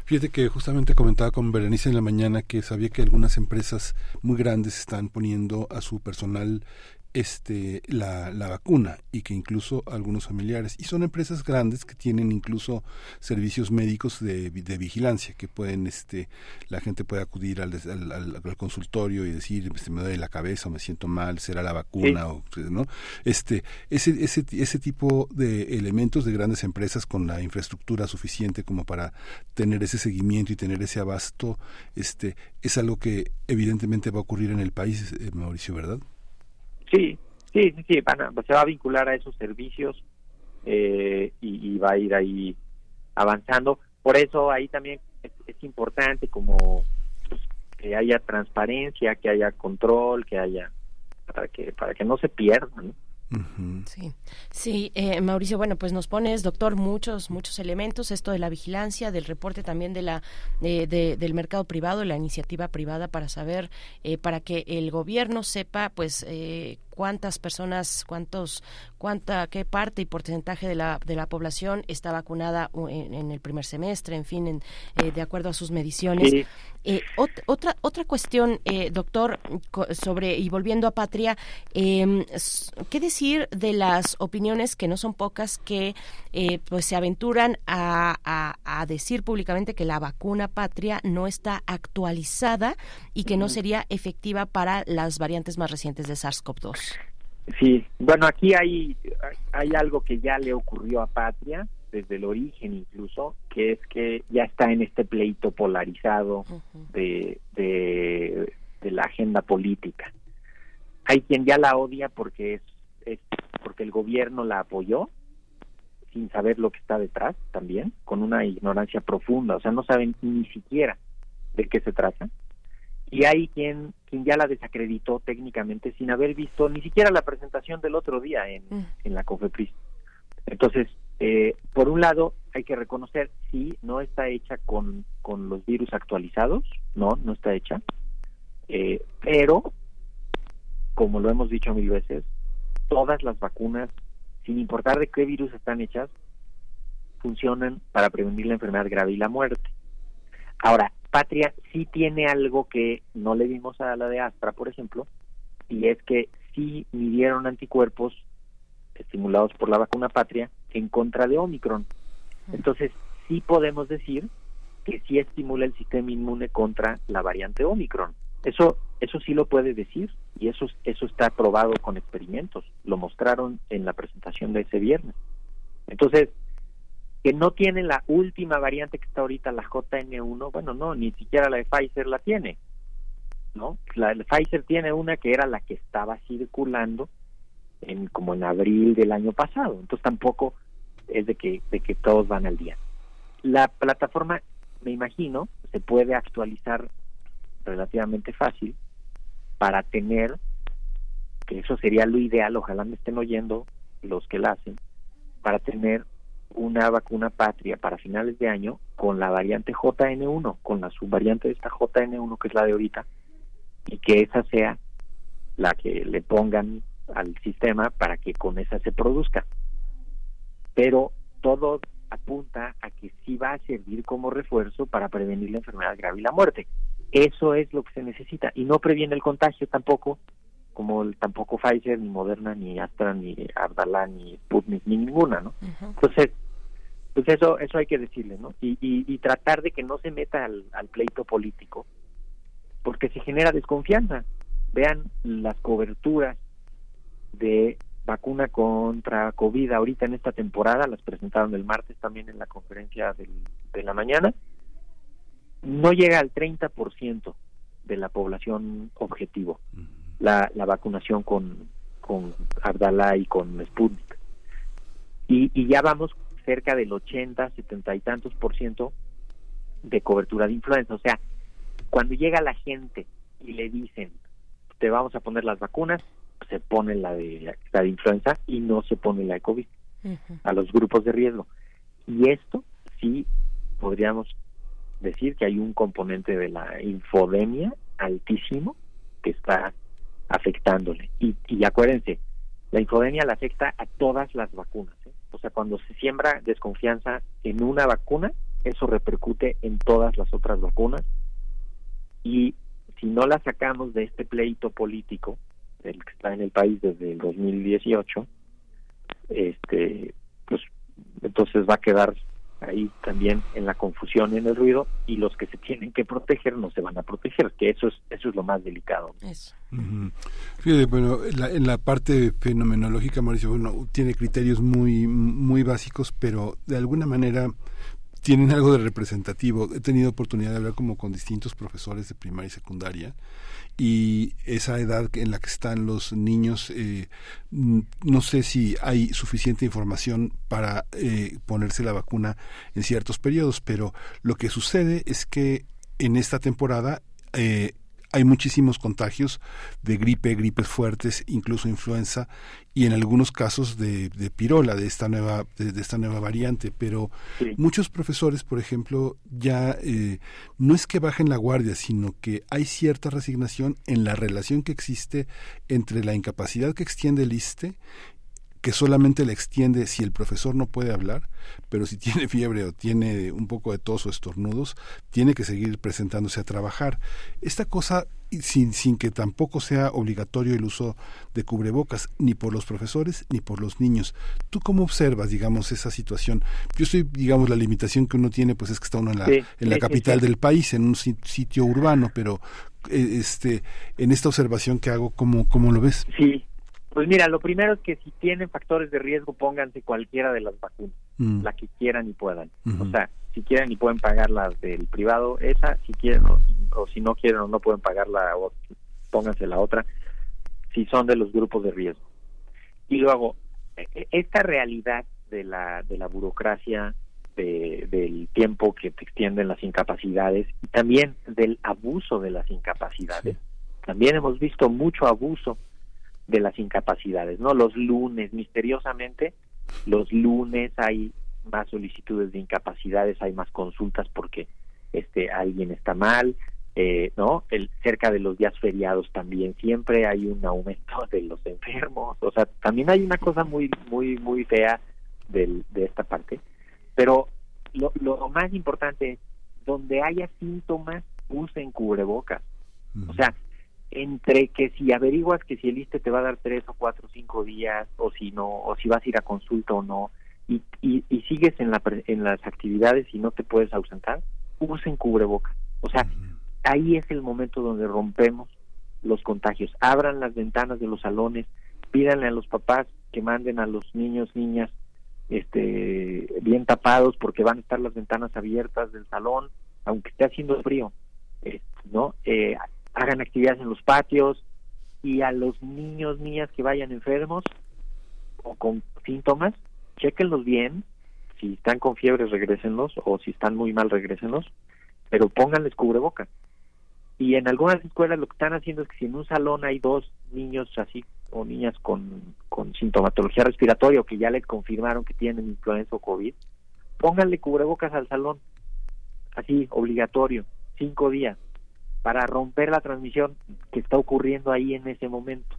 Fíjate que justamente comentaba con Berenice en la mañana que sabía que algunas empresas muy grandes están poniendo a su personal este la, la, vacuna y que incluso algunos familiares. Y son empresas grandes que tienen incluso servicios médicos de, de vigilancia que pueden este la gente puede acudir al, al, al, consultorio y decir se me duele la cabeza o me siento mal será la vacuna o no este ese ese ese tipo de elementos de grandes empresas con la infraestructura suficiente como para tener ese seguimiento y tener ese abasto este es algo que evidentemente va a ocurrir en el país eh, Mauricio verdad Sí, sí, sí, sí van se va a vincular a esos servicios eh, y, va a ir ahí avanzando. Por eso ahí también es, importante como pues, que haya transparencia, que haya control, que haya para que para que no se pierdan. Sí, sí, eh, Mauricio, bueno, pues nos pones, doctor, muchos, muchos elementos, esto de la vigilancia, del reporte también de la, eh, del mercado privado, la iniciativa privada para saber, eh, para que el gobierno sepa, pues, cuántas personas, cuántos, cuánta, qué parte y porcentaje de la, de la población está vacunada en, el primer semestre, en fin, eh, de acuerdo a sus mediciones. Eh, otra otra cuestión, eh, doctor, sobre y volviendo a Patria, em, ¿qué decir de las opiniones que no son pocas que pues se aventuran a, a, decir públicamente que la vacuna Patria no está actualizada y que no sería efectiva para las variantes más recientes de SARS-CoV-2? Sí, bueno, aquí hay, hay algo que ya le ocurrió a Patria, desde el origen incluso, que es que ya está en este pleito polarizado de, de, la agenda política. Hay quien ya la odia porque es, es porque el gobierno la apoyó sin saber lo que está detrás también, con una ignorancia profunda, o sea, no saben ni siquiera de qué se trata y hay quien, quien ya la desacreditó técnicamente sin haber visto ni siquiera la presentación del otro día en, mm. en la COFEPRIS. Entonces, eh, por un lado, hay que reconocer, sí, no está hecha con, con los virus actualizados, no, no está hecha, eh, pero, como lo hemos dicho mil veces, todas las vacunas, sin importar de qué virus están hechas, funcionan para prevenir la enfermedad grave y la muerte. Ahora, Patria sí tiene algo que no le dimos a la de Astra, por ejemplo, y es que sí midieron anticuerpos estimulados por la vacuna Patria en contra de Omicron. Entonces, sí podemos decir que sí estimula el sistema inmune contra la variante Omicron. Eso eso sí lo puede decir y eso eso está probado con experimentos. Lo mostraron en la presentación de ese viernes. Entonces, que no tiene la última variante que está ahorita, la JN1, bueno, no, ni siquiera la de Pfizer la tiene, ¿no? La de Pfizer tiene una que era la que estaba circulando en como en abril del año pasado, entonces tampoco es de que, de que todos van al día. La plataforma, me imagino, se puede actualizar relativamente fácil para tener, que eso sería lo ideal, ojalá me estén oyendo los que la hacen, para tener una vacuna patria para finales de año con la variante JN1, con la subvariante de esta JN1 que es la de ahorita, y que esa sea la que le pongan al sistema para que con esa se produzca. Pero todo apunta a que sí va a servir como refuerzo para prevenir la enfermedad grave y la muerte. Eso es lo que se necesita y no previene el contagio tampoco, como el, tampoco Pfizer, ni Moderna, ni Astra, ni Abdala, ni Sputnik, ni ninguna, ¿no? Entonces, pues eso eso hay que decirle, ¿no? Y, y, tratar de que no se meta al, pleito político, porque se genera desconfianza. Vean las coberturas de vacuna contra COVID ahorita en esta temporada, las presentaron el martes también en la conferencia de la mañana, no llega al 30% de la población objetivo la, la vacunación con, con Abdalá y con Sputnik. Y, y ya vamos cerca del 80, 70 y tantos por ciento de cobertura de influenza. O sea, cuando llega la gente y le dicen, te vamos a poner las vacunas, se pone la de, la de influenza y no se pone la de COVID a los grupos de riesgo. Y esto sí podríamos decir que hay un componente de la infodemia altísimo que está afectándole. Y, y acuérdense, la infodemia la afecta a todas las vacunas. ¿eh? O sea, cuando se siembra desconfianza en una vacuna, eso repercute en todas las otras vacunas. Y si no la sacamos de este pleito político, el que está en el país desde el 2018, este, pues entonces va a quedar ahí también en la confusión en el ruido y los que se tienen que proteger no se van a proteger que eso es eso es lo más delicado. Eso. Fíjate, bueno en la parte fenomenológica Mauricio bueno tiene criterios muy muy básicos pero de alguna manera tienen algo de representativo. He tenido oportunidad de hablar como con distintos profesores de primaria y secundaria y esa edad en la que están los niños, eh, no sé si hay suficiente información para eh, ponerse la vacuna en ciertos periodos, pero lo que sucede es que en esta temporada eh, hay muchísimos contagios de gripe, gripes fuertes, incluso influenza y en algunos casos de, de pirola de esta nueva de, esta nueva variante. Pero muchos profesores, por ejemplo, ya eh, no es que bajen la guardia, sino que hay cierta resignación en la relación que existe entre la incapacidad que extiende el ISTE que solamente le extiende si el profesor no puede hablar, pero si (laughs) tiene fiebre o tiene un poco de tos o estornudos, tiene que seguir presentándose a trabajar. Esta cosa, sin, sin que tampoco sea obligatorio el uso de cubrebocas, ni por los profesores ni por los niños. ¿Tú cómo observas, digamos, esa situación? Yo estoy, digamos, la limitación que uno tiene, pues es que está uno en la, en la capital del país, en un sitio urbano, pero eh, este, en esta observación que hago, ¿cómo, cómo lo ves? Sí, pues mira, lo primero es que si tienen factores de riesgo, pónganse cualquiera de las vacunas, mm. la que quieran y puedan. O sea, si quieren y pueden pagar las del privado, esa, si quieren o, si no quieren o no pueden pagar la pónganse la otra, si son de los grupos de riesgo. Y luego, e, e, esta realidad de la, de la burocracia, del tiempo que te extienden las incapacidades y también del abuso de las incapacidades. También hemos visto mucho abuso de las incapacidades, ¿no? Los lunes, misteriosamente, los lunes hay más solicitudes de incapacidades, hay más consultas porque este alguien está mal, eh, ¿no? El, cerca de los días feriados también siempre hay un aumento (laughs) de los enfermos, o sea, también hay una cosa muy, muy, muy fea del, de esta parte, pero lo, lo más importante es, donde haya síntomas, usen cubrebocas. O sea, entre que si averiguas que si el ISTE te va a dar tres o cuatro o cinco días o si no o si vas a ir a consulta o no y, y, sigues en, la, en las actividades y no te puedes ausentar usen cubreboca. O sea ahí es el momento donde rompemos los contagios. Abran las ventanas de los salones pídanle a los papás que manden a los niños niñas este bien tapados porque van a estar las ventanas abiertas del salón aunque esté haciendo frío eh, no eh, hagan actividades en los patios y a los niños, niñas que vayan enfermos o con síntomas, chequenlos bien, si están con fiebre regresenlos o si están muy mal regresenlos, pero pónganles cubrebocas. Y en algunas escuelas lo que están haciendo es que si en un salón hay dos niños así o niñas con, con sintomatología respiratoria o que ya les confirmaron que tienen influenza o COVID, pónganle cubrebocas al salón, así obligatorio, cinco días para romper la transmisión que está ocurriendo ahí en ese momento,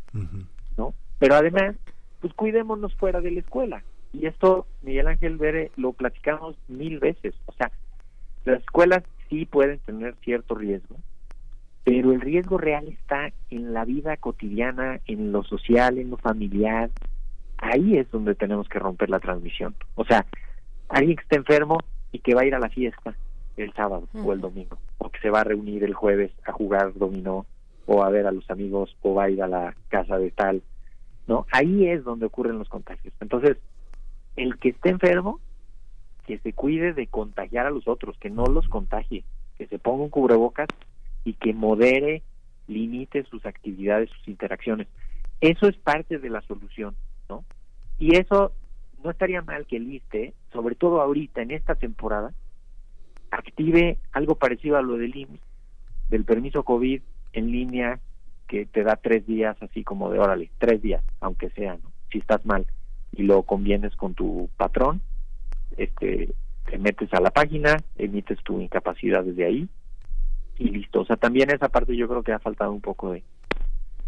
¿no? Pero además, pues cuidémonos fuera de la escuela. Y esto, Miguel Ángel Vere, lo platicamos mil veces. O sea, las escuelas sí pueden tener cierto riesgo, pero el riesgo real está en la vida cotidiana, en lo social, en lo familiar. Ahí es donde tenemos que romper la transmisión. O sea, alguien que está enfermo y que va a ir a la fiesta, el sábado o el domingo, o que se va a reunir el jueves a jugar dominó o a ver a los amigos o va a ir a la casa de tal, ¿no? Ahí es donde ocurren los contagios. Entonces, el que esté enfermo, que se cuide de contagiar a los otros, que no los contagie, que se ponga un cubrebocas y que modere, limite sus actividades, sus interacciones. Eso es parte de la solución, ¿no? Y eso no estaría mal que el ISTE, sobre todo ahorita en esta temporada, active algo parecido a lo del permiso COVID en línea que te da tres días así como de órale, tres días, aunque sea, ¿no? si estás mal y lo convienes con tu patrón, este, te metes a la página, emites tu incapacidad desde ahí y listo. O sea, también esa parte yo creo que ha faltado un poco de,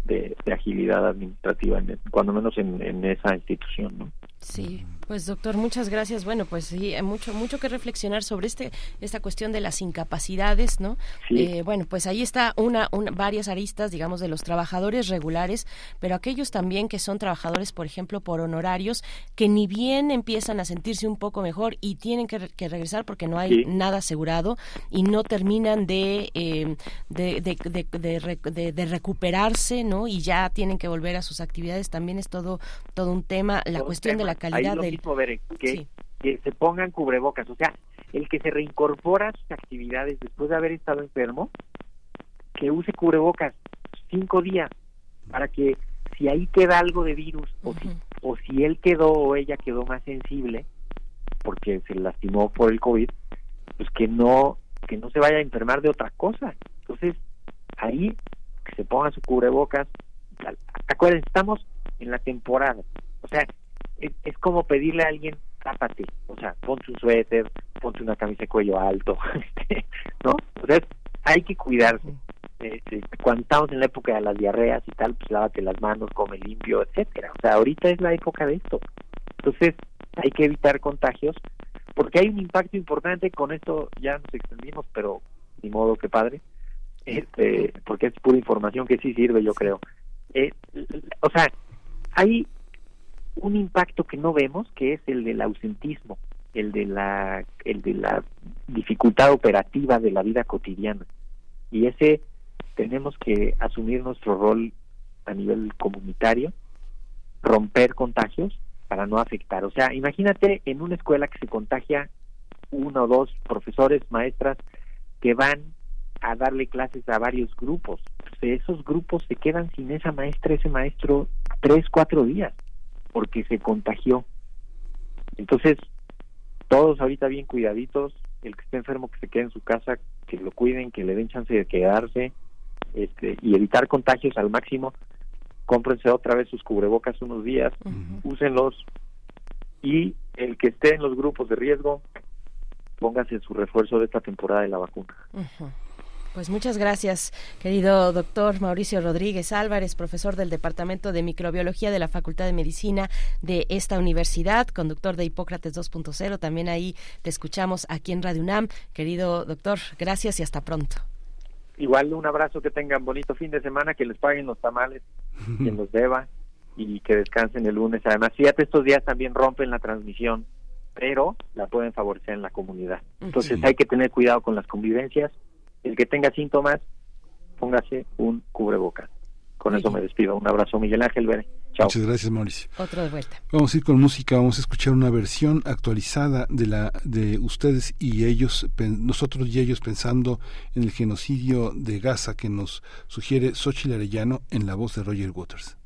de, agilidad administrativa, en, cuando menos en, en esa institución, ¿no? Sí, pues doctor, muchas gracias. Bueno, pues sí, hay mucho, mucho que reflexionar sobre este, esta cuestión de las incapacidades, ¿no? Eh, bueno, pues ahí está una, varias aristas, digamos, de los trabajadores regulares, pero aquellos también que son trabajadores, por ejemplo, por honorarios, que ni bien empiezan a sentirse un poco mejor y tienen que, regresar porque no hay nada asegurado y no terminan de, eh, de, de, de, recuperarse, ¿no? Y ya tienen que volver a sus actividades. También es todo, todo un tema. La cuestión de la calidad del que, que se pongan cubrebocas. O sea, el que se reincorpora a sus actividades después de haber estado enfermo, que use cubrebocas cinco días para que si ahí queda algo de virus o si o si él quedó o ella quedó más sensible porque se lastimó por el covid pues que no que no se vaya a enfermar de otra cosa. Entonces ahí que se ponga su cubrebocas acuérdense estamos en la temporada. O sea es, como pedirle a alguien, tápate, o sea, ponte un suéter, ponte una camisa de cuello alto, (laughs) este, ¿no? O sea, hay que cuidarse. Este, cuando estamos en la época de las diarreas y tal, pues lávate las manos, come limpio, etcétera. O sea, ahorita es la época de esto. Entonces, hay que evitar contagios, porque hay un impacto importante, con esto ya nos extendimos, pero ni modo que padre, este, porque es pura información que sí sirve, yo creo. Eh, o sea, hay un impacto que no vemos, que es el del ausentismo, el de la, el de la dificultad operativa de la vida cotidiana. Y ese tenemos que asumir nuestro rol a nivel comunitario, romper contagios para no afectar. O sea, imagínate en una escuela que se contagia uno o dos profesores, maestras que van a darle clases a varios grupos. esos grupos se quedan sin esa maestra, ese maestro, tres, cuatro días porque se contagió. Entonces, todos ahorita bien cuidaditos, el que esté enfermo que se quede en su casa, que lo cuiden, que le den chance de quedarse este, y evitar contagios al máximo. Cómprense otra vez sus cubrebocas unos días, úsenlos y el que esté en los grupos de riesgo, póngase su refuerzo de esta temporada de la vacuna. Pues muchas gracias, querido doctor Mauricio Rodríguez Álvarez, profesor del Departamento de Microbiología de la Facultad de Medicina de esta universidad, conductor de Hipócrates 2.0. También ahí te escuchamos aquí en Radio UNAM. Querido doctor, gracias y hasta pronto. Igual un abrazo, que tengan bonito fin de semana, que les paguen los tamales, quien (laughs) los deba y que descansen el lunes. Además, fíjate, estos días también rompen la transmisión, pero la pueden favorecer en la comunidad. Entonces hay que tener cuidado con las convivencias el que tenga síntomas, póngase un cubrebocas. Con eso me despido. Un abrazo, Miguel Ángel Bere. Chao. Muchas gracias, Mauricio. Otro de vuelta. Vamos a ir con música, vamos a escuchar una versión actualizada de la de ustedes y ellos, nosotros y ellos pensando en el genocidio de Gaza que nos sugiere Xochitl Arellano en la voz de Roger Waters.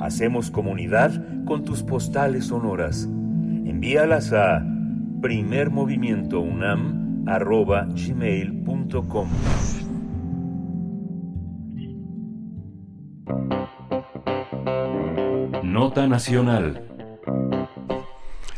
Hacemos comunidad con tus postales sonoras. Envíalas a primermovimientounam.gmail.com Nota Nacional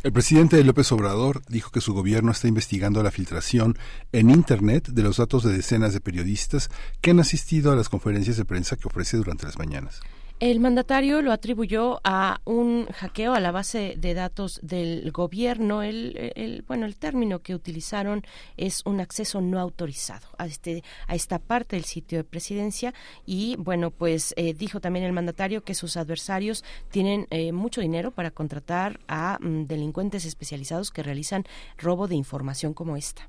el presidente López Obrador dijo que su gobierno está investigando la filtración en Internet de los datos de decenas de periodistas que han asistido a las conferencias de prensa que ofrece durante las mañanas. El mandatario lo atribuyó a un hackeo a la base de datos del gobierno. El, bueno, el término que utilizaron es un acceso no autorizado a este a esta parte del sitio de presidencia y bueno, pues eh, dijo también el mandatario que sus adversarios tienen eh, mucho dinero para contratar a mm, delincuentes especializados que realizan robo de información como esta.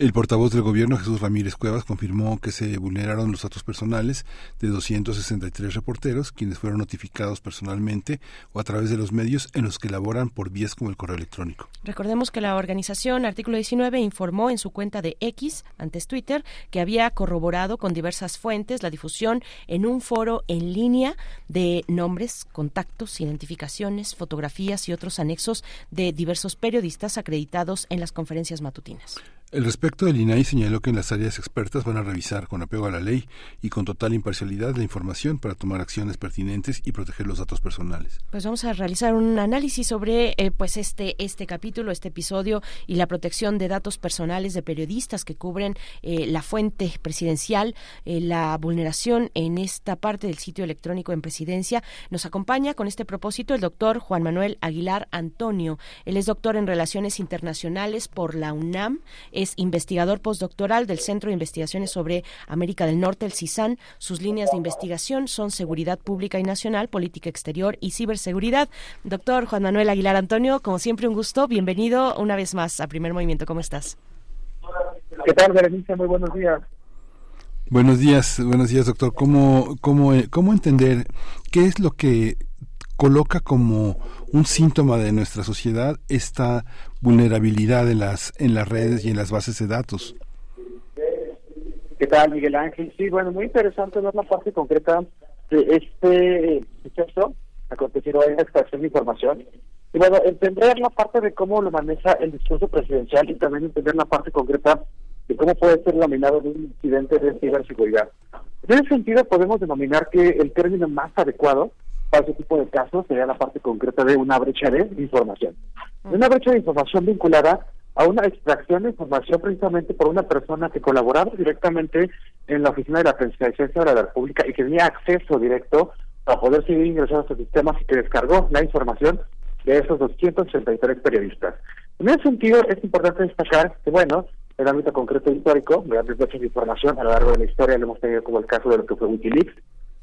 El portavoz del gobierno, Jesús Ramírez Cuevas, confirmó que se vulneraron los datos personales de 263 reporteros, quienes fueron notificados personalmente o a través de los medios en los que laboran por vías como el correo electrónico. Recordemos que la organización Artículo 19 informó en su cuenta de X, antes Twitter, que había corroborado con diversas fuentes la difusión en un foro en línea de nombres, contactos, identificaciones, fotografías y otros anexos de diversos periodistas acreditados en las conferencias matutinas. El respecto del INAI señaló que en las áreas expertas van a revisar con apego a la ley y con total imparcialidad la información para tomar acciones pertinentes y proteger los datos personales. Pues vamos a realizar un análisis sobre eh, pues este este capítulo, este episodio y la protección de datos personales de periodistas que cubren eh, la fuente presidencial, eh, la vulneración en esta parte del sitio electrónico en presidencia. Nos acompaña con este propósito el doctor Juan Manuel Aguilar Antonio. Él es doctor en Relaciones Internacionales por la UNAM es investigador postdoctoral del Centro de Investigaciones sobre América del Norte, el CISAN. Sus líneas de investigación son seguridad pública y nacional, política exterior y ciberseguridad. Doctor Juan Manuel Aguilar Antonio, como siempre un gusto, bienvenido una vez más a Primer Movimiento. ¿Cómo estás? ¿Qué tal, Berenice? Muy buenos días. Buenos días, buenos días, doctor. ¿Cómo, cómo, cómo entender qué es lo que coloca como un síntoma de nuestra sociedad esta vulnerabilidad en las en las redes y en las bases de datos. ¿Qué tal, Miguel Ángel? Sí, bueno, muy interesante ver la parte concreta de este suceso acontecido en la extracción de información. Y bueno, entender la parte de cómo lo maneja el discurso presidencial y también entender la parte concreta de cómo puede ser denominado un incidente de ciberseguridad. En ese sentido, podemos denominar que el término más adecuado para ese tipo de casos sería la parte concreta de una brecha de información. Una brecha de información vinculada a una extracción de información precisamente por una persona que colaboraba directamente en la oficina de la presidencia de la República y que tenía acceso directo a poder seguir ingresando a estos sistemas y que descargó la información de esos 283 periodistas. En ese sentido, es importante destacar que, bueno, en el ámbito concreto histórico, grandes brechas de información a lo largo de la historia lo hemos tenido como el caso de lo que fue Wikileaks,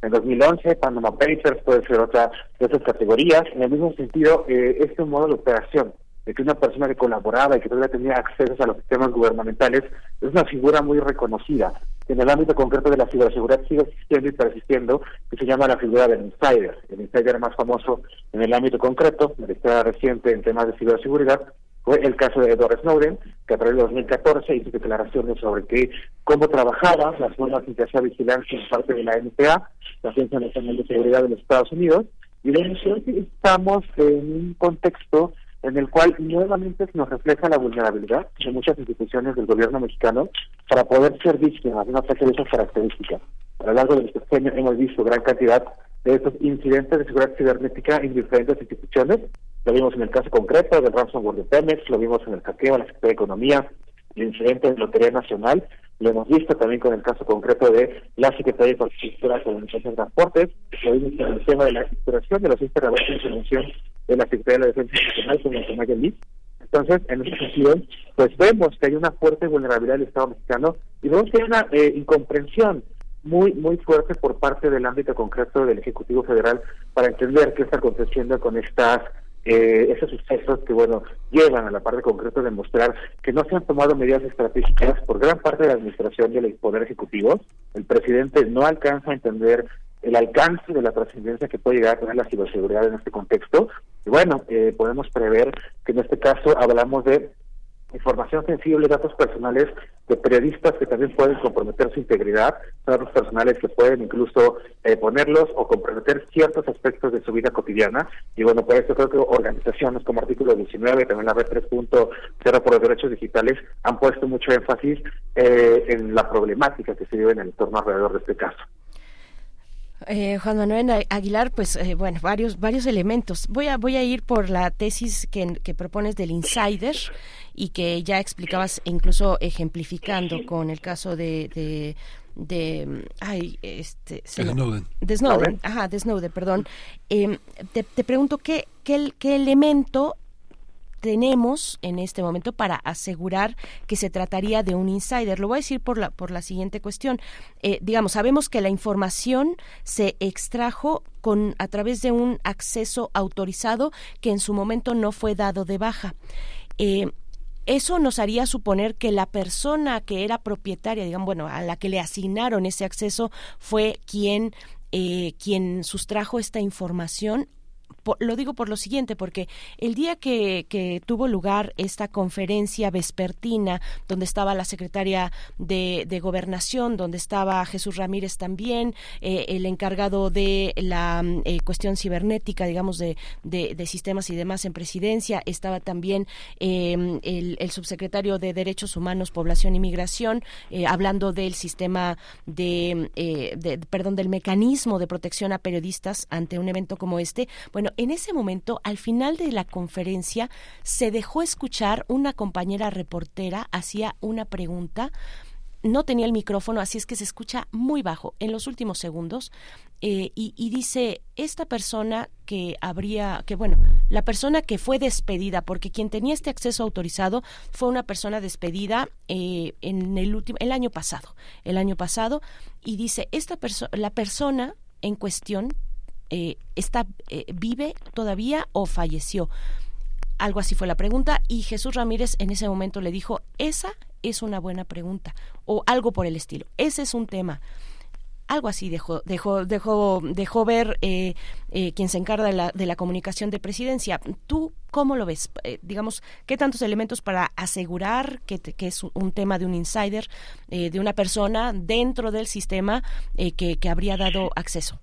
en 2011, Panama Papers puede ser otra de esas categorías. En el mismo sentido, eh, este modo de operación de que una persona que colaboraba y que todavía tenía acceso a los sistemas gubernamentales es una figura muy reconocida. En el ámbito concreto de la ciberseguridad sigue existiendo y persistiendo, que se llama la figura del insider. El insider más famoso en el ámbito concreto, la historia reciente en temas de ciberseguridad, fue el caso de Edward Snowden, que a través de 2014 hizo declaraciones sobre que cómo trabajaban las normas de vigilancia en parte de la NPA, la Agencia Nacional de Seguridad de los Estados Unidos, y de estamos en un contexto en el cual nuevamente nos refleja la vulnerabilidad de muchas instituciones del gobierno mexicano para poder ser víctimas de una serie de esas características. A lo largo del sexenio hemos visto gran cantidad de estos incidentes de seguridad cibernética en diferentes instituciones, lo vimos en el caso concreto del ransomware de Pemex, lo vimos en el hackeo a la Secretaría de Economía, el incidente de Lotería Nacional, lo hemos visto también con el caso concreto de la Secretaría de Infraestructura de Comunicaciones y Transportes, lo vimos en el tema de la exploración de los sistemas de intervención de la Secretaría de la Defensa Nacional con el del Entonces, en esa sentido, pues vemos que hay una fuerte vulnerabilidad del Estado mexicano y vemos que hay una eh, incomprensión muy muy fuerte por parte del ámbito concreto del Ejecutivo Federal para entender qué está aconteciendo con estas eh, esos sucesos que, bueno, llevan a la parte concreta de mostrar que no se han tomado medidas estratégicas por gran parte de la administración y el Poder Ejecutivo. El presidente no alcanza a entender el alcance de la trascendencia que puede llegar a tener la ciberseguridad en este contexto. Y bueno, eh, podemos prever que en este caso hablamos de información sensible, datos personales de periodistas que también pueden comprometer su integridad, datos personales que pueden incluso eh, ponerlos o comprometer ciertos aspectos de su vida cotidiana. Y bueno, por eso creo que organizaciones como Artículo 19, también la Red 3.0 por los derechos digitales, han puesto mucho énfasis eh, en la problemática que se vive en el entorno alrededor de este caso. Eh, Juan Manuel Aguilar, pues eh, bueno, varios varios elementos. Voy a voy a ir por la tesis que, que propones del insider y que ya explicabas incluso ejemplificando con el caso de, de de ay este Snowden. de Snowden ajá de Snowden perdón eh, te, te, pregunto qué, qué qué elemento tenemos en este momento para asegurar que se trataría de un insider. Lo voy a decir por la, por la siguiente cuestión. Eh, digamos, sabemos que la información se extrajo con, a través de un acceso autorizado que en su momento no fue dado de baja. Eh, eso nos haría suponer que la persona que era propietaria, digamos, bueno, a la que le asignaron ese acceso fue quien eh, quien sustrajo esta información lo digo por lo siguiente, porque el día que, que, tuvo lugar esta conferencia vespertina, donde estaba la secretaria de, de Gobernación, donde estaba Jesús Ramírez también, eh, el encargado de la eh, cuestión cibernética, digamos, de, de, sistemas y demás en presidencia, estaba también eh, el, subsecretario de Derechos Humanos, Población y Migración, eh, hablando del sistema de, de, perdón, del mecanismo de protección a periodistas ante un evento como este. Bueno, en ese momento, al final de la conferencia, se dejó escuchar una compañera reportera hacía una pregunta no tenía el micrófono, así es que se escucha muy bajo en los últimos segundos. Eh, y, dice, esta persona que habría, que bueno, la persona que fue despedida, porque quien tenía este acceso autorizado fue una persona despedida eh, en el último, el año pasado, el año pasado, y dice, esta persona, la persona en cuestión eh, está eh, vive todavía o falleció. Algo así fue la pregunta y Jesús Ramírez en ese momento le dijo, esa es una buena pregunta o algo por el estilo. Ese es un tema. Algo así dejó, dejó, dejó, dejó ver eh, eh, quien se encarga de la, de la comunicación de presidencia. ¿Tú cómo lo ves? Digamos, ¿qué tantos elementos para asegurar que, que es un tema de un insider, de una persona dentro del sistema que, que habría dado acceso?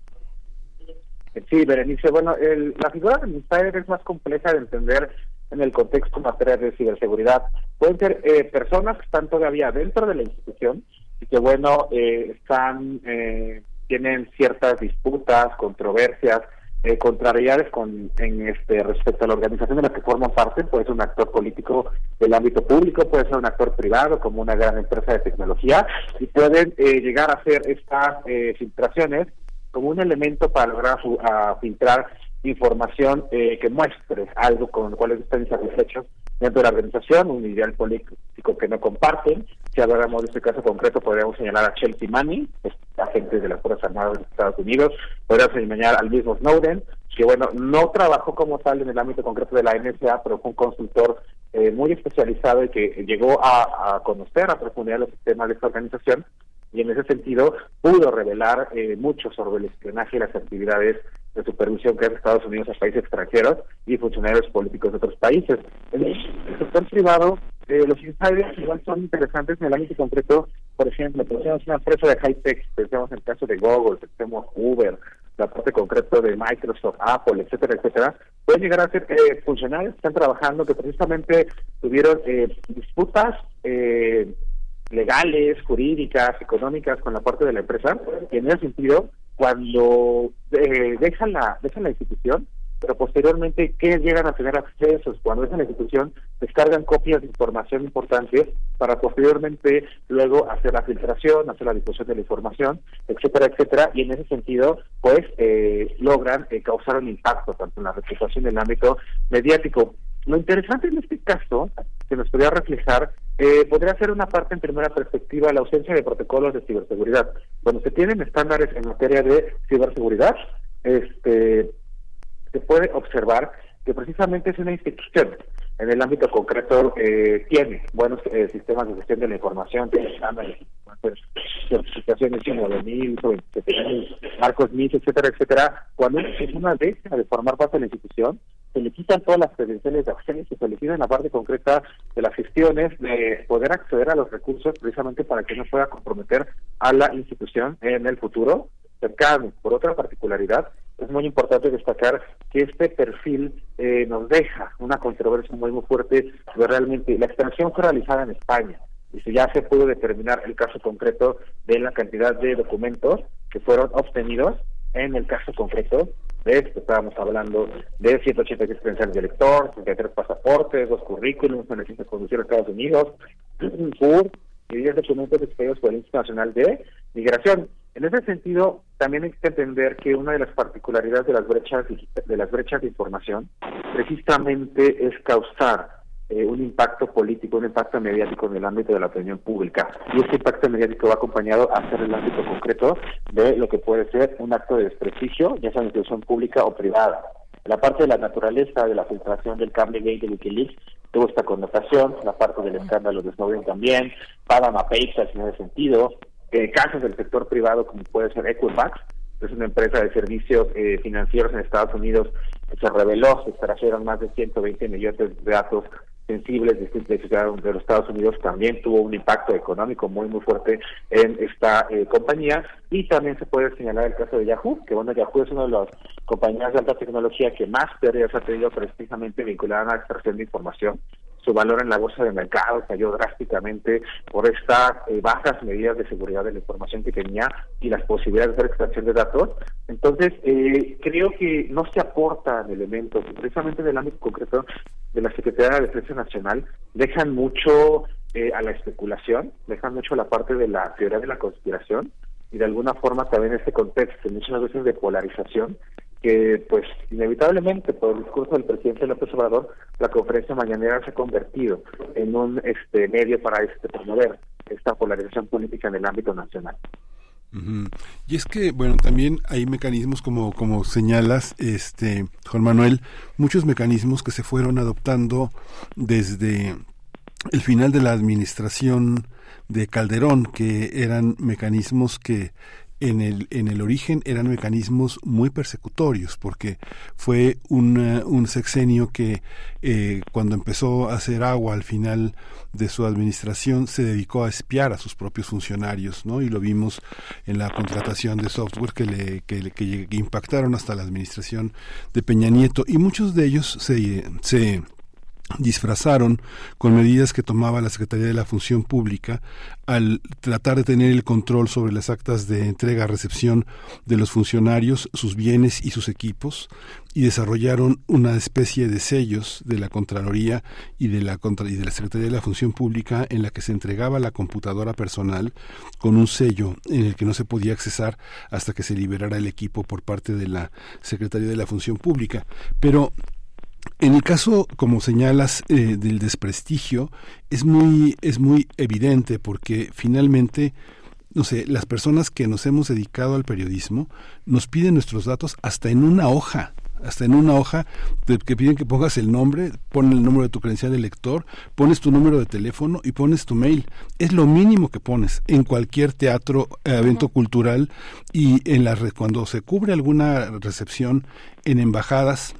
Sí, Berenice, bueno, el, la figura del insider es más compleja de entender en el contexto material de ciberseguridad. Pueden ser eh, personas que están todavía dentro de la institución y que, bueno, eh, están, eh, tienen ciertas disputas, controversias, eh, contrariedades con, en este respecto a la organización de la que forman parte, puede ser un actor político del ámbito público, puede ser un actor privado como una gran empresa de tecnología y pueden eh, llegar a hacer estas eh, filtraciones como un elemento para lograr filtrar información eh, que muestre algo con lo cual están insatisfechos dentro de la organización, un ideal político que no comparten. Si habláramos de este caso concreto, podríamos señalar a Chelsea Manning, agente de las Fuerzas Armadas de Estados Unidos, podríamos señalar al mismo Snowden, que bueno, no trabajó como tal en el ámbito concreto de la NSA, pero fue un consultor eh, muy especializado y que llegó a, a conocer a profundidad los sistemas de esta organización y en ese sentido pudo revelar eh, mucho sobre el espionaje y las actividades de supervisión que hace Estados Unidos a países extranjeros y funcionarios políticos de otros países. En el sector privado, eh, los insiders igual son interesantes en el ámbito concreto, por ejemplo, pensamos una empresa de high-tech, pensamos en el caso de Google, pensemos Uber, la parte concreta de Microsoft, Apple, etcétera, etcétera, pueden llegar a ser eh, funcionarios que están trabajando, que precisamente tuvieron eh, disputas eh, legales, jurídicas, económicas con la parte de la empresa, y en ese sentido, cuando eh, dejan la dejan la institución, pero posteriormente que llegan a tener accesos cuando dejan la institución, descargan copias de información importantes para posteriormente luego hacer la filtración, hacer la difusión de la información, etcétera, etcétera, y en ese sentido, pues eh, logran eh, causar un impacto tanto en la reputación en el ámbito mediático. Lo interesante en este caso, que nos podría reflejar, eh, podría ser una parte en primera perspectiva la ausencia de protocolos de ciberseguridad. Cuando se tienen estándares en materia de ciberseguridad, este se puede observar que precisamente es una institución en el ámbito concreto eh, tiene buenos eh, sistemas de gestión de la información, estándares, certificaciones como de mil, marcos MIS, etcétera, etcétera. Cuando una deja de formar parte de la institución, se le quitan todas las credenciales de acceso y se le quitan la parte concreta de las gestiones de poder acceder a los recursos precisamente para que no pueda comprometer a la institución en el futuro cercano. Por otra particularidad, es muy importante destacar que este perfil eh, nos deja una controversia muy muy fuerte realmente la extracción fue realizada en España y ya se pudo determinar el caso concreto de la cantidad de documentos que fueron obtenidos en el caso concreto de esto estábamos hablando de 186 credenciales de elector, 33 pasaportes, dos currículums, beneficios de conducir a Estados Unidos, (clears throat) un y 10 documentos expedidos por el Instituto Nacional de Migración. En ese sentido, también hay que entender que una de las particularidades de las brechas de las brechas de información precisamente es causar eh, un impacto político, un impacto mediático en el ámbito de la opinión pública. Y ese impacto mediático va acompañado hacia el ámbito concreto de lo que puede ser un acto de desprestigio, ya sea en institución pública o privada. La parte de la naturaleza de la filtración del cable gay de Wikileaks tuvo esta connotación, la parte del escándalo de Snowden también, Panama Papers en ese sentido, eh, casos del sector privado como puede ser Equifax, es una empresa de servicios eh, financieros en Estados Unidos que se reveló, se extrajeron más de 120 millones de datos sensibles de, de, los Estados Unidos. También tuvo un impacto económico muy muy fuerte en esta eh, compañía. Y también se puede señalar el caso de Yahoo que bueno Yahoo es una de las compañías de alta tecnología que más pérdidas ha tenido precisamente vinculada a la extracción de información su valor en la bolsa de mercado cayó drásticamente por estas eh, bajas medidas de seguridad de la información que tenía y las posibilidades de extracción de datos. Entonces, eh, creo que no se aportan elementos, precisamente en el ámbito concreto de la Secretaría de Defensa Nacional, dejan mucho eh, a la especulación, dejan mucho la parte de la teoría de la conspiración y de alguna forma también este contexto, muchas veces de polarización, que pues inevitablemente por el discurso del presidente López Obrador la conferencia mañanera se ha convertido en un este medio para este promover esta polarización política en el ámbito nacional. Y es que, bueno, también hay mecanismos como, como señalas, este, Juan Manuel, muchos mecanismos que se fueron adoptando desde el final de la administración de Calderón, que eran mecanismos que en el, en el origen eran mecanismos muy persecutorios, porque fue un, sexenio que eh, cuando empezó a hacer agua al final de su administración se dedicó a espiar a sus propios funcionarios, ¿no? Y lo vimos en la contratación de software que le, que, que impactaron hasta la administración de Peña Nieto y muchos de ellos se, se disfrazaron con medidas que tomaba la Secretaría de la Función Pública al tratar de tener el control sobre las actas de entrega-recepción de los funcionarios, sus bienes y sus equipos, y desarrollaron una especie de sellos de la Contraloría y de la, y de la Secretaría de la Función Pública en la que se entregaba la computadora personal con un sello en el que no se podía accesar hasta que se liberara el equipo por parte de la Secretaría de la Función Pública. Pero en el caso, como señalas, eh, del desprestigio, es muy, es muy evidente porque finalmente, no sé, las personas que nos hemos dedicado al periodismo nos piden nuestros datos hasta en una hoja hasta en una hoja que piden que pongas el nombre, ponen el número de tu credencial de lector, pones tu número de teléfono y pones tu mail. Es lo mínimo que pones en cualquier teatro, evento cultural y en la cuando se cubre alguna recepción en embajadas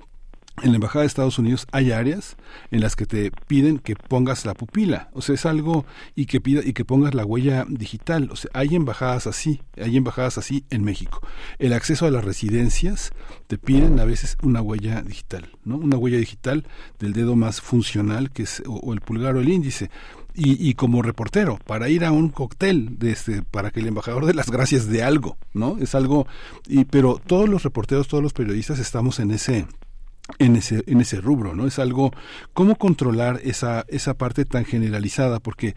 en la Embajada de Estados Unidos hay áreas en las que te piden que pongas la pupila, o sea, es algo y que pida y que pongas la huella digital, o sea, hay embajadas así, hay embajadas así en México. El acceso a las residencias te piden a veces una huella digital, ¿no? Una huella digital del dedo más funcional que es o, el pulgar o el índice. Y, y, como reportero para ir a un cóctel de este, para que el embajador (laughs) dé las gracias de algo no es algo y pero todos los reporteros todos los periodistas estamos en ese en ese, en ese rubro, ¿no? Es algo, ¿cómo controlar esa, esa parte tan generalizada? Porque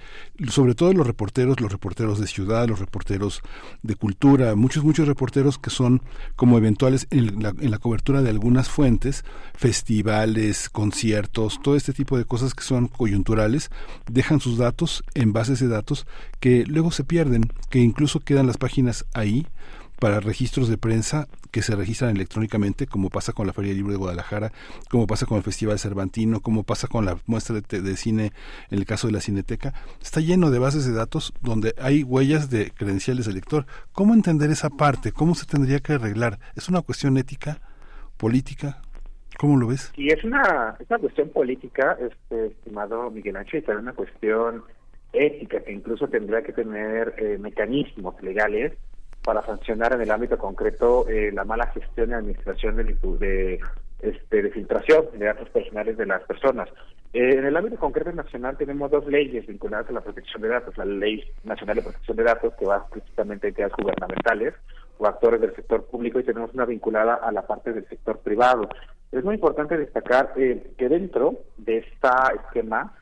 sobre todo los reporteros, los reporteros de ciudad, los reporteros de cultura, muchos, muchos reporteros que son como eventuales en la, en la cobertura de algunas fuentes, festivales, conciertos, todo este tipo de cosas que son coyunturales, dejan sus datos en bases de datos que luego se pierden, que incluso quedan las páginas ahí para registros de prensa que se registran electrónicamente, como pasa con la Feria Libre de Guadalajara, como pasa con el Festival Cervantino, como pasa con la muestra de, cine en el caso de la Cineteca, está lleno de bases de datos donde hay huellas de credenciales de lector. ¿Cómo entender esa parte? ¿Cómo se tendría que arreglar? ¿Es una cuestión ética, política? ¿Cómo lo ves? Sí, es una, es una cuestión política, este, estimado Miguel Ángel, y también una cuestión ética que incluso tendrá que tener eh, mecanismos legales para sancionar en el ámbito concreto eh, la mala gestión y administración de, este, de filtración de datos personales de las personas. Eh, en el ámbito concreto nacional tenemos dos leyes vinculadas a la protección de datos. La Ley Nacional de Protección de Datos, que va precisamente a entidades gubernamentales o actores del sector público, y tenemos una vinculada a la parte del sector privado. Es muy importante destacar eh, que dentro de este esquema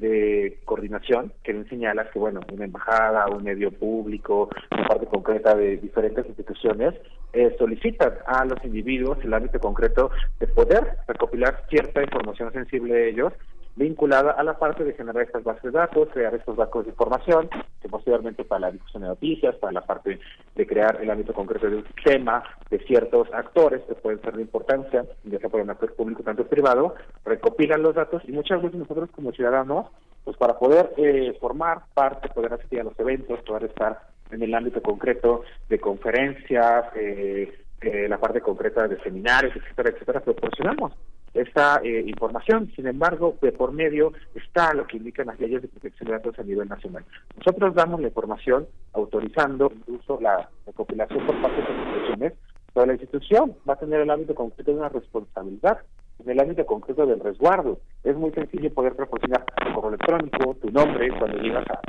de coordinación que bien señalas que bueno una embajada un medio público una parte concreta de diferentes instituciones eh, solicitan a los individuos el ámbito concreto de poder recopilar cierta información sensible de ellos vinculada a la parte de generar estas bases de datos, crear estos bancos de información, que posteriormente para la difusión de noticias, para la parte de crear el ámbito concreto de un sistema de ciertos actores que pueden ser de importancia, ya sea por un actor público tanto privado, recopilan los datos y muchas veces nosotros como ciudadanos, pues para poder eh, formar parte, poder asistir a los eventos, poder estar en el ámbito concreto de conferencias, eh, eh, la parte concreta de seminarios, etcétera, etcétera, proporcionamos esta eh, información. Sin embargo, de por medio está lo que indican las leyes de protección de datos a nivel nacional. Nosotros damos la información autorizando incluso la recopilación por parte de las instituciones, pero la institución va a tener el ámbito concreto de una responsabilidad en el ámbito concreto del resguardo. Es muy sencillo poder proporcionar tu correo electrónico, tu nombre, cuando llegas a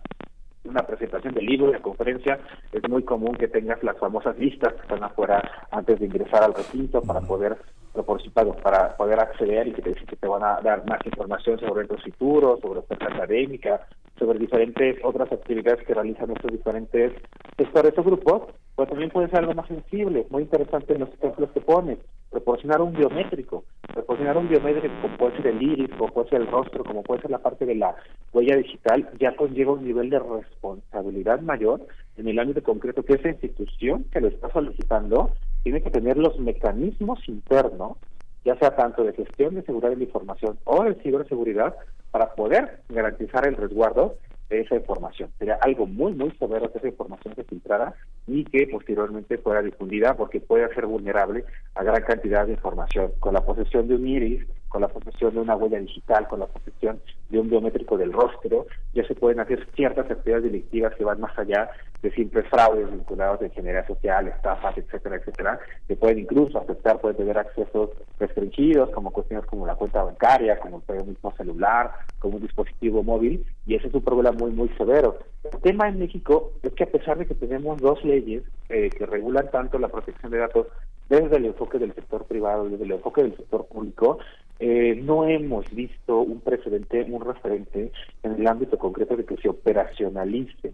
una presentación de libro, de conferencia, es muy común que tengas las famosas listas que están afuera antes de ingresar al recinto para poder proporcionado para poder acceder y que te, que te van a dar más información sobre los futuros, sobre oferta académica, sobre diferentes otras actividades que realizan estos diferentes sectores o grupos, pero también puede ser algo más sensible, muy interesante en los ejemplos que pones, proporcionar un biométrico, proporcionar un biométrico como puede ser el iris, como puede ser el rostro, como puede ser la parte de la huella digital, ya conlleva un nivel de responsabilidad mayor en el ámbito concreto que esa institución que lo está solicitando tiene que tener los mecanismos internos, ya sea tanto de gestión de seguridad de la información o de ciberseguridad, para poder garantizar el resguardo de esa información. Sería algo muy, muy severo que esa información se filtrara y que posteriormente fuera difundida porque puede ser vulnerable a gran cantidad de información. Con la posesión de un iris, con la posesión de una huella digital, con la posesión de un biométrico del rostro, ya se pueden hacer ciertas actividades delictivas que van más allá de simples fraudes vinculados a ingeniería social, estafas, etcétera, etcétera, que pueden incluso afectar, pueden tener accesos restringidos, como cuestiones como la cuenta bancaria, como el mismo celular, como un dispositivo móvil, y ese es un problema muy, muy severo. El tema en México es que a pesar de que tenemos dos leyes eh, que regulan tanto la protección de datos desde el enfoque del sector privado, desde el enfoque del sector público, eh, no hemos visto un precedente, un referente en el ámbito concreto de que se operacionalice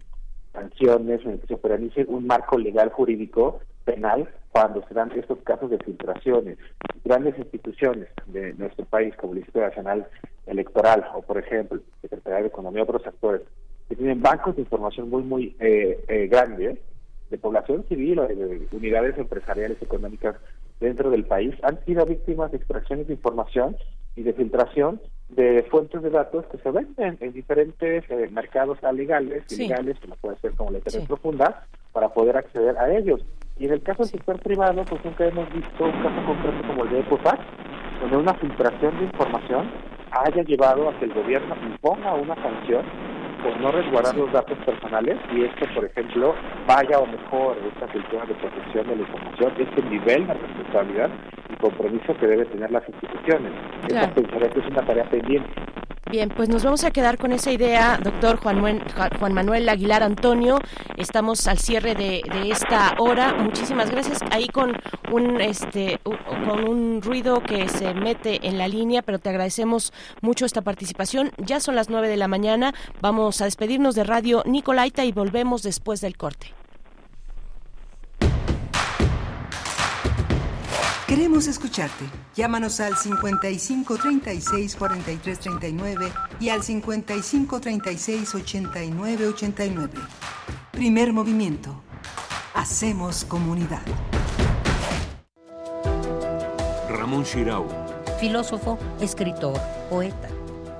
sanciones, en el que se operacionalice un marco legal jurídico penal cuando se dan estos casos de filtraciones. Grandes instituciones de nuestro país, como el Instituto Nacional Electoral o, por ejemplo, Secretaría de Economía, otros actores, que tienen bancos de información muy, muy eh, eh, grandes de población civil o de unidades empresariales económicas dentro del país han sido víctimas de extracciones de información y de filtración de fuentes de datos que se venden en diferentes eh, mercados legales, ilegales, como puede ser como la interés profunda, para poder acceder a ellos. Y en el caso del sector privado, pues nunca hemos visto un caso concreto como el de Ecofax, donde una filtración de información haya llevado a que el gobierno imponga una sanción por no resguardar los datos personales y esto, por ejemplo, vaya o mejor esta cultura de protección de la información, este nivel de responsabilidad y compromiso que deben tener las instituciones. Claro. Esta que es una tarea pendiente. Bien, pues nos vamos a quedar con esa idea, doctor Juan, Juan Manuel Aguilar Antonio. Estamos al cierre de, esta hora. Muchísimas gracias. Ahí con un este con un ruido que se mete en la línea, pero te agradecemos mucho esta participación. Ya son las nueve de la mañana. Vamos a despedirnos de Radio Nicolaita y volvemos después del corte. Queremos escucharte. Llámanos al 55 36 43 39 y al 55 36 89 89. Primer movimiento. Hacemos comunidad. Ramón Shirau. Filósofo, escritor, poeta.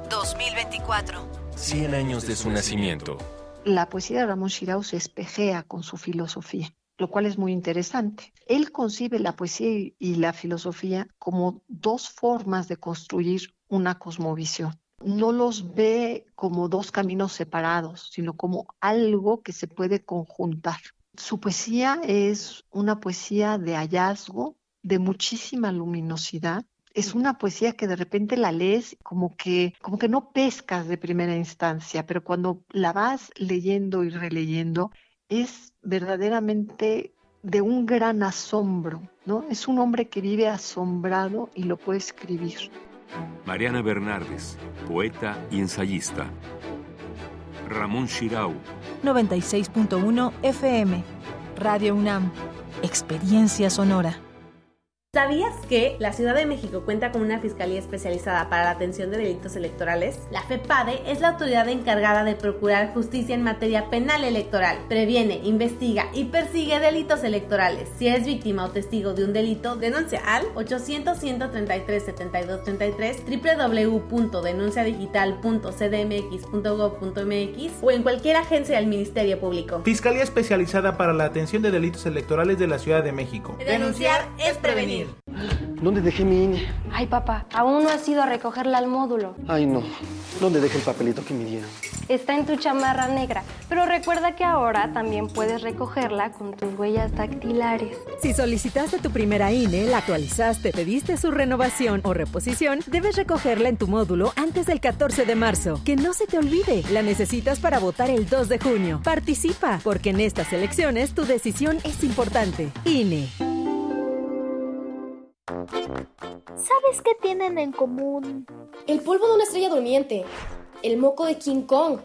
2024. 100 años de su nacimiento. La poesía de Ramón Shirau se espejea con su filosofía lo cual es muy interesante. Él concibe la poesía y la filosofía como dos formas de construir una cosmovisión. No los ve como dos caminos separados, sino como algo que se puede conjuntar. Su poesía es una poesía de hallazgo, de muchísima luminosidad. Es una poesía que de repente la lees como que, como que no pescas de primera instancia, pero cuando la vas leyendo y releyendo, es verdaderamente de un gran asombro, ¿no? Es un hombre que vive asombrado y lo puede escribir. Mariana Bernardes, poeta y ensayista. Ramón Shirau. 96.1 FM. Radio UNAM. Experiencia sonora. ¿Sabías que la Ciudad de México cuenta con una fiscalía especializada para la atención de delitos electorales? La FEPADE es la autoridad encargada de procurar justicia en materia penal electoral. Previene, investiga y persigue delitos electorales. Si eres víctima o testigo de un delito, denuncia al 800-133-7233, www.denunciadigital.cdmx.gov.mx o en cualquier agencia del Ministerio Público. Fiscalía especializada para la atención de delitos electorales de la Ciudad de México. Denunciar es prevenir. ¿Dónde dejé mi INE? Ay, papá, aún no has ido a recogerla al módulo. Ay, no. ¿Dónde dejé el papelito que me dieron? Está en tu chamarra negra, pero recuerda que ahora también puedes recogerla con tus huellas dactilares. Si solicitaste tu primera INE, la actualizaste, pediste su renovación o reposición, debes recogerla en tu módulo antes del 14 de marzo. Que no se te olvide, la necesitas para votar el 2 de junio. Participa, porque en estas elecciones tu decisión es importante. INE. ¿Sabes qué tienen en común? El polvo de una estrella durmiente, el moco de King Kong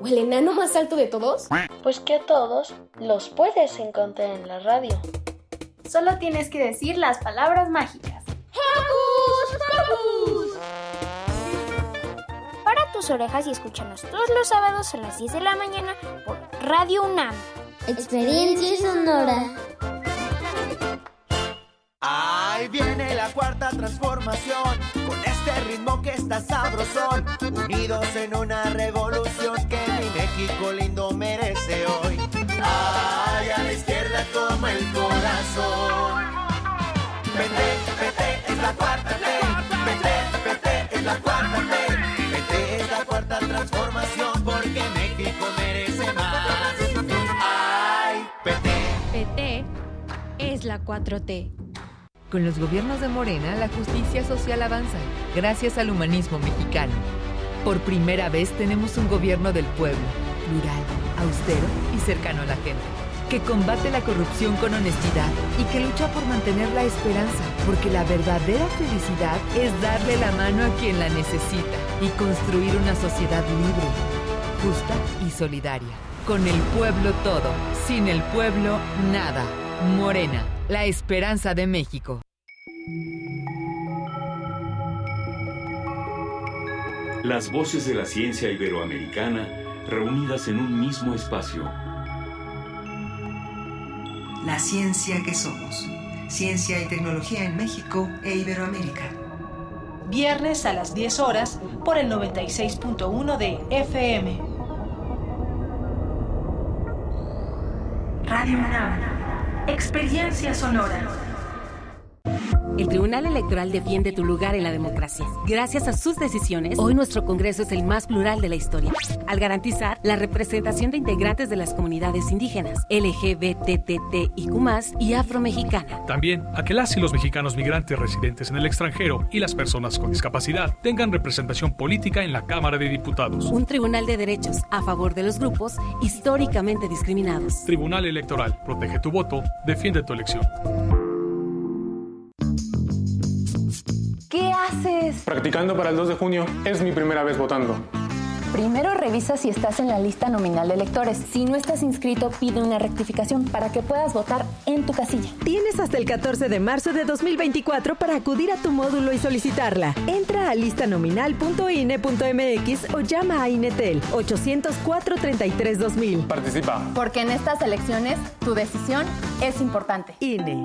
o el enano más alto de todos. Pues que a todos los puedes encontrar en la radio. Solo tienes que decir las palabras mágicas. ¡Hocus Pocus! Para tus orejas y escúchanos todos los sábados a las 10 de la mañana por Radio UNAM. Experiencia sonora. Ahí viene la cuarta transformación, con este ritmo que está sabrosón, unidos en una revolución que mi México lindo merece hoy. Ay, a la izquierda como el corazón. Vete, vete, es la cuarta T. Vete, vete, es la cuarta T. Vete, es la cuarta transformación, porque México merece más. Ay, vete. PT es la 4T. Con los gobiernos de Morena, la justicia social avanza, gracias al humanismo mexicano. Por primera vez tenemos un gobierno del pueblo, plural, austero y cercano a la gente, que combate la corrupción con honestidad y que lucha por mantener la esperanza, porque la verdadera felicidad es darle la mano a quien la necesita y construir una sociedad libre, justa y solidaria. Con el pueblo todo, sin el pueblo nada. Morena, la esperanza de México. Las voces de la ciencia iberoamericana reunidas en un mismo espacio. La ciencia que somos. Ciencia y tecnología en México e Iberoamérica. Viernes a las 10 horas por el 96.1 de FM. Radio UNAM. Experiencia sonora. El Tribunal Electoral defiende tu lugar en la democracia. Gracias a sus decisiones, hoy nuestro Congreso es el más plural de la historia, al garantizar la representación de integrantes de las comunidades indígenas, LGBTTIQ+, y afromexicana. También a que las y los mexicanos migrantes residentes en el extranjero y las personas con discapacidad tengan representación política en la Cámara de Diputados. Un tribunal de derechos a favor de los grupos históricamente discriminados. Tribunal Electoral, protege tu voto, defiende tu elección. Haces? Practicando para el 2 de junio. Es mi primera vez votando. Primero revisa si estás en la lista nominal de electores. Si no estás inscrito, pide una rectificación para que puedas votar en tu casilla. Tienes hasta el 14 de marzo de 2024 para acudir a tu módulo y solicitarla. Entra a listanominal.ine.mx o llama a Inetel 804-33-2000. Participa. Porque en estas elecciones tu decisión es importante. INE.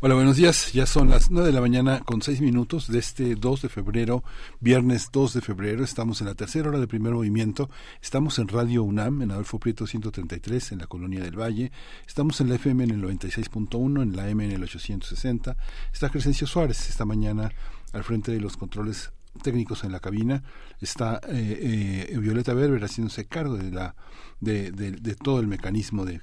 Hola, buenos días. Ya son las 9 de la mañana con 6 minutos de este 2 de febrero, viernes 2 de febrero. Estamos en la tercera hora de primer movimiento. Estamos en Radio UNAM, en Adolfo Prieto 133, en la Colonia del Valle. Estamos en la FM en el 96.1, en la M en el 860. Está Crescencio Suárez esta mañana al frente de los controles técnicos en la cabina. Está eh, eh, Violeta Berber haciéndose cargo de, la, de, de, de todo el mecanismo de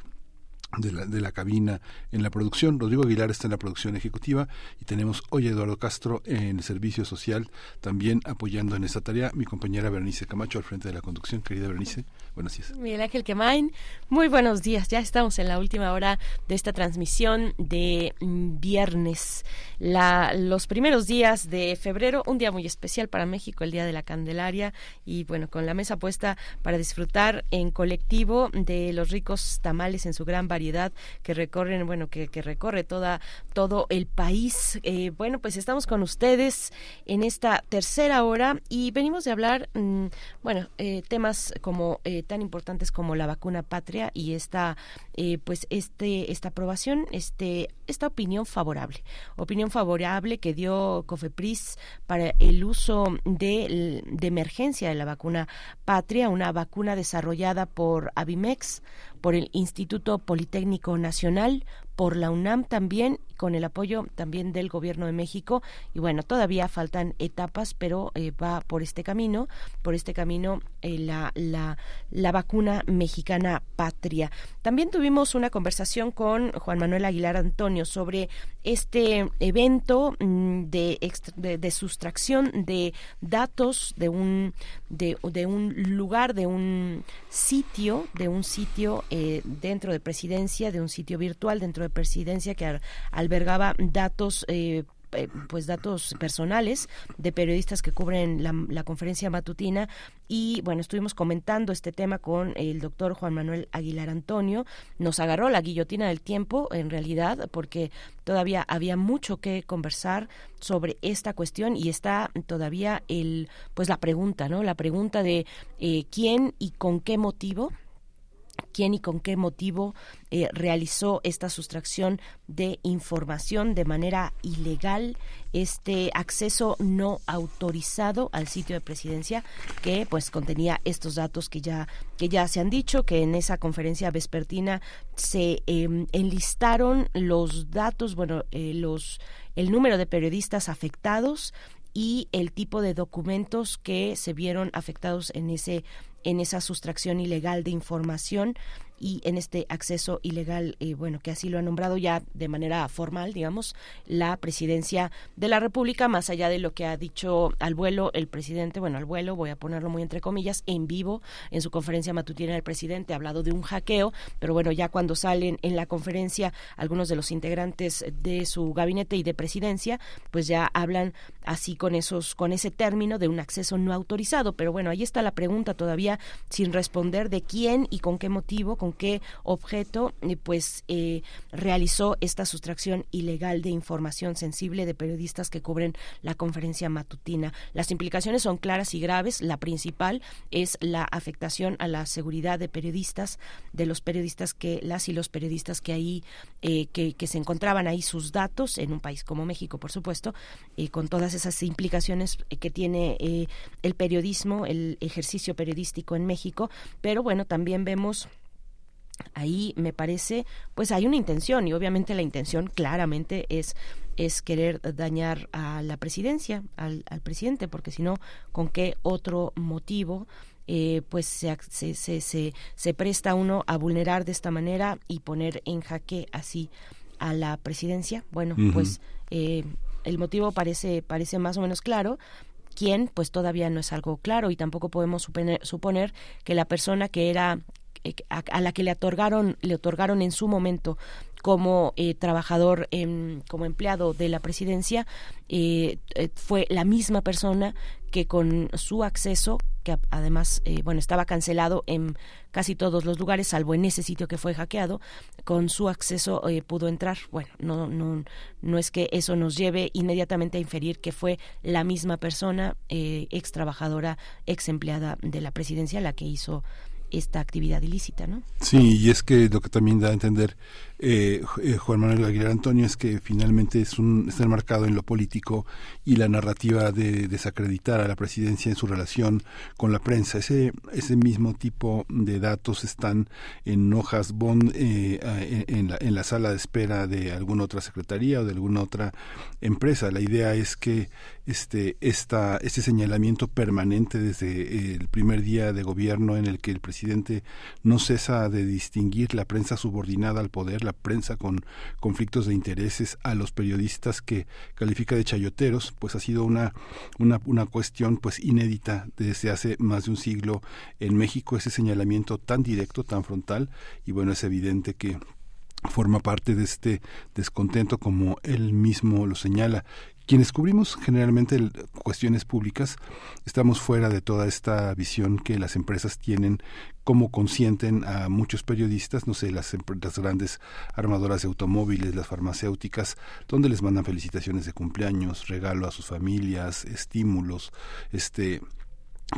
de la, de la cabina en la producción. Rodrigo Aguilar está en la producción ejecutiva y tenemos hoy a Eduardo Castro en el servicio social también apoyando en esta tarea. Mi compañera Bernice Camacho al frente de la conducción. Querida Bernice, buenos días. Miguel Ángel Quemain, muy buenos días. Ya estamos en la última hora de esta transmisión de mm, viernes, la, los primeros días de febrero, un día muy especial para México, el Día de la Candelaria y bueno, con la mesa puesta para disfrutar en colectivo de los ricos tamales en su gran variedad que recorren, bueno, que, recorre toda, todo el país. Eh, bueno, pues estamos con ustedes en esta tercera hora y venimos de hablar, mm, bueno, eh, temas como eh, tan importantes como la vacuna patria y esta, pues este, esta aprobación, este, esta opinión favorable, opinión favorable que dio Cofepris para el uso de, emergencia de la vacuna patria, una vacuna desarrollada por Avimex, por el Instituto Politécnico Nacional, por la UNAM también, con el apoyo también del Gobierno de México. Y bueno, todavía faltan etapas, pero eh, va por este camino, por este camino eh, la, la, la, vacuna mexicana patria. También tuvimos una conversación con Juan Manuel Aguilar Antonio sobre este evento mm, de, de, sustracción de datos de un, de, de, un lugar, de un sitio, de un sitio eh, dentro de presidencia, de un sitio virtual dentro de presidencia que albergaba datos eh, eh, pues datos personales de periodistas que cubren la, conferencia matutina. Y bueno estuvimos comentando este tema con el doctor Juan Manuel Aguilar Antonio. Nos agarró la guillotina del tiempo en realidad porque todavía había mucho que conversar sobre esta cuestión y está todavía el pues la pregunta no la pregunta de eh, quién y con qué motivo quién y con qué motivo eh, realizó esta sustracción de información de manera ilegal, este acceso no autorizado al sitio de presidencia que pues contenía estos datos que ya que ya se han dicho que en esa conferencia vespertina se em, enlistaron los datos, bueno, eh, los el número de periodistas afectados y el tipo de documentos que se vieron afectados en ese en esa sustracción ilegal de información y en este acceso ilegal, eh, bueno, que así lo ha nombrado ya de manera formal, digamos, la presidencia de la República, más allá de lo que ha dicho al vuelo el presidente, bueno, al vuelo, voy a ponerlo muy entre comillas, en vivo, en su conferencia matutina el presidente ha hablado de un hackeo, pero bueno, ya cuando salen en la conferencia algunos de los integrantes de su gabinete y de presidencia, pues ya hablan así con esos, con ese término de un acceso no autorizado, pero bueno, ahí está la pregunta todavía sin responder de quién y con qué motivo, con qué objeto eh, pues eh, realizó esta sustracción ilegal de información sensible de periodistas que cubren la conferencia matutina. Las implicaciones son claras y graves. La principal es la afectación a la seguridad de periodistas, de los periodistas que las y los periodistas que ahí eh, que, se encontraban ahí sus datos en un país como México, por supuesto, con todas esas implicaciones que tiene el periodismo, el ejercicio periodístico en México. Pero bueno, también vemos ahí me parece, pues hay una intención y obviamente la intención claramente es es querer dañar a la presidencia, al, presidente, porque si no, ¿con qué otro motivo eh, pues se, se, se, se, presta uno a vulnerar de esta manera y poner en jaque así a la presidencia? Bueno, pues eh, el motivo parece, parece más o menos claro. ¿Quién? Pues todavía no es algo claro y tampoco podemos suponer que la persona que era eh, a, la que le otorgaron, le otorgaron en su momento como eh, trabajador, como empleado de la presidencia, eh, fue la misma persona que con su acceso, que además, bueno, estaba cancelado en casi todos los lugares, salvo en ese sitio que fue hackeado, con su acceso pudo entrar. Bueno, no, no, no es que eso nos lleve inmediatamente a inferir que fue la misma persona, ex trabajadora, ex empleada de la presidencia, la que hizo esta actividad ilícita, ¿no? Sí, y es que lo que también da a entender eh, eh, Juan Manuel Aguilar Antonio es que finalmente es un, está enmarcado en lo político y la narrativa de desacreditar a la presidencia en su relación con la prensa. Ese, ese mismo tipo de datos están en hojas bond eh, en, la, en la sala de espera de alguna otra secretaría o de alguna otra empresa. La idea es que este, esta, este señalamiento permanente desde el primer día de gobierno en el que el presidente no cesa de distinguir la prensa subordinada al poder, la prensa con conflictos de intereses, a los periodistas que califica de chayoteros, pues ha sido una, una, una cuestión pues inédita desde hace más de un siglo en México, ese señalamiento tan directo, tan frontal, y bueno, es evidente que forma parte de este descontento como él mismo lo señala quienes cubrimos generalmente cuestiones públicas estamos fuera de toda esta visión que las empresas tienen como consienten a muchos periodistas, no sé, las, las grandes armadoras de automóviles, las farmacéuticas, donde les mandan felicitaciones de cumpleaños, regalo a sus familias, estímulos, este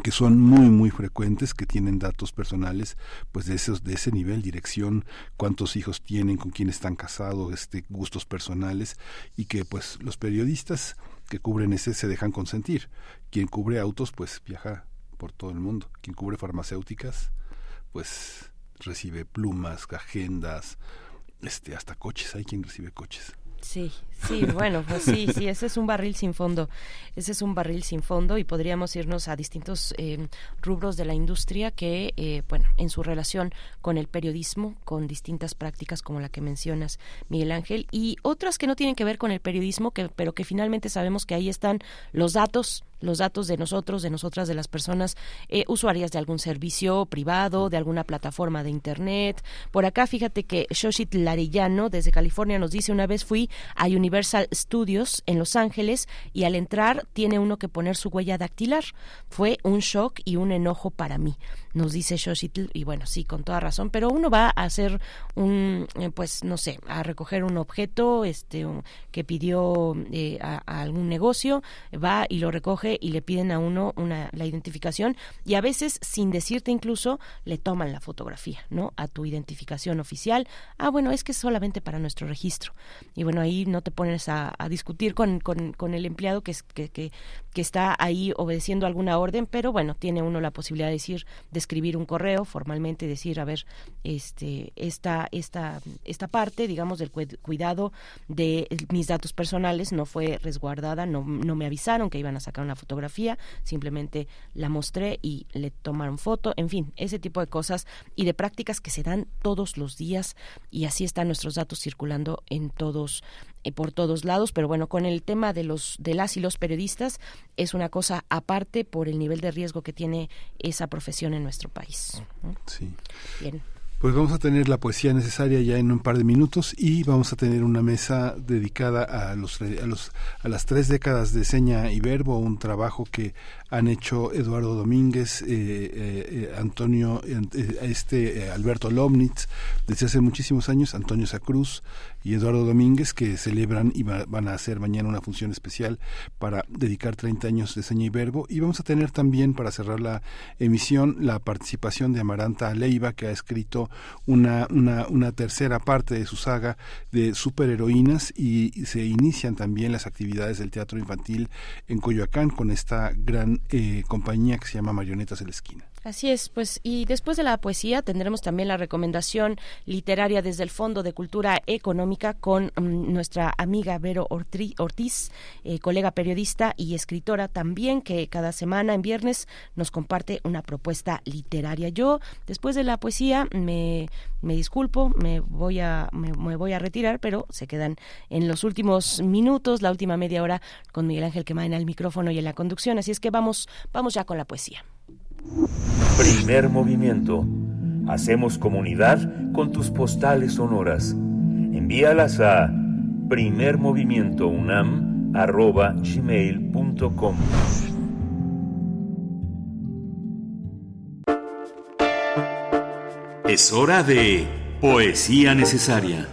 que son muy muy frecuentes que tienen datos personales pues de esos de ese nivel dirección cuántos hijos tienen con quién están casados este gustos personales y que pues los periodistas que cubren ese se dejan consentir. Quien cubre autos pues viaja por todo el mundo. Quien cubre farmacéuticas pues recibe plumas agendas este hasta coches. Hay quien recibe coches Sí, sí, (laughs) bueno, pues sí, sí, ese es un barril sin fondo, ese es un barril sin fondo y podríamos irnos a distintos eh, rubros de la industria que, eh, bueno, en su relación con el periodismo, con distintas prácticas como la que mencionas, Miguel Ángel, y otras que no tienen que ver con el periodismo, que, pero que finalmente sabemos que ahí están los datos los datos de nosotros, de nosotras, de las personas eh, usuarias de algún servicio privado, de alguna plataforma de Internet. Por acá, fíjate que Shoshit Larillano, desde California, nos dice, una vez fui a Universal Studios en Los Ángeles y al entrar tiene uno que poner su huella dactilar. Fue un shock y un enojo para mí nos dice Shoshitl, y bueno, sí, con toda razón, pero uno va a hacer un, eh, pues no sé, a recoger un objeto este, que pidió eh, a, algún negocio, va y lo recoge y le piden a uno una, la identificación y a veces sin decirte incluso le toman la fotografía, ¿no? A tu identificación oficial. Ah, bueno, es que es solamente para nuestro registro. Y bueno, ahí no te pones a, discutir con, con, con, el empleado que, que, que, que está ahí obedeciendo alguna orden, pero bueno, tiene uno la posibilidad de decir, de escribir un correo formalmente, decir, a ver, este, esta, esta, esta parte, digamos, del cuidado de mis datos personales no fue resguardada, no, no me avisaron que iban a sacar una fotografía, simplemente la mostré y le tomaron foto, en fin, ese tipo de cosas y de prácticas que se dan todos los días y así están nuestros datos circulando en todos por todos lados, pero bueno, con el tema de los de las y los periodistas es una cosa aparte por el nivel de riesgo que tiene esa profesión en nuestro país. Sí. Bien. Pues vamos a tener la poesía necesaria ya en un par de minutos y vamos a tener una mesa dedicada a los a los a las tres décadas de seña y verbo, un trabajo que han hecho Eduardo Domínguez, eh, eh, eh Antonio, eh, este Alberto Lomnitz, desde hace muchísimos años, Antonio Sacruz y Eduardo Domínguez, que celebran y van a hacer mañana una función especial para dedicar 30 años de seña y verbo. Y vamos a tener también, para cerrar la emisión, la participación de Amaranta Leiva, que ha escrito una, una, una tercera parte de su saga de superheroínas y se inician también las actividades del teatro infantil en Coyoacán con esta gran eh, compañía que se llama Marionetas de la Esquina. Así es, pues y después de la poesía tendremos también la recomendación literaria desde el Fondo de Cultura Económica con mm, nuestra amiga Vero Ortiz, eh, colega periodista y escritora también, que cada semana en viernes nos comparte una propuesta literaria. Yo, después de la poesía, me, me disculpo, me voy, a, me, voy a retirar, pero se quedan en los últimos minutos, la última media hora, con Miguel Ángel que en el micrófono y en la conducción. Así es que vamos, vamos ya con la poesía. Primer movimiento. Hacemos comunidad con tus postales sonoras. Envíalas a primermovimientounam.gmail.com Es hora de Poesía Necesaria.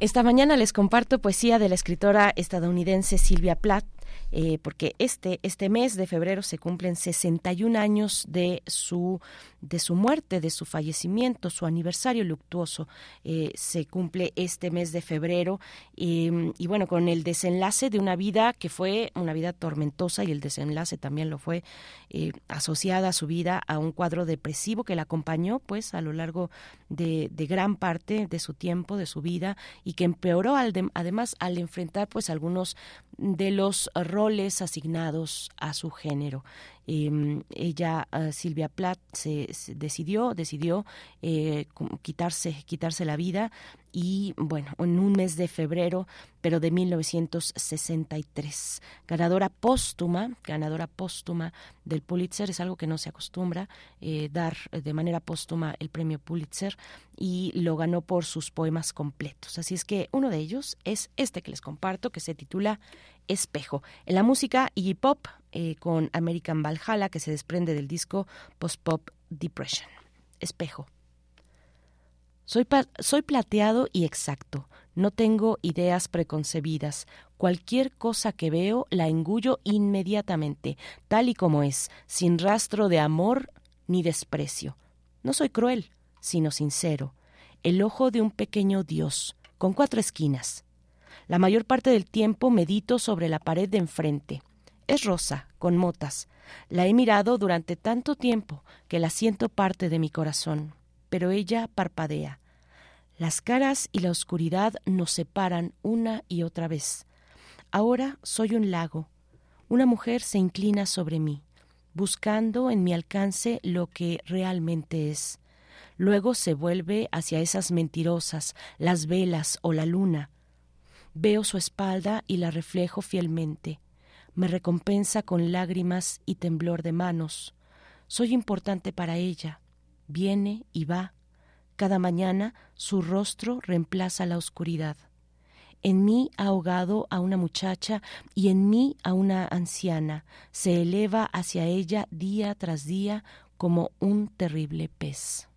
Esta mañana les comparto poesía de la escritora estadounidense Silvia Plath eh, porque este, este mes de febrero se cumplen 61 años de su, de su muerte, de su fallecimiento, su aniversario luctuoso eh, se cumple este mes de febrero y, bueno, con el desenlace de una vida que fue una vida tormentosa y el desenlace también lo fue eh, asociada a su vida a un cuadro depresivo que la acompañó pues a lo largo de, de gran parte de su tiempo, de su vida y que empeoró al además al enfrentar pues algunos de los roles asignados a su género. Em, ella, ah, Silvia Plath, se, decidió, decidió eh, quitarse, quitarse la vida y bueno, en un mes de febrero, pero de 1963. Ganadora póstuma, ganadora póstuma del Pulitzer, es algo que no se acostumbra eh, dar de manera póstuma el premio Pulitzer y lo ganó por sus poemas completos. Así es que uno de ellos es este que les comparto, que se titula Espejo. En la música y Pop eh, con American Valhalla, que se desprende del disco Post-Pop Depression. Espejo. Soy, soy plateado y exacto. No tengo ideas preconcebidas. Cualquier cosa que veo la engullo inmediatamente, tal y como es, sin rastro de amor ni desprecio. No soy cruel, sino sincero. El ojo de un pequeño Dios, con cuatro esquinas. La mayor parte del tiempo medito sobre la pared de enfrente. Es rosa, con motas. La he mirado durante tanto tiempo que la siento parte de mi corazón. Pero ella parpadea. Las caras y la oscuridad nos separan una y otra vez. Ahora soy un lago. Una mujer se inclina sobre mí, buscando en mi alcance lo que realmente es. Luego se vuelve hacia esas mentirosas, las velas o la luna, Veo su espalda y la reflejo fielmente. Me recompensa con lágrimas y temblor de manos. Soy importante para ella. Viene y va. Cada mañana su rostro reemplaza la oscuridad. En mí ha ahogado a una muchacha y en mí a una anciana. Se eleva hacia ella día tras día como un terrible pez.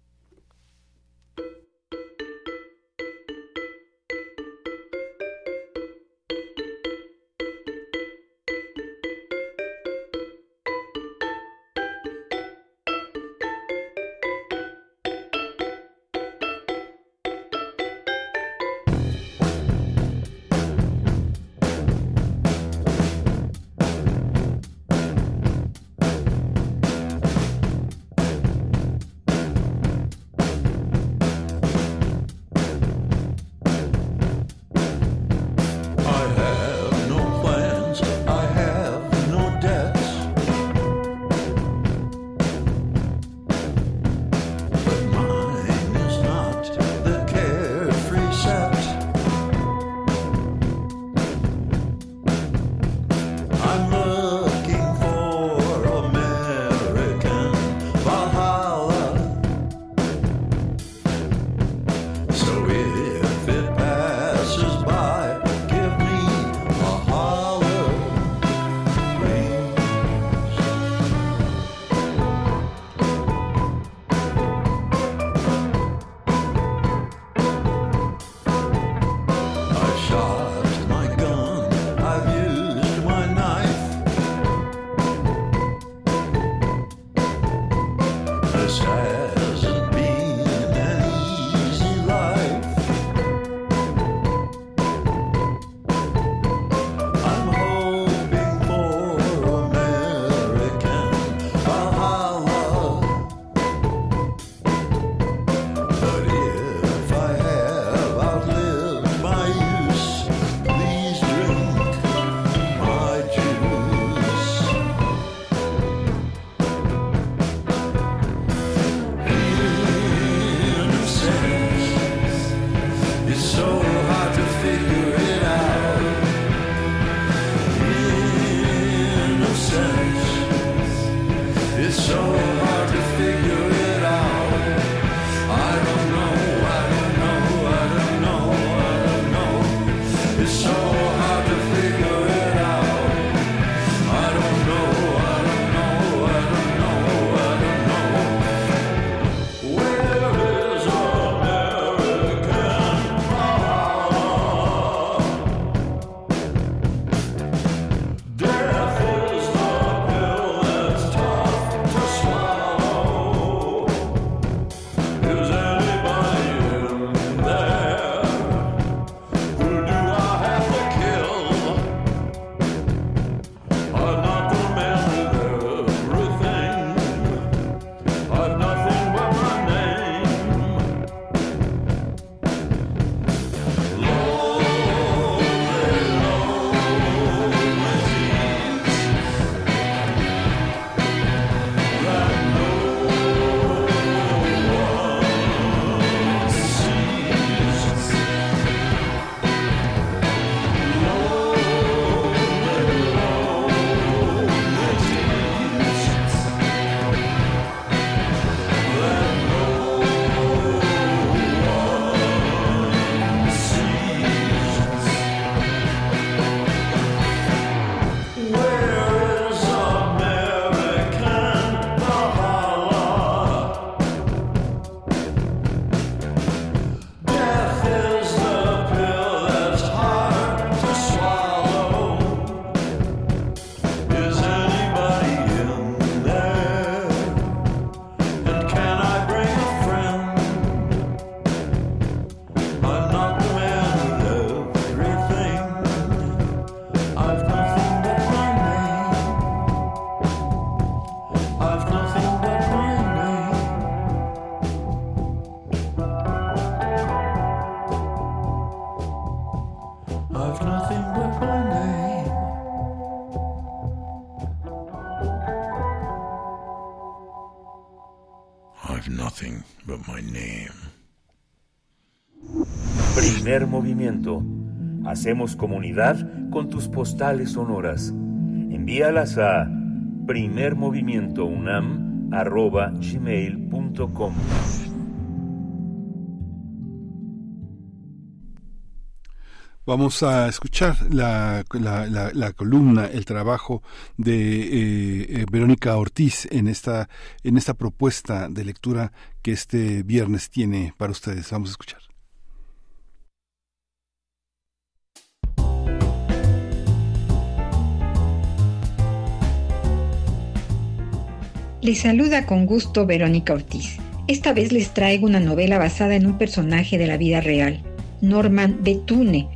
Nothing but my name. Primer movimiento. Hacemos comunidad con tus postales sonoras. Envíalas a primermovimientounam.gmail.com Vamos a escuchar la, la, columna, el trabajo de eh, eh, Verónica Ortiz en esta, en esta propuesta de lectura que este viernes tiene para ustedes. Vamos a escuchar. Les saluda con gusto Verónica Ortiz. Esta vez les traigo una novela basada en un personaje de la vida real, Norman Betune,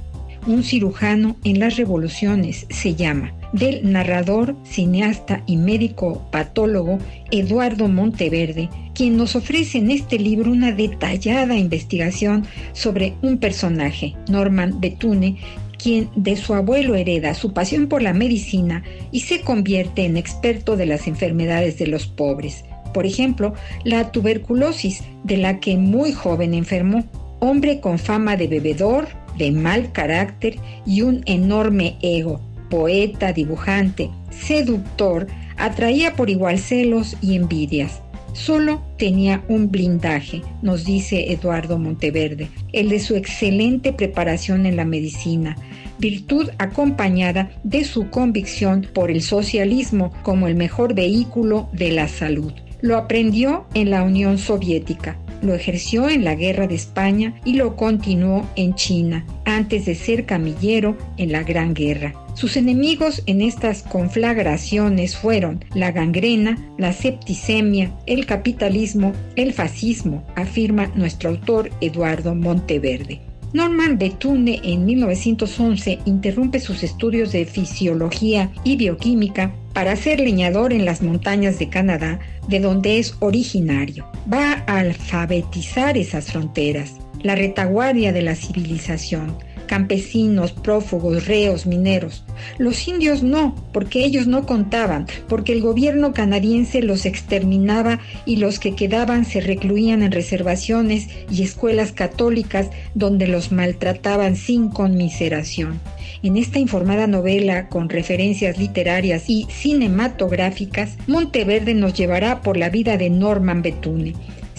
un cirujano en las revoluciones, se llama, del narrador, cineasta y médico patólogo Eduardo Monteverde, quien nos ofrece en este libro una detallada investigación sobre un personaje, Norman Betune, quien de su abuelo hereda su pasión por la medicina y se convierte en experto de las enfermedades de los pobres. Por ejemplo, la tuberculosis, de la que muy joven enfermó. Hombre con fama de bebedor, de mal carácter y un enorme ego. Poeta, dibujante, seductor, atraía por igual celos y envidias. Solo tenía un blindaje, nos dice Eduardo Monteverde, el de su excelente preparación en la medicina, virtud acompañada de su convicción por el socialismo como el mejor vehículo de la salud. Lo aprendió en la Unión Soviética, lo ejerció en la Guerra de España y lo continuó en China, antes de ser camillero en la Gran Guerra. Sus enemigos en estas conflagraciones fueron la gangrena, la septicemia, el capitalismo, el fascismo, afirma nuestro autor Eduardo Monteverde. Norman Betune en 1911 interrumpe sus estudios de fisiología y bioquímica para ser leñador en las montañas de Canadá, de donde es originario. Va a alfabetizar esas fronteras, la retaguardia de la civilización, campesinos, prófugos, reos, mineros. Los indios no, porque ellos no contaban, porque el gobierno canadiense los exterminaba y los que quedaban se recluían en reservaciones y escuelas católicas donde los maltrataban sin conmiseración. En esta informada novela con referencias literarias y cinematográficas, Monteverde nos llevará por la vida de Norman Betune,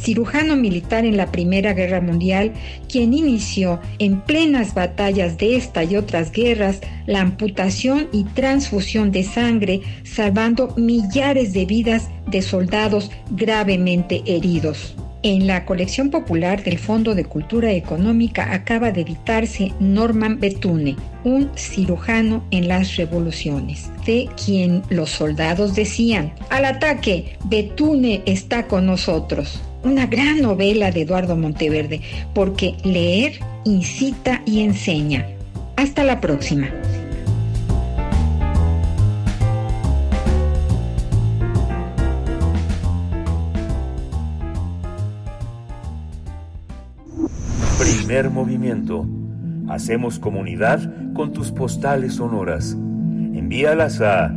cirujano militar en la Primera Guerra Mundial, quien inició en plenas batallas de esta y otras guerras la amputación y transfusión de sangre, salvando millares de vidas de soldados gravemente heridos. En la colección popular del Fondo de Cultura Económica acaba de editarse Norman Betune, un cirujano en las revoluciones, de quien los soldados decían, al ataque, Betune está con nosotros una gran novela de Eduardo Monteverde, porque leer incita y enseña. Hasta la próxima. Primer movimiento. Hacemos comunidad con tus postales sonoras. Envíalas a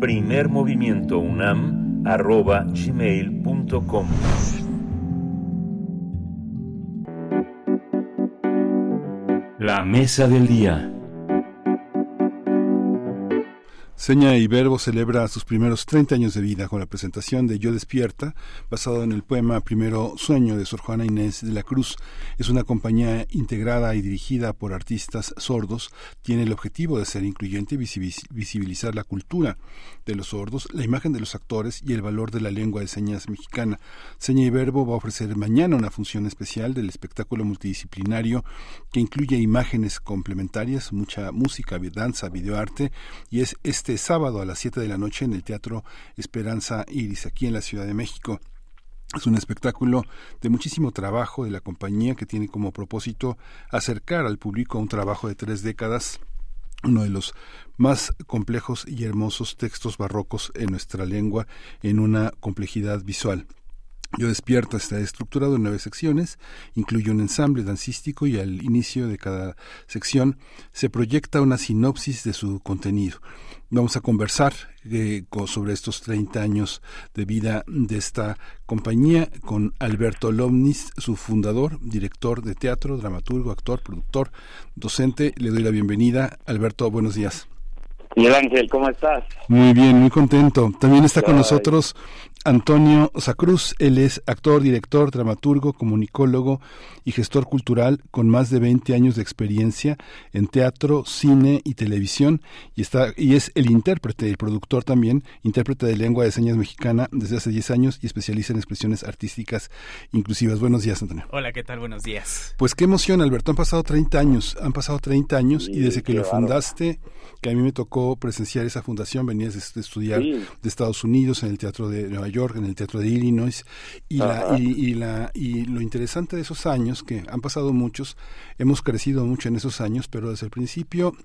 primermovimientounam.gmail.com La mesa del día. Seña y Verbo celebra sus primeros 30 años de vida con la presentación de Yo Despierta, basado en el poema Primero Sueño de Sor Juana Inés de la Cruz. Es una compañía integrada y dirigida por artistas sordos. Tiene el objetivo de ser incluyente y visibilizar la cultura de los sordos, la imagen de los actores y el valor de la lengua de señas mexicana. Seña y Verbo va a ofrecer mañana una función especial del espectáculo multidisciplinario que incluye imágenes complementarias, mucha música, danza, videoarte y es este sábado a las 7 de la noche en el Teatro Esperanza Iris, aquí en la Ciudad de México. Es un espectáculo de muchísimo trabajo de la compañía que tiene como propósito acercar al público a un trabajo de tres décadas uno de los más complejos y hermosos textos barrocos en nuestra lengua en una complejidad visual. Yo despierto está estructurado en nueve secciones, incluye un ensamble dancístico y al inicio de cada sección se proyecta una sinopsis de su contenido. Vamos a conversar eh, sobre estos 30 años de vida de esta compañía con Alberto Lomnis, su fundador, director de teatro, dramaturgo, actor, productor, docente. Le doy la bienvenida. Alberto, buenos días. Miguel Ángel, ¿cómo estás? Muy bien, muy contento. También está con nosotros Antonio Sacruz. Él es actor, director, dramaturgo, comunicólogo y gestor cultural con más de 20 años de experiencia en teatro, cine y televisión y está y es el intérprete y productor también, intérprete de lengua de señas mexicana desde hace 10 años y especialista en expresiones artísticas inclusivas. Buenos días, Antonio. Hola, ¿qué tal? Buenos días. Pues qué emoción, Alberto. Han pasado 30 años, han pasado 30 años y desde que lo fundaste, que a mí me tocó presenciar esa fundación, venías de estudiar de Estados Unidos en el Teatro de Nueva York, en el Teatro de Illinois y la y, la y lo interesante de esos años que han pasado muchos, hemos crecido mucho en esos años, pero desde el principio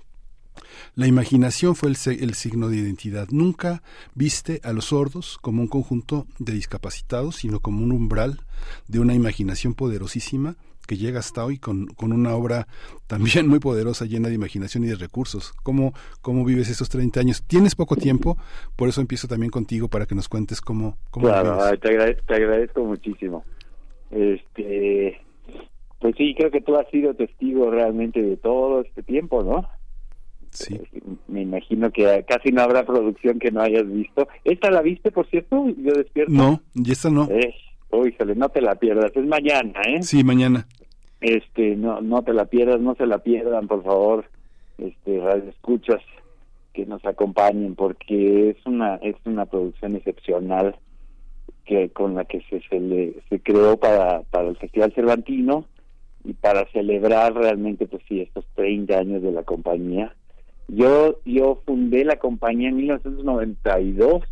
la imaginación fue el, el, signo de identidad. Nunca viste a los sordos como un conjunto de discapacitados, sino como un umbral de una imaginación poderosísima que llega hasta hoy con, con una obra también muy poderosa, llena de imaginación y de recursos. ¿Cómo, ¿Cómo vives esos 30 años? Tienes poco tiempo, por eso empiezo también contigo para que nos cuentes cómo, cómo claro, te, te agradezco muchísimo. Este, pues sí, creo que tú has sido testigo realmente de todo este tiempo, ¿no? Sí. Eh, me imagino que casi no habrá producción que no hayas visto. ¿Esta la viste, por cierto? Yo despierto. No, y esta no. Eh, uy, no te la pierdas. Es mañana, ¿eh? Sí, mañana este no no te la pierdas no se la pierdan por favor este escuchas que nos acompañen porque es una es una producción excepcional que con la que se se, le, se creó para para el festival Cervantino y para celebrar realmente pues sí estos 30 años de la compañía. Yo yo fundé la compañía en 1992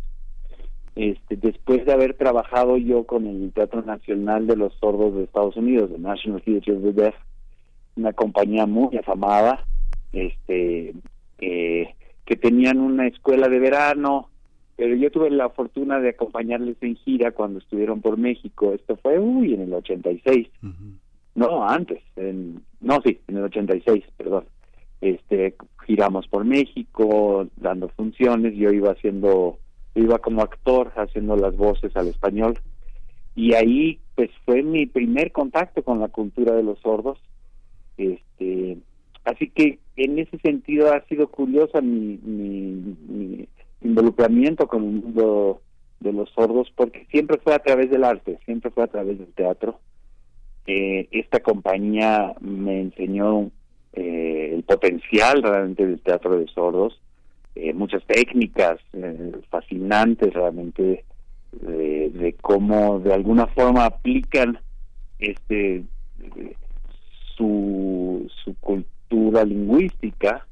este, después de haber trabajado yo con el Teatro Nacional de los Sordos de Estados Unidos, the National Theatre of the Deaf, una compañía muy afamada, este, eh, que tenían una escuela de verano, pero yo tuve la fortuna de acompañarles en gira cuando estuvieron por México. Esto fue, uy, en el 86. No, antes, en, no, sí, en el 86, perdón. Este, giramos por México, dando funciones, yo iba haciendo iba como actor haciendo las voces al español. Y ahí pues fue mi primer contacto con la cultura de los sordos. Este así que en ese sentido ha sido curiosa mi, mi, involucramiento con el mundo de los sordos porque siempre fue a través del arte siempre fue a través del teatro. Eh, esta compañía me enseñó eh, el potencial realmente del teatro de sordos eh, muchas técnicas eh, fascinantes realmente de, cómo de alguna forma aplican este su, su cultura lingüística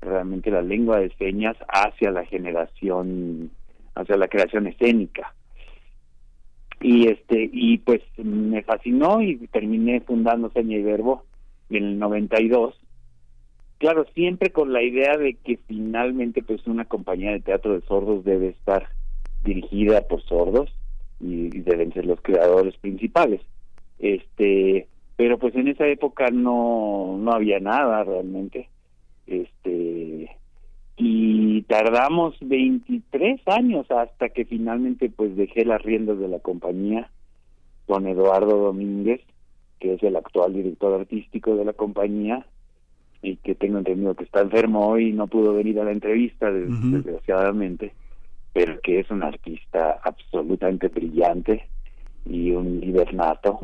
realmente la lengua de señas hacia la generación hacia la creación escénica. Y este y pues me fascinó y terminé fundando Seña y Verbo en el 92 claro, siempre con la idea de que finalmente pues una compañía de teatro de sordos debe estar dirigida por sordos y, deben ser los creadores principales. Este, pero pues en esa época no no había nada realmente. Este, y tardamos 23 años hasta que finalmente pues dejé las riendas de la compañía con Eduardo Domínguez, que es el actual director artístico de la compañía, y que tengo entendido que está enfermo hoy y no pudo venir a la entrevista desgraciadamente pero que es un artista absolutamente brillante y un líder nato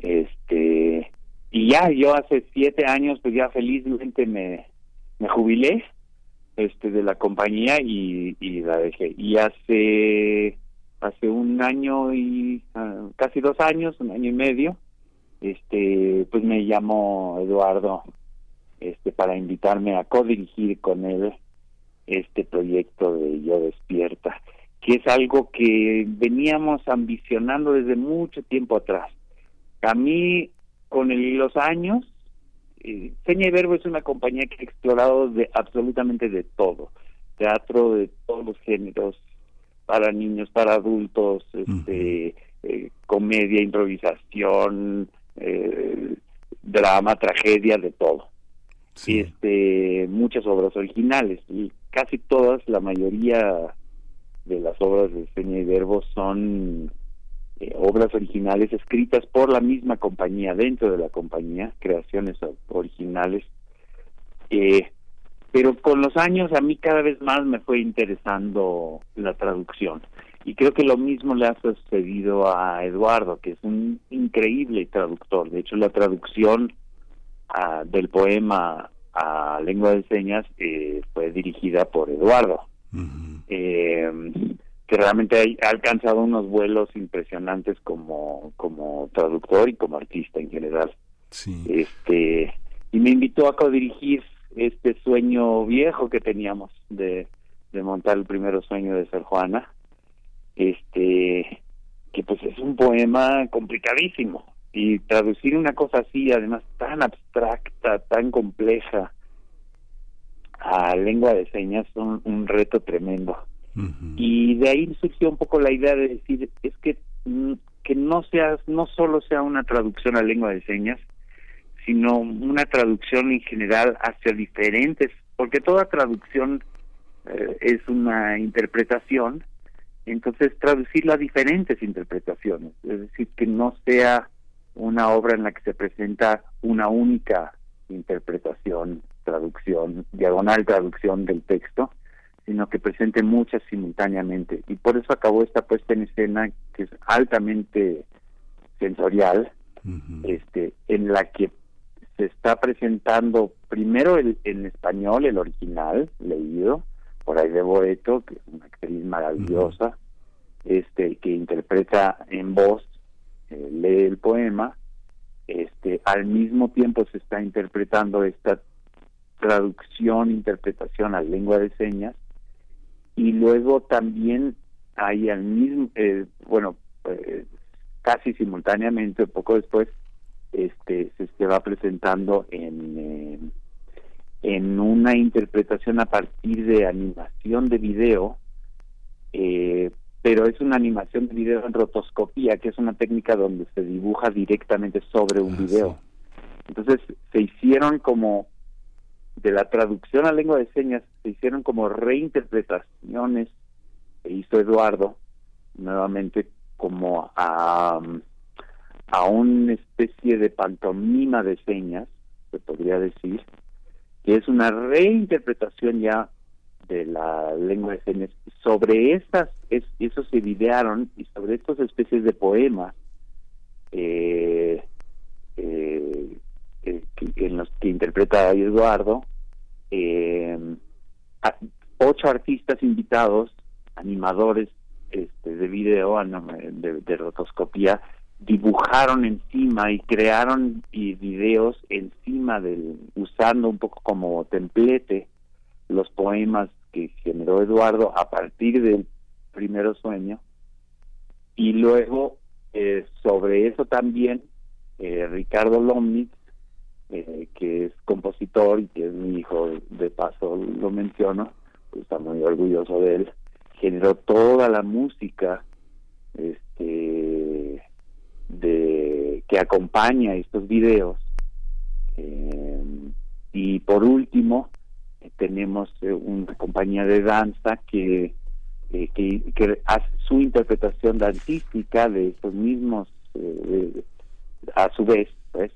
este y ya yo hace siete años pues ya felizmente me me jubilé este de la compañía y, y la dejé. Y hace hace un año y ah, casi dos años un año y medio este pues me llamó Eduardo este para invitarme a co-dirigir con él este proyecto de Yo Despierta, que es algo que veníamos ambicionando desde mucho tiempo atrás. A mí, con los años, eh, Seña y Verbo es una compañía que ha explorado de absolutamente de todo, teatro de todos los géneros, para niños, para adultos, este, eh, comedia, improvisación, eh, drama, tragedia, de todo este muchas obras originales y casi todas la mayoría de las obras de Seña y Verbo son eh, obras originales escritas por la misma compañía, dentro de la compañía, creaciones originales. Eh, pero con los años a mí cada vez más me fue interesando la traducción. Y creo que lo mismo le ha sucedido a Eduardo, que es un increíble traductor. De hecho, la traducción ah, del poema a lengua de señas eh, fue dirigida por Eduardo que realmente ha alcanzado unos vuelos impresionantes como como traductor y como artista en general. Este y me invitó a codirigir este sueño viejo que teníamos de, de montar el primer sueño de Ser Juana. Este que pues es un poema complicadísimo y traducir una cosa así, además tan abstracta, tan compleja a lengua de señas, es un reto tremendo. Y de ahí surgió un poco la idea de decir, es que, mm, que no, sea, no solo sea una traducción a lengua de señas, sino una traducción en general hacia diferentes, porque toda traducción eh, es una interpretación, entonces traducirla a diferentes interpretaciones, es decir, que no sea una obra en la que se presenta una única interpretación, traducción, diagonal traducción del texto, sino que presente muchas simultáneamente. Y por eso acabó esta puesta en escena que es altamente sensorial, este, en la que se está presentando primero el, en español, el original, leído, por ahí de Boeto, que es una actriz maravillosa, este, que interpreta en voz, eh, lee el poema, este, al mismo tiempo se está interpretando esta traducción, interpretación a lengua de señas, y luego también hay al mismo, eh, bueno, eh, casi simultáneamente, poco después, este se, va presentando en, eh, en una interpretación a partir de animación de video, pero es una animación de video en rotoscopía, que es una técnica donde se dibuja directamente sobre un ah, video. Entonces se hicieron como de la traducción a lengua de señas se hicieron como reinterpretaciones que hizo Eduardo nuevamente como a, a una especie de pantomima de señas, se podría decir, que es una reinterpretación ya de la lengua de señas. Sobre estas, es, eso se idearon y sobre estas especies de poemas eh, eh, en los que interpreta Eduardo, eh, ocho artistas invitados, animadores este, de video, de, rotoscopía, dibujaron encima y crearon videos encima del usando un poco como templete los poemas que generó Eduardo a partir del primero sueño. Y luego eh, sobre eso también eh, Ricardo Lomnitz eh, que es compositor y que es mi hijo, de paso lo menciono, pues está muy orgulloso de él, generó toda la música este de que acompaña estos videos. Eh, y por último tenemos eh, una compañía de danza que, que, que hace su interpretación dancística de estos mismos a su vez pues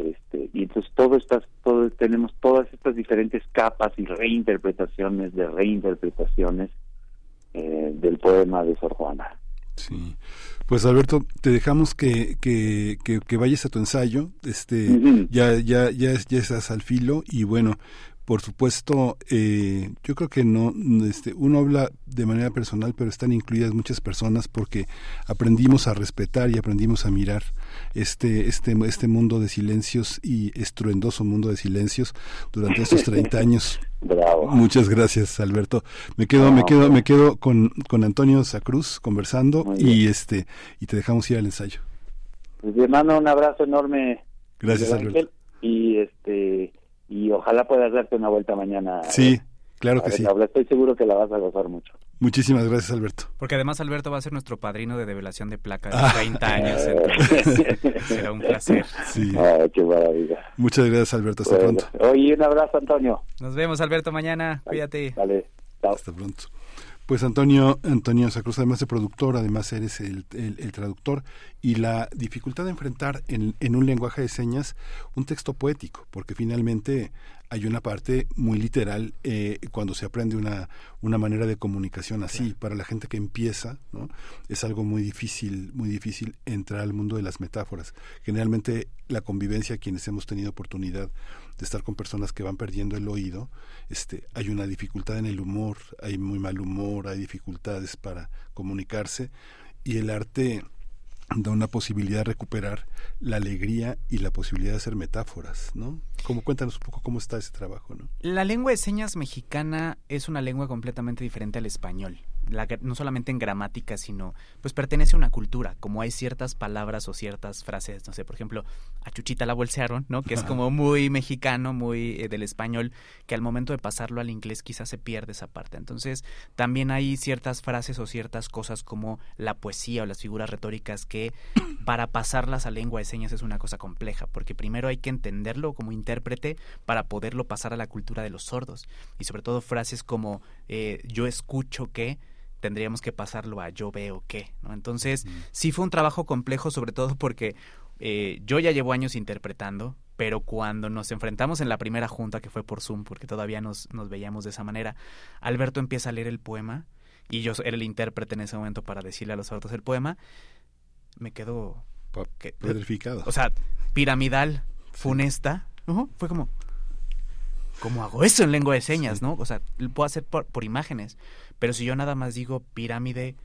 este, y entonces todo estas, todo, tenemos todas estas diferentes capas y reinterpretaciones de reinterpretaciones eh, del poema de Sor Juana. Sí. Pues Alberto, te dejamos que, que, que, vayas a tu ensayo. Este, ya, ya, ya, ya estás al filo y bueno, por supuesto, eh, yo creo que no, este, uno habla de manera personal, pero están incluidas muchas personas porque aprendimos a respetar y aprendimos a mirar este, este, este mundo de silencios y estruendoso mundo de silencios durante estos 30 (laughs) años. Muchas gracias, Alberto. Me quedo, me quedo, me quedo con, con Antonio Sacruz conversando y este, y te dejamos ir al ensayo. Pues mando un abrazo enorme. Gracias, Alberto. Y este y ojalá puedas darte una vuelta mañana. Sí, claro que sí. Estoy seguro que la vas a gozar mucho. Muchísimas gracias, Alberto. Porque además Alberto va a ser nuestro padrino de develación de placa de 30 ah. años. Entonces, (laughs) será un placer. Sí. Ah, qué maravilla. Muchas gracias, Alberto. Hasta pronto. Oye, un abrazo, Antonio. Nos vemos, Alberto, mañana. Cuídate. Vale. Hasta pronto. Pues Antonio, Antonio Sacruz, además de productor, además eres el, traductor y la dificultad de enfrentar en, en, un lenguaje de señas un texto poético, porque finalmente hay una parte muy literal eh, cuando se aprende una, una manera de comunicación así. Para la gente que empieza, ¿no? es algo muy difícil, muy difícil entrar al mundo de las metáforas. Generalmente la convivencia, quienes hemos tenido oportunidad de estar con personas que van perdiendo el oído, este, hay una dificultad en el humor, hay muy mal humor, hay dificultades para comunicarse y el arte da una posibilidad de recuperar la alegría y la posibilidad de hacer metáforas, ¿no? Como cuéntanos un poco cómo está ese trabajo, ¿no? La lengua de señas mexicana es una lengua completamente diferente al español no solamente en gramática, sino pues pertenece a una cultura, como hay ciertas palabras o ciertas frases, no sé, por ejemplo, a Chuchita la bolsearon, ¿no? Que es como muy mexicano, muy eh, del español, que al momento de pasarlo al inglés quizás se pierde esa parte. Entonces, también hay ciertas frases o ciertas cosas como la poesía o las figuras retóricas que (coughs) para pasarlas a lengua de señas es una cosa compleja, porque primero hay que entenderlo como intérprete para poderlo pasar a la cultura de los sordos. Y sobre todo frases como eh, yo escucho que tendríamos que pasarlo a yo veo qué, ¿no? Entonces, sí fue un trabajo complejo, sobre todo porque eh, yo ya llevo años interpretando, pero cuando nos enfrentamos en la primera junta, que fue por Zoom, porque todavía nos, nos veíamos de esa manera, Alberto empieza a leer el poema, y yo era el intérprete en ese momento para decirle a los otros el poema, me quedo... Petrificado. O sea, piramidal, funesta, fue como... ¿Cómo hago eso en lengua de señas, no? O sea, lo puedo hacer por, por imágenes. Pero si yo nada más digo pirámide,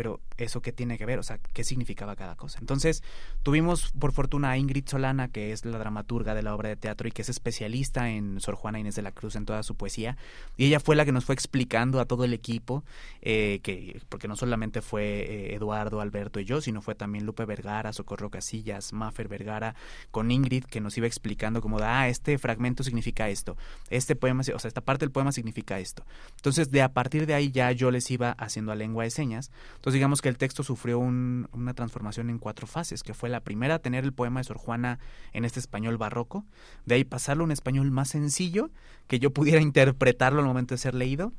pero eso qué tiene que ver, o sea, qué significaba cada cosa. Entonces, tuvimos por fortuna a Ingrid Solana, que es la dramaturga de la obra de teatro y que es especialista en Sor Juana Inés de la Cruz en toda su poesía, y ella fue la que nos fue explicando a todo el equipo, eh, que porque no solamente fue eh, Eduardo, Alberto y yo, sino fue también Lupe Vergara, Socorro Casillas, Maffer Vergara, con Ingrid, que nos iba explicando como, ah, este fragmento significa esto, este poema, o sea, esta parte del poema significa esto. Entonces, de a partir de ahí ya yo les iba haciendo a lengua de señas. Entonces, digamos que el texto sufrió una transformación en cuatro fases, que fue la primera, tener el poema de Sor Juana en este español barroco, de ahí pasarlo a un español más sencillo, que yo pudiera interpretarlo al momento de ser leído,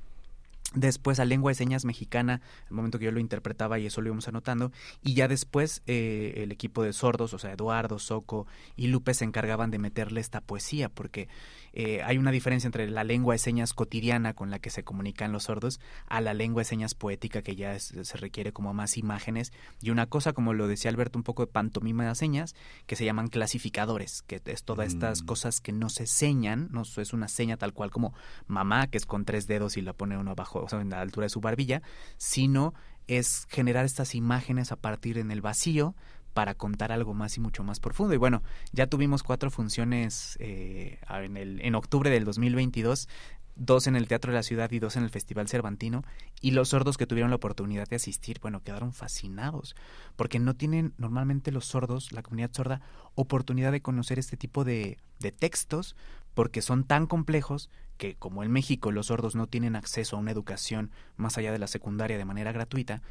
Después a lengua de señas mexicana, el momento que yo lo interpretaba y eso lo íbamos anotando. Y ya después eh, el equipo de sordos, o sea, Eduardo, Soco y Lupe se encargaban de meterle esta poesía, porque eh, hay una diferencia entre la lengua de señas cotidiana con la que se comunican los sordos a la lengua de señas poética que ya se requiere como más imágenes y una cosa como lo decía Alberto un poco de pantomima de señas que se llaman clasificadores que es todas estas mm. cosas que no se señan no es una seña tal cual como mamá que es con tres dedos y la pone uno abajo o sea en la altura de su barbilla sino es generar estas imágenes a partir en el vacío para contar algo más y mucho más profundo. Y bueno, ya tuvimos cuatro funciones eh, en, el, en octubre del 2022 dos en el Teatro de la Ciudad y dos en el Festival Cervantino, y los sordos que tuvieron la oportunidad de asistir, bueno, quedaron fascinados, porque no tienen normalmente los sordos, la comunidad sorda, oportunidad de conocer este tipo de, de textos, porque son tan complejos que como en México los sordos no tienen acceso a una educación más allá de la secundaria de manera gratuita,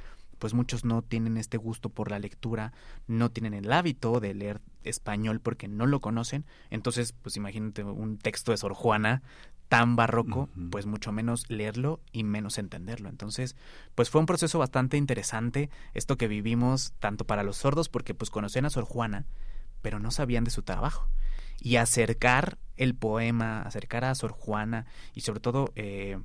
pues muchos no tienen este gusto por la lectura, no tienen el hábito de leer español porque no lo conocen. Entonces, pues imagínate un texto de Sor Juana tan barroco, pues mucho menos leerlo y menos entenderlo. Entonces, pues fue un proceso bastante interesante esto que vivimos tanto para los sordos porque pues conocían a Sor Juana, pero no sabían de su trabajo. Y acercar el poema, acercar a Sor Juana y sobre todo eh,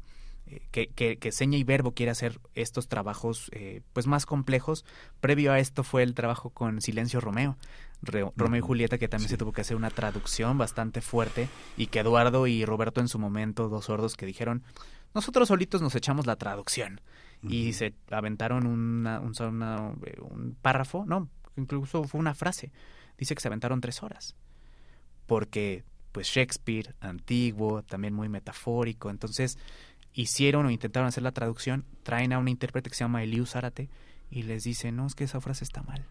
que, que, Seña y Verbo quiere hacer estos trabajos eh, pues más complejos. Previo a esto fue el trabajo con Silencio Romeo, Romeo y Julieta, que también se tuvo que hacer una traducción bastante fuerte y que Eduardo y Roberto en su momento, dos sordos que dijeron, nosotros solitos nos echamos la traducción y se aventaron una, un, un párrafo, no, incluso fue una frase, dice que se aventaron tres horas, porque pues Shakespeare, antiguo, también muy metafórico, entonces hicieron o intentaron hacer la traducción, traen a un intérprete que se llama Eliu Zárate y les dicen, no, es que esa frase está mal.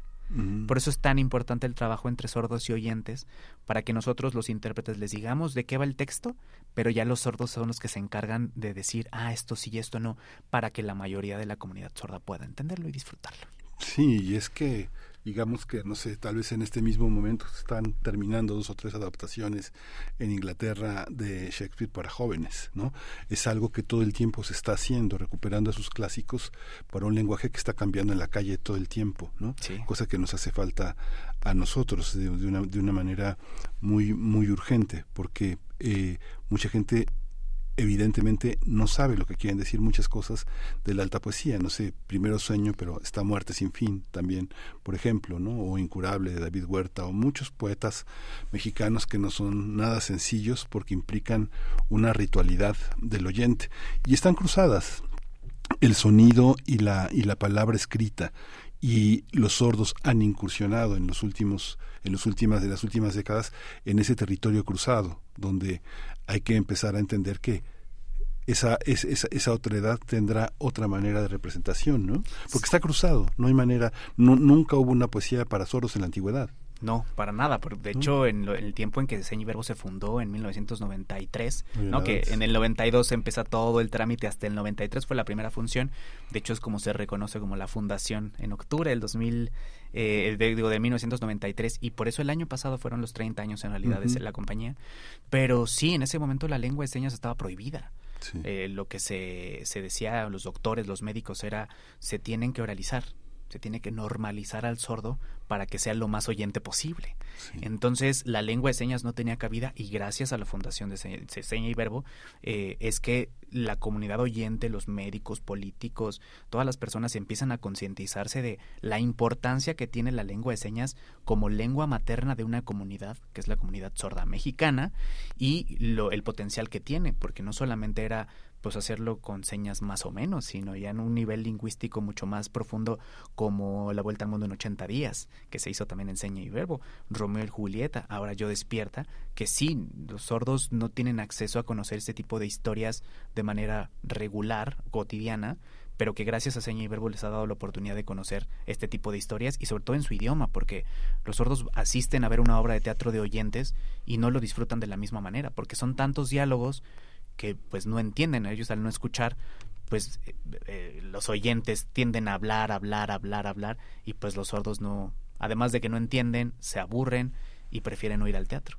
Por eso es tan importante el trabajo entre sordos y oyentes, para que nosotros los intérpretes les digamos de qué va el texto, pero ya los sordos son los que se encargan de decir, ah, esto sí y esto no, para que la mayoría de la comunidad sorda pueda entenderlo y disfrutarlo. Sí, y es que digamos que, no sé, tal vez en este mismo momento se están terminando dos o tres adaptaciones en Inglaterra de Shakespeare para jóvenes, ¿no? Es algo que todo el tiempo se está haciendo, recuperando a sus clásicos para un lenguaje que está cambiando en la calle todo el tiempo, ¿no? Cosa que nos hace falta a nosotros de, de, una, de una manera muy, muy urgente, porque eh, mucha gente evidentemente no sabe lo que quieren decir muchas cosas de la alta poesía. No sé, Primero Sueño, pero Está Muerte sin fin también, por ejemplo, ¿no? O Incurable de David Huerta, o muchos poetas mexicanos que no son nada sencillos porque implican una ritualidad del oyente. Y están cruzadas el sonido y la, y la palabra escrita y los sordos han incursionado en los últimos en los últimas de las últimas décadas en ese territorio cruzado donde hay que empezar a entender que esa, esa, esa otra edad tendrá otra manera de representación, ¿no? Porque está cruzado, no hay manera, no, nunca hubo una poesía para sordos en la antigüedad. No, para nada. De hecho, en, el tiempo en que Seña y Verbo se fundó, en 1993, ¿no? que en el 92 empieza todo el trámite, hasta el 93 fue la primera función. De hecho, es como se reconoce como la fundación en octubre del 2000, eh, de, digo, de 1993. Y por eso el año pasado fueron los 30 años en realidad de la compañía. Pero sí, en ese momento la lengua de señas estaba prohibida. Eh, lo que se, se decía los doctores, los médicos, era se tienen que oralizar se tiene que normalizar al sordo para que sea lo más oyente posible. Entonces, la lengua de señas no tenía cabida y gracias a la Fundación de Seña y Verbo eh, es que la comunidad oyente, los médicos, políticos, todas las personas empiezan a concientizarse de la importancia que tiene la lengua de señas como lengua materna de una comunidad, que es la comunidad sorda mexicana, y lo, el potencial que tiene, porque no solamente era pues hacerlo con señas más o menos, sino ya en un nivel lingüístico mucho más profundo como La Vuelta al Mundo en 80 días, que se hizo también en seña y verbo, Romeo y Julieta, ahora yo despierta, que sí, los sordos no tienen acceso a conocer este tipo de historias de manera regular, cotidiana, pero que gracias a Seña y Verbo les ha dado la oportunidad de conocer este tipo de historias y sobre todo en su idioma, porque los sordos asisten a ver una obra de teatro de oyentes y no lo disfrutan de la misma manera, porque son tantos diálogos que pues no entienden, ellos al no escuchar, pues eh, eh, los oyentes tienden a hablar, hablar, hablar, hablar, y pues los sordos no, además de que no entienden, se aburren y prefieren oír al teatro.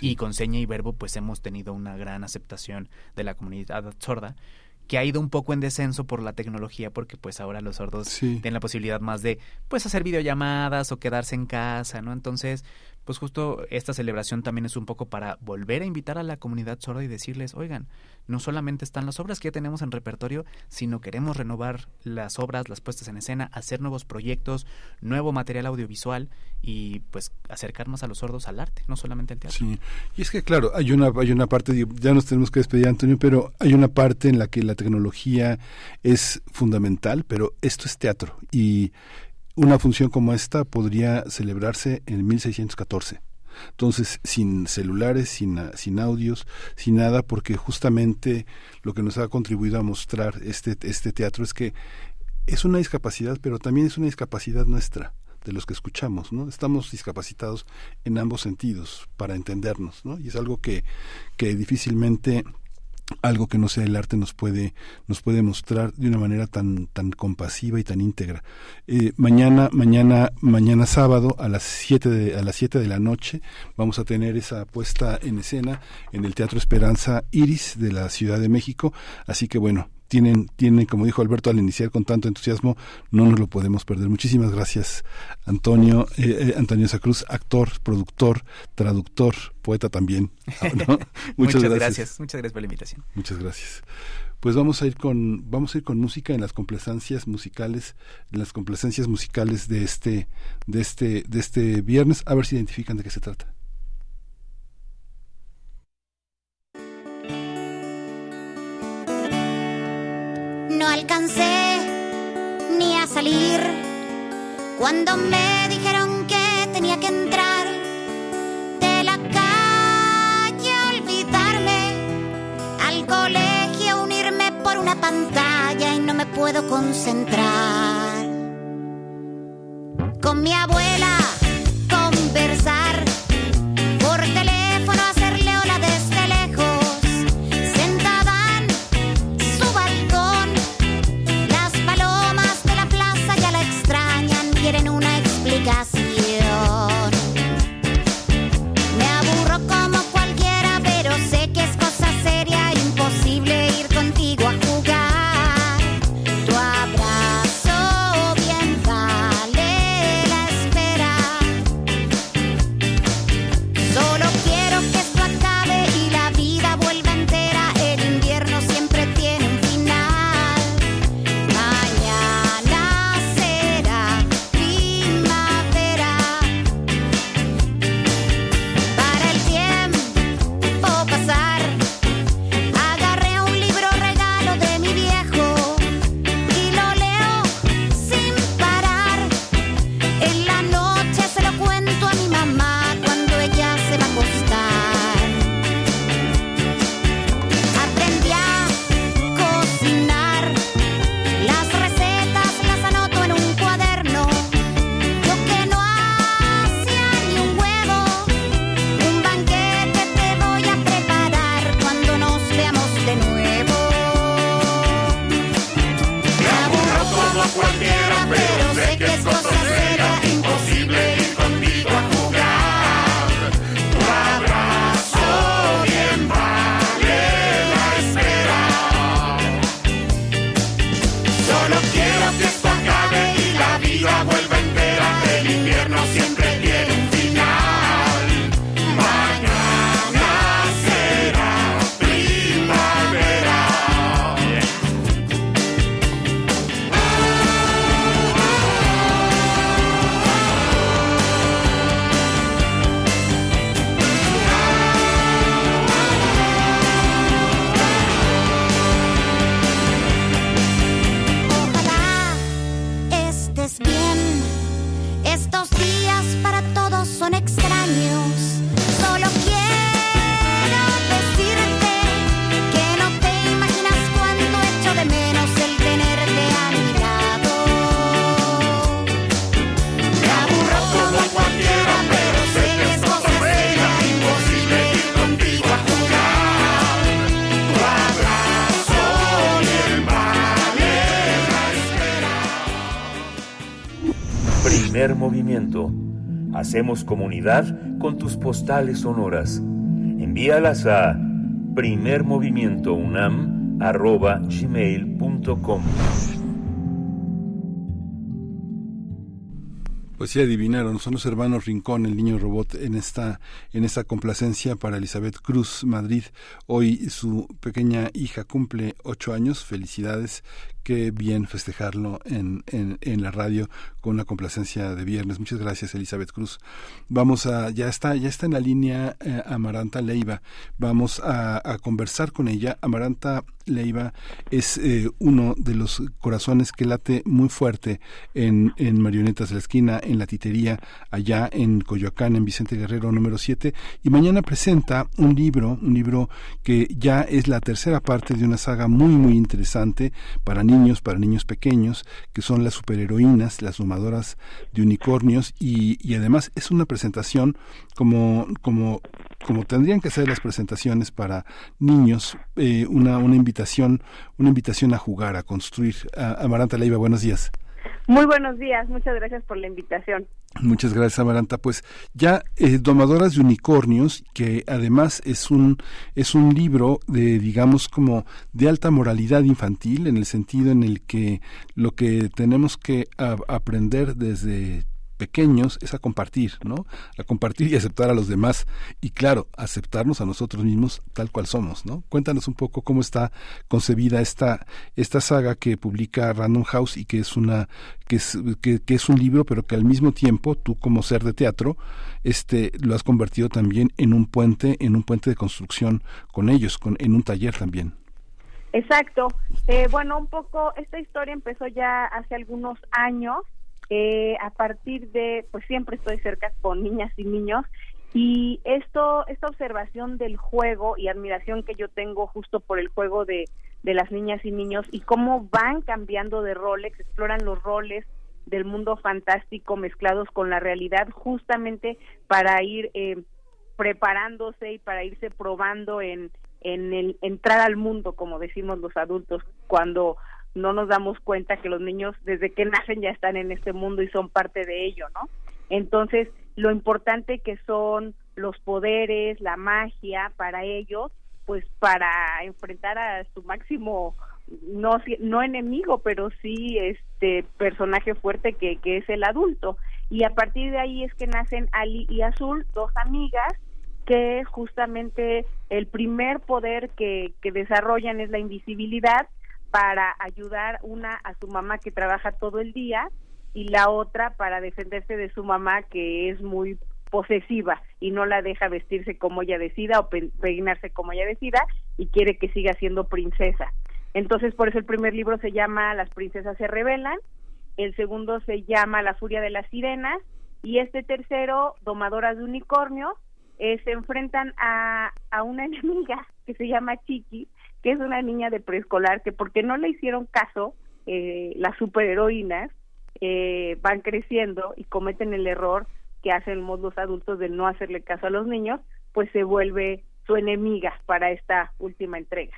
Y con seña y verbo pues hemos tenido una gran aceptación de la comunidad sorda que ha ido un poco en descenso por la tecnología porque pues ahora los sordos tienen la posibilidad más de pues hacer videollamadas o quedarse en casa, ¿no? Entonces, pues justo esta celebración también es un poco para volver a invitar a la comunidad sorda y decirles, oigan, no solamente están las obras que ya tenemos en repertorio, sino queremos renovar las obras, las puestas en escena, hacer nuevos proyectos, nuevo material audiovisual y pues acercarnos a los sordos al arte, no solamente al teatro. Sí, y es que claro, hay una, hay una parte, ya nos tenemos que despedir Antonio, pero hay una parte en la que la tecnología es fundamental, pero esto es teatro y una función como esta podría celebrarse en 1614. Entonces, sin celulares, sin, sin audios, sin nada, porque justamente lo que nos ha contribuido a mostrar este, este teatro es que es una discapacidad, pero también es una discapacidad nuestra de los que escuchamos, ¿no? Estamos discapacitados en ambos sentidos para entendernos, ¿no? Y es algo que, que difícilmente algo que no sea el arte nos puede nos puede mostrar de una manera tan tan compasiva y tan íntegra. Eh, mañana mañana mañana sábado a las siete de, a las siete de la noche vamos a tener esa puesta en escena en el Teatro Esperanza Iris de la Ciudad de México. Así que bueno tienen, tienen, como dijo Alberto al iniciar con tanto entusiasmo, no nos lo podemos perder. Muchísimas gracias, Antonio, eh, eh Antonio Sacruz, actor, productor, traductor, poeta también. (laughs) Muchas, gracias. Muchas gracias por la invitación. Muchas gracias. Pues vamos a ir con, vamos a ir con música en las complacencias musicales, en las complacencias musicales de este, de este, de este viernes, a ver si identifican de qué se trata. No alcancé ni a salir. Cuando me dijeron que tenía que entrar de la calle olvidarme al colegio unirme por una pantalla y no me puedo concentrar. Con mi abuela Primer movimiento. Hacemos comunidad con tus postales sonoras. Envíalas a primermovimientounam@gmail.com. Pues sí adivinaron, son los hermanos Rincón, el niño robot en esta en esta complacencia para Elizabeth Cruz Madrid. Hoy su pequeña hija cumple ocho años. Felicidades, qué bien festejarlo en, en, la radio con una complacencia de viernes. Muchas gracias Elizabeth Cruz. Vamos a ya está ya está en la línea eh, Amaranta Leiva. Vamos a, conversar con ella. Amaranta Leiva es eh, uno de los corazones que late muy fuerte en, en Marionetas de la Esquina, en la titería, allá en Coyoacán, en Vicente Guerrero número 7. Y mañana presenta un libro, un libro que ya es la tercera parte de una saga muy, muy interesante para niños, para niños pequeños, que son las superheroínas, las domadoras de unicornios. Y, además es una presentación como, como como tendrían que ser las presentaciones para niños, eh, una, una invitación, una invitación a jugar, a construir. Amaranta Leiva, buenos días. Muy buenos días, muchas gracias por la invitación. Muchas gracias, Amaranta. Pues ya eh, Domadoras de Unicornios, que además es un, es un libro de, digamos, como de alta moralidad infantil, en el sentido en el que lo que tenemos que aprender desde pequeños es a compartir, ¿no? A compartir y aceptar a los demás y claro, aceptarnos a nosotros mismos tal cual somos, ¿no? Cuéntanos un poco cómo está concebida esta esta saga que publica Random House y que es una que es que, que es un libro, pero que al mismo tiempo tú como ser de teatro este lo has convertido también en un puente, en un puente de construcción con ellos, con en un taller también. Exacto. Eh, bueno, un poco, esta historia empezó ya hace algunos años, eh, a partir de, pues siempre estoy cerca con niñas y niños, y esto, esta observación del juego y admiración que yo tengo justo por el juego de, de las niñas y niños y cómo van cambiando de roles, exploran los roles del mundo fantástico mezclados con la realidad justamente para ir eh, preparándose y para irse probando en, en el entrar al mundo, como decimos los adultos, cuando no nos damos cuenta que los niños desde que nacen ya están en este mundo y son parte de ello, ¿no? Entonces, lo importante que son los poderes, la magia para ellos, pues para enfrentar a su máximo no no enemigo, pero sí este personaje fuerte que, que es el adulto. Y a partir de ahí es que nacen Ali y Azul, dos amigas que justamente el primer poder que, que desarrollan es la invisibilidad para ayudar una a su mamá que trabaja todo el día y la otra para defenderse de su mamá que es muy posesiva y no la deja vestirse como ella decida o pe- peinarse como ella decida y quiere que siga siendo princesa. Entonces, por eso el primer libro se llama Las princesas se rebelan, el segundo se llama La furia de las sirenas y este tercero, Domadoras de unicornios, eh, se enfrentan a, a una (laughs) enemiga que se llama Chiqui, que es una niña de preescolar que porque no le hicieron caso eh, las superheroínas, eh, van creciendo y cometen el error que hacen los adultos de no hacerle caso a los niños, pues se vuelve su enemiga para esta última entrega.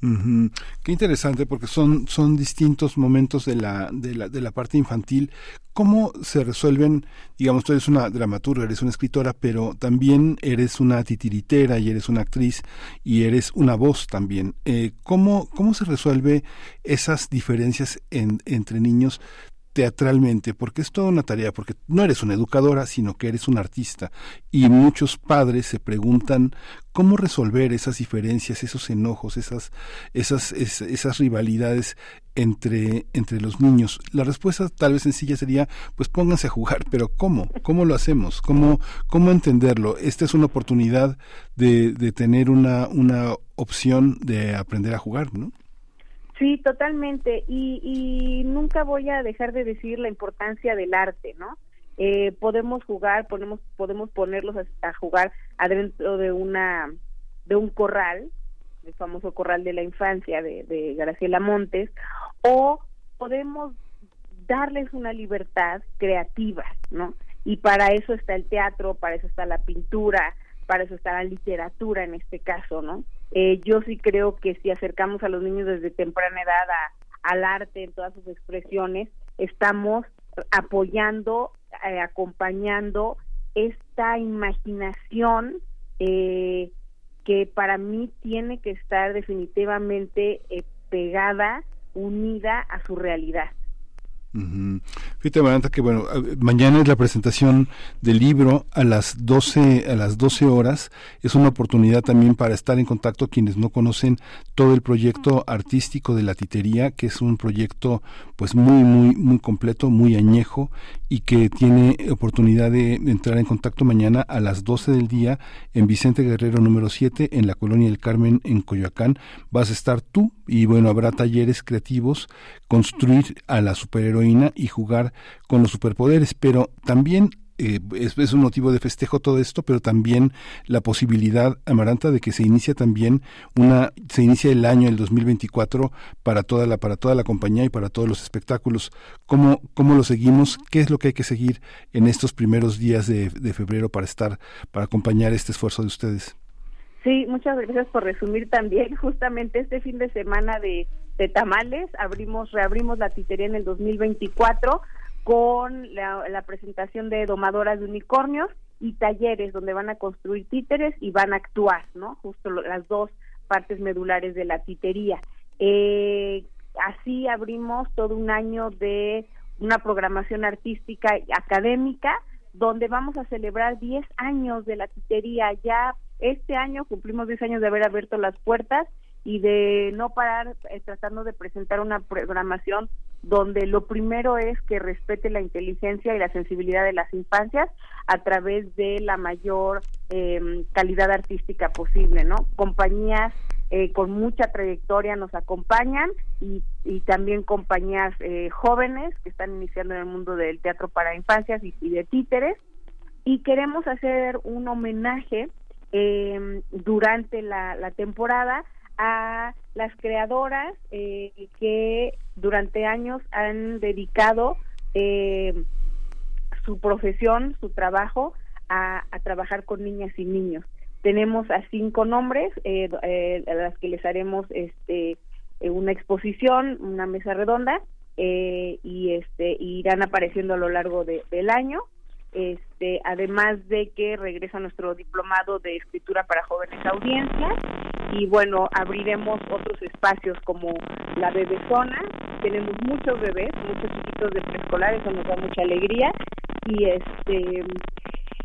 Ujú. Qué interesante porque son, son distintos momentos de la, de, la, de la parte infantil. ¿Cómo se resuelven? Digamos, tú eres una dramaturga, eres una escritora, pero también eres una titiritera y eres una actriz y eres una voz también. Eh, ¿cómo, ¿Cómo se resuelve esas diferencias en- entre niños? Teatralmente, porque es toda una tarea, porque no eres una educadora, sino que eres un artista. Y muchos padres se preguntan cómo resolver esas diferencias, esos enojos, esas, esas, es- esas rivalidades entre, entre los niños. La respuesta tal vez sencilla sería, pues pónganse a jugar, pero ¿cómo? ¿Cómo lo hacemos? ¿Cómo, cómo entenderlo? Esta es una oportunidad de, de tener una, una opción de aprender a jugar, ¿no? Sí, totalmente. Y, y nunca voy a dejar de decir la importancia del arte, ¿no? Eh, podemos jugar, podemos, podemos ponerlos a, a jugar adentro de una de un corral, el famoso corral de la infancia de, de Graciela Montes, o podemos darles una libertad creativa, ¿no? Y para eso está el teatro, para eso está la pintura, para eso está la literatura en este caso, ¿no? Eh, yo sí creo que si acercamos a los niños desde temprana edad a- al arte en todas sus expresiones, estamos apoyando, eh, acompañando esta imaginación eh, que para mí tiene que estar definitivamente eh, pegada, unida a su realidad. Ujú. Fíjate, Amaranta, que bueno, a- mañana es la presentación del libro a las 12, a las 12 horas. Es una oportunidad también para estar en contacto quienes no conocen todo el proyecto artístico de la titería, que es un proyecto pues muy, muy, muy completo, muy añejo y que tiene oportunidad de entrar en contacto mañana a las 12 del día en Vicente Guerrero número 7 en la Colonia del Carmen en Coyoacán. Vas a estar tú y bueno, habrá talleres creativos, construir a la y jugar con los superpoderes, pero también eh, es, es un motivo de festejo todo esto, pero también la posibilidad, Amaranta, de que se inicia también una, se inicia el año, el 2024, para toda la, para toda la compañía y para todos los espectáculos. ¿Cómo, cómo lo seguimos? ¿Qué es lo que hay que seguir en estos primeros días de, de febrero para estar, para acompañar este esfuerzo de ustedes? Sí, muchas gracias por resumir también. (laughs) Justamente este fin de semana de, de tamales abrimos, reabrimos la titería en el 2024 con la, presentación de domadoras de unicornios y talleres donde van a construir títeres y van a actuar, ¿no? Justo las dos partes medulares de la titería. Eh, así abrimos todo un año de una programación artística y académica donde vamos a celebrar 10 años de la titería. Ya este año cumplimos 10 años de haber abierto las puertas y de no parar eh, tratando de presentar una programación donde lo primero es que respete la inteligencia y la sensibilidad de las infancias a través de la mayor eh, calidad artística posible, ¿no? Compañías eh, con mucha trayectoria nos acompañan y, también compañías eh, jóvenes que están iniciando en el mundo del teatro para infancias y, de títeres y queremos hacer un homenaje eh, durante la temporada a las creadoras eh, que durante años han dedicado eh, su profesión, su trabajo a, trabajar con niñas y niños. Tenemos a cinco nombres eh, eh, a las que les haremos este eh, una exposición, una mesa redonda eh, y este irán apareciendo a lo largo de- del año. Este, además de que regresa nuestro diplomado de escritura para jóvenes audiencias y bueno, abriremos otros espacios como la bebezona. Tenemos muchos bebés, muchos chiquitos de preescolar, eso nos da mucha alegría y este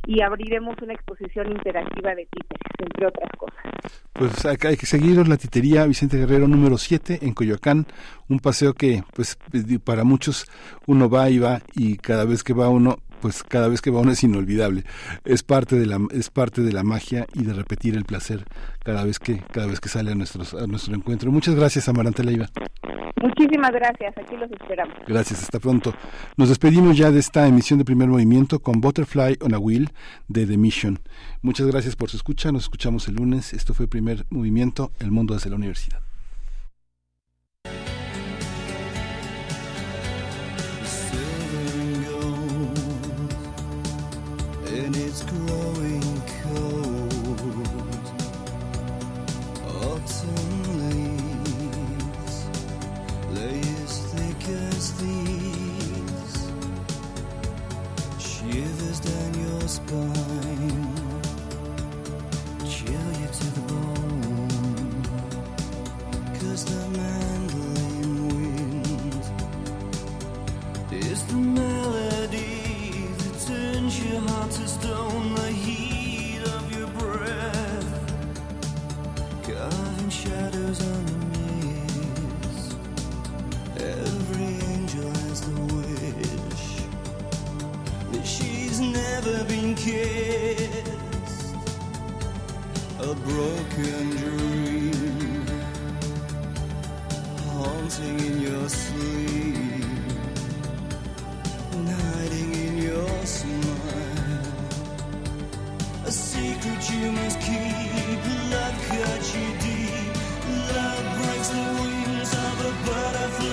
y abriremos una exposición interactiva de títeres, entre otras cosas. Pues hay, que- hay que seguir la titería Vicente Guerrero número 7 en Coyoacán, un paseo que pues para muchos uno va y va y cada vez que va uno pues cada vez que va uno es inolvidable. Es parte de la es parte de la magia y de repetir el placer cada vez que cada vez que sale a nuestros a nuestro encuentro. Muchas gracias Amarante Leiva. Muchísimas gracias, aquí los esperamos. Gracias, hasta pronto. Nos despedimos ya de esta emisión de Primer Movimiento con Butterfly on a Wheel de The Mission. Muchas gracias por su escucha, nos escuchamos el lunes. Esto fue Primer Movimiento, El Mundo desde la Universidad. whisper kissed. A broken dream haunting in your sleep, hiding in your smile. A secret you must keep. Love cuts you deep. Love breaks the wings of a butterfly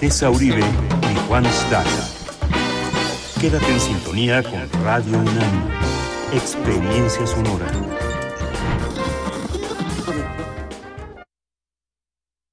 Tessa Uribe y Juan Staca. Quédate en sintonía con Radio UNAM. Experiencia sonora.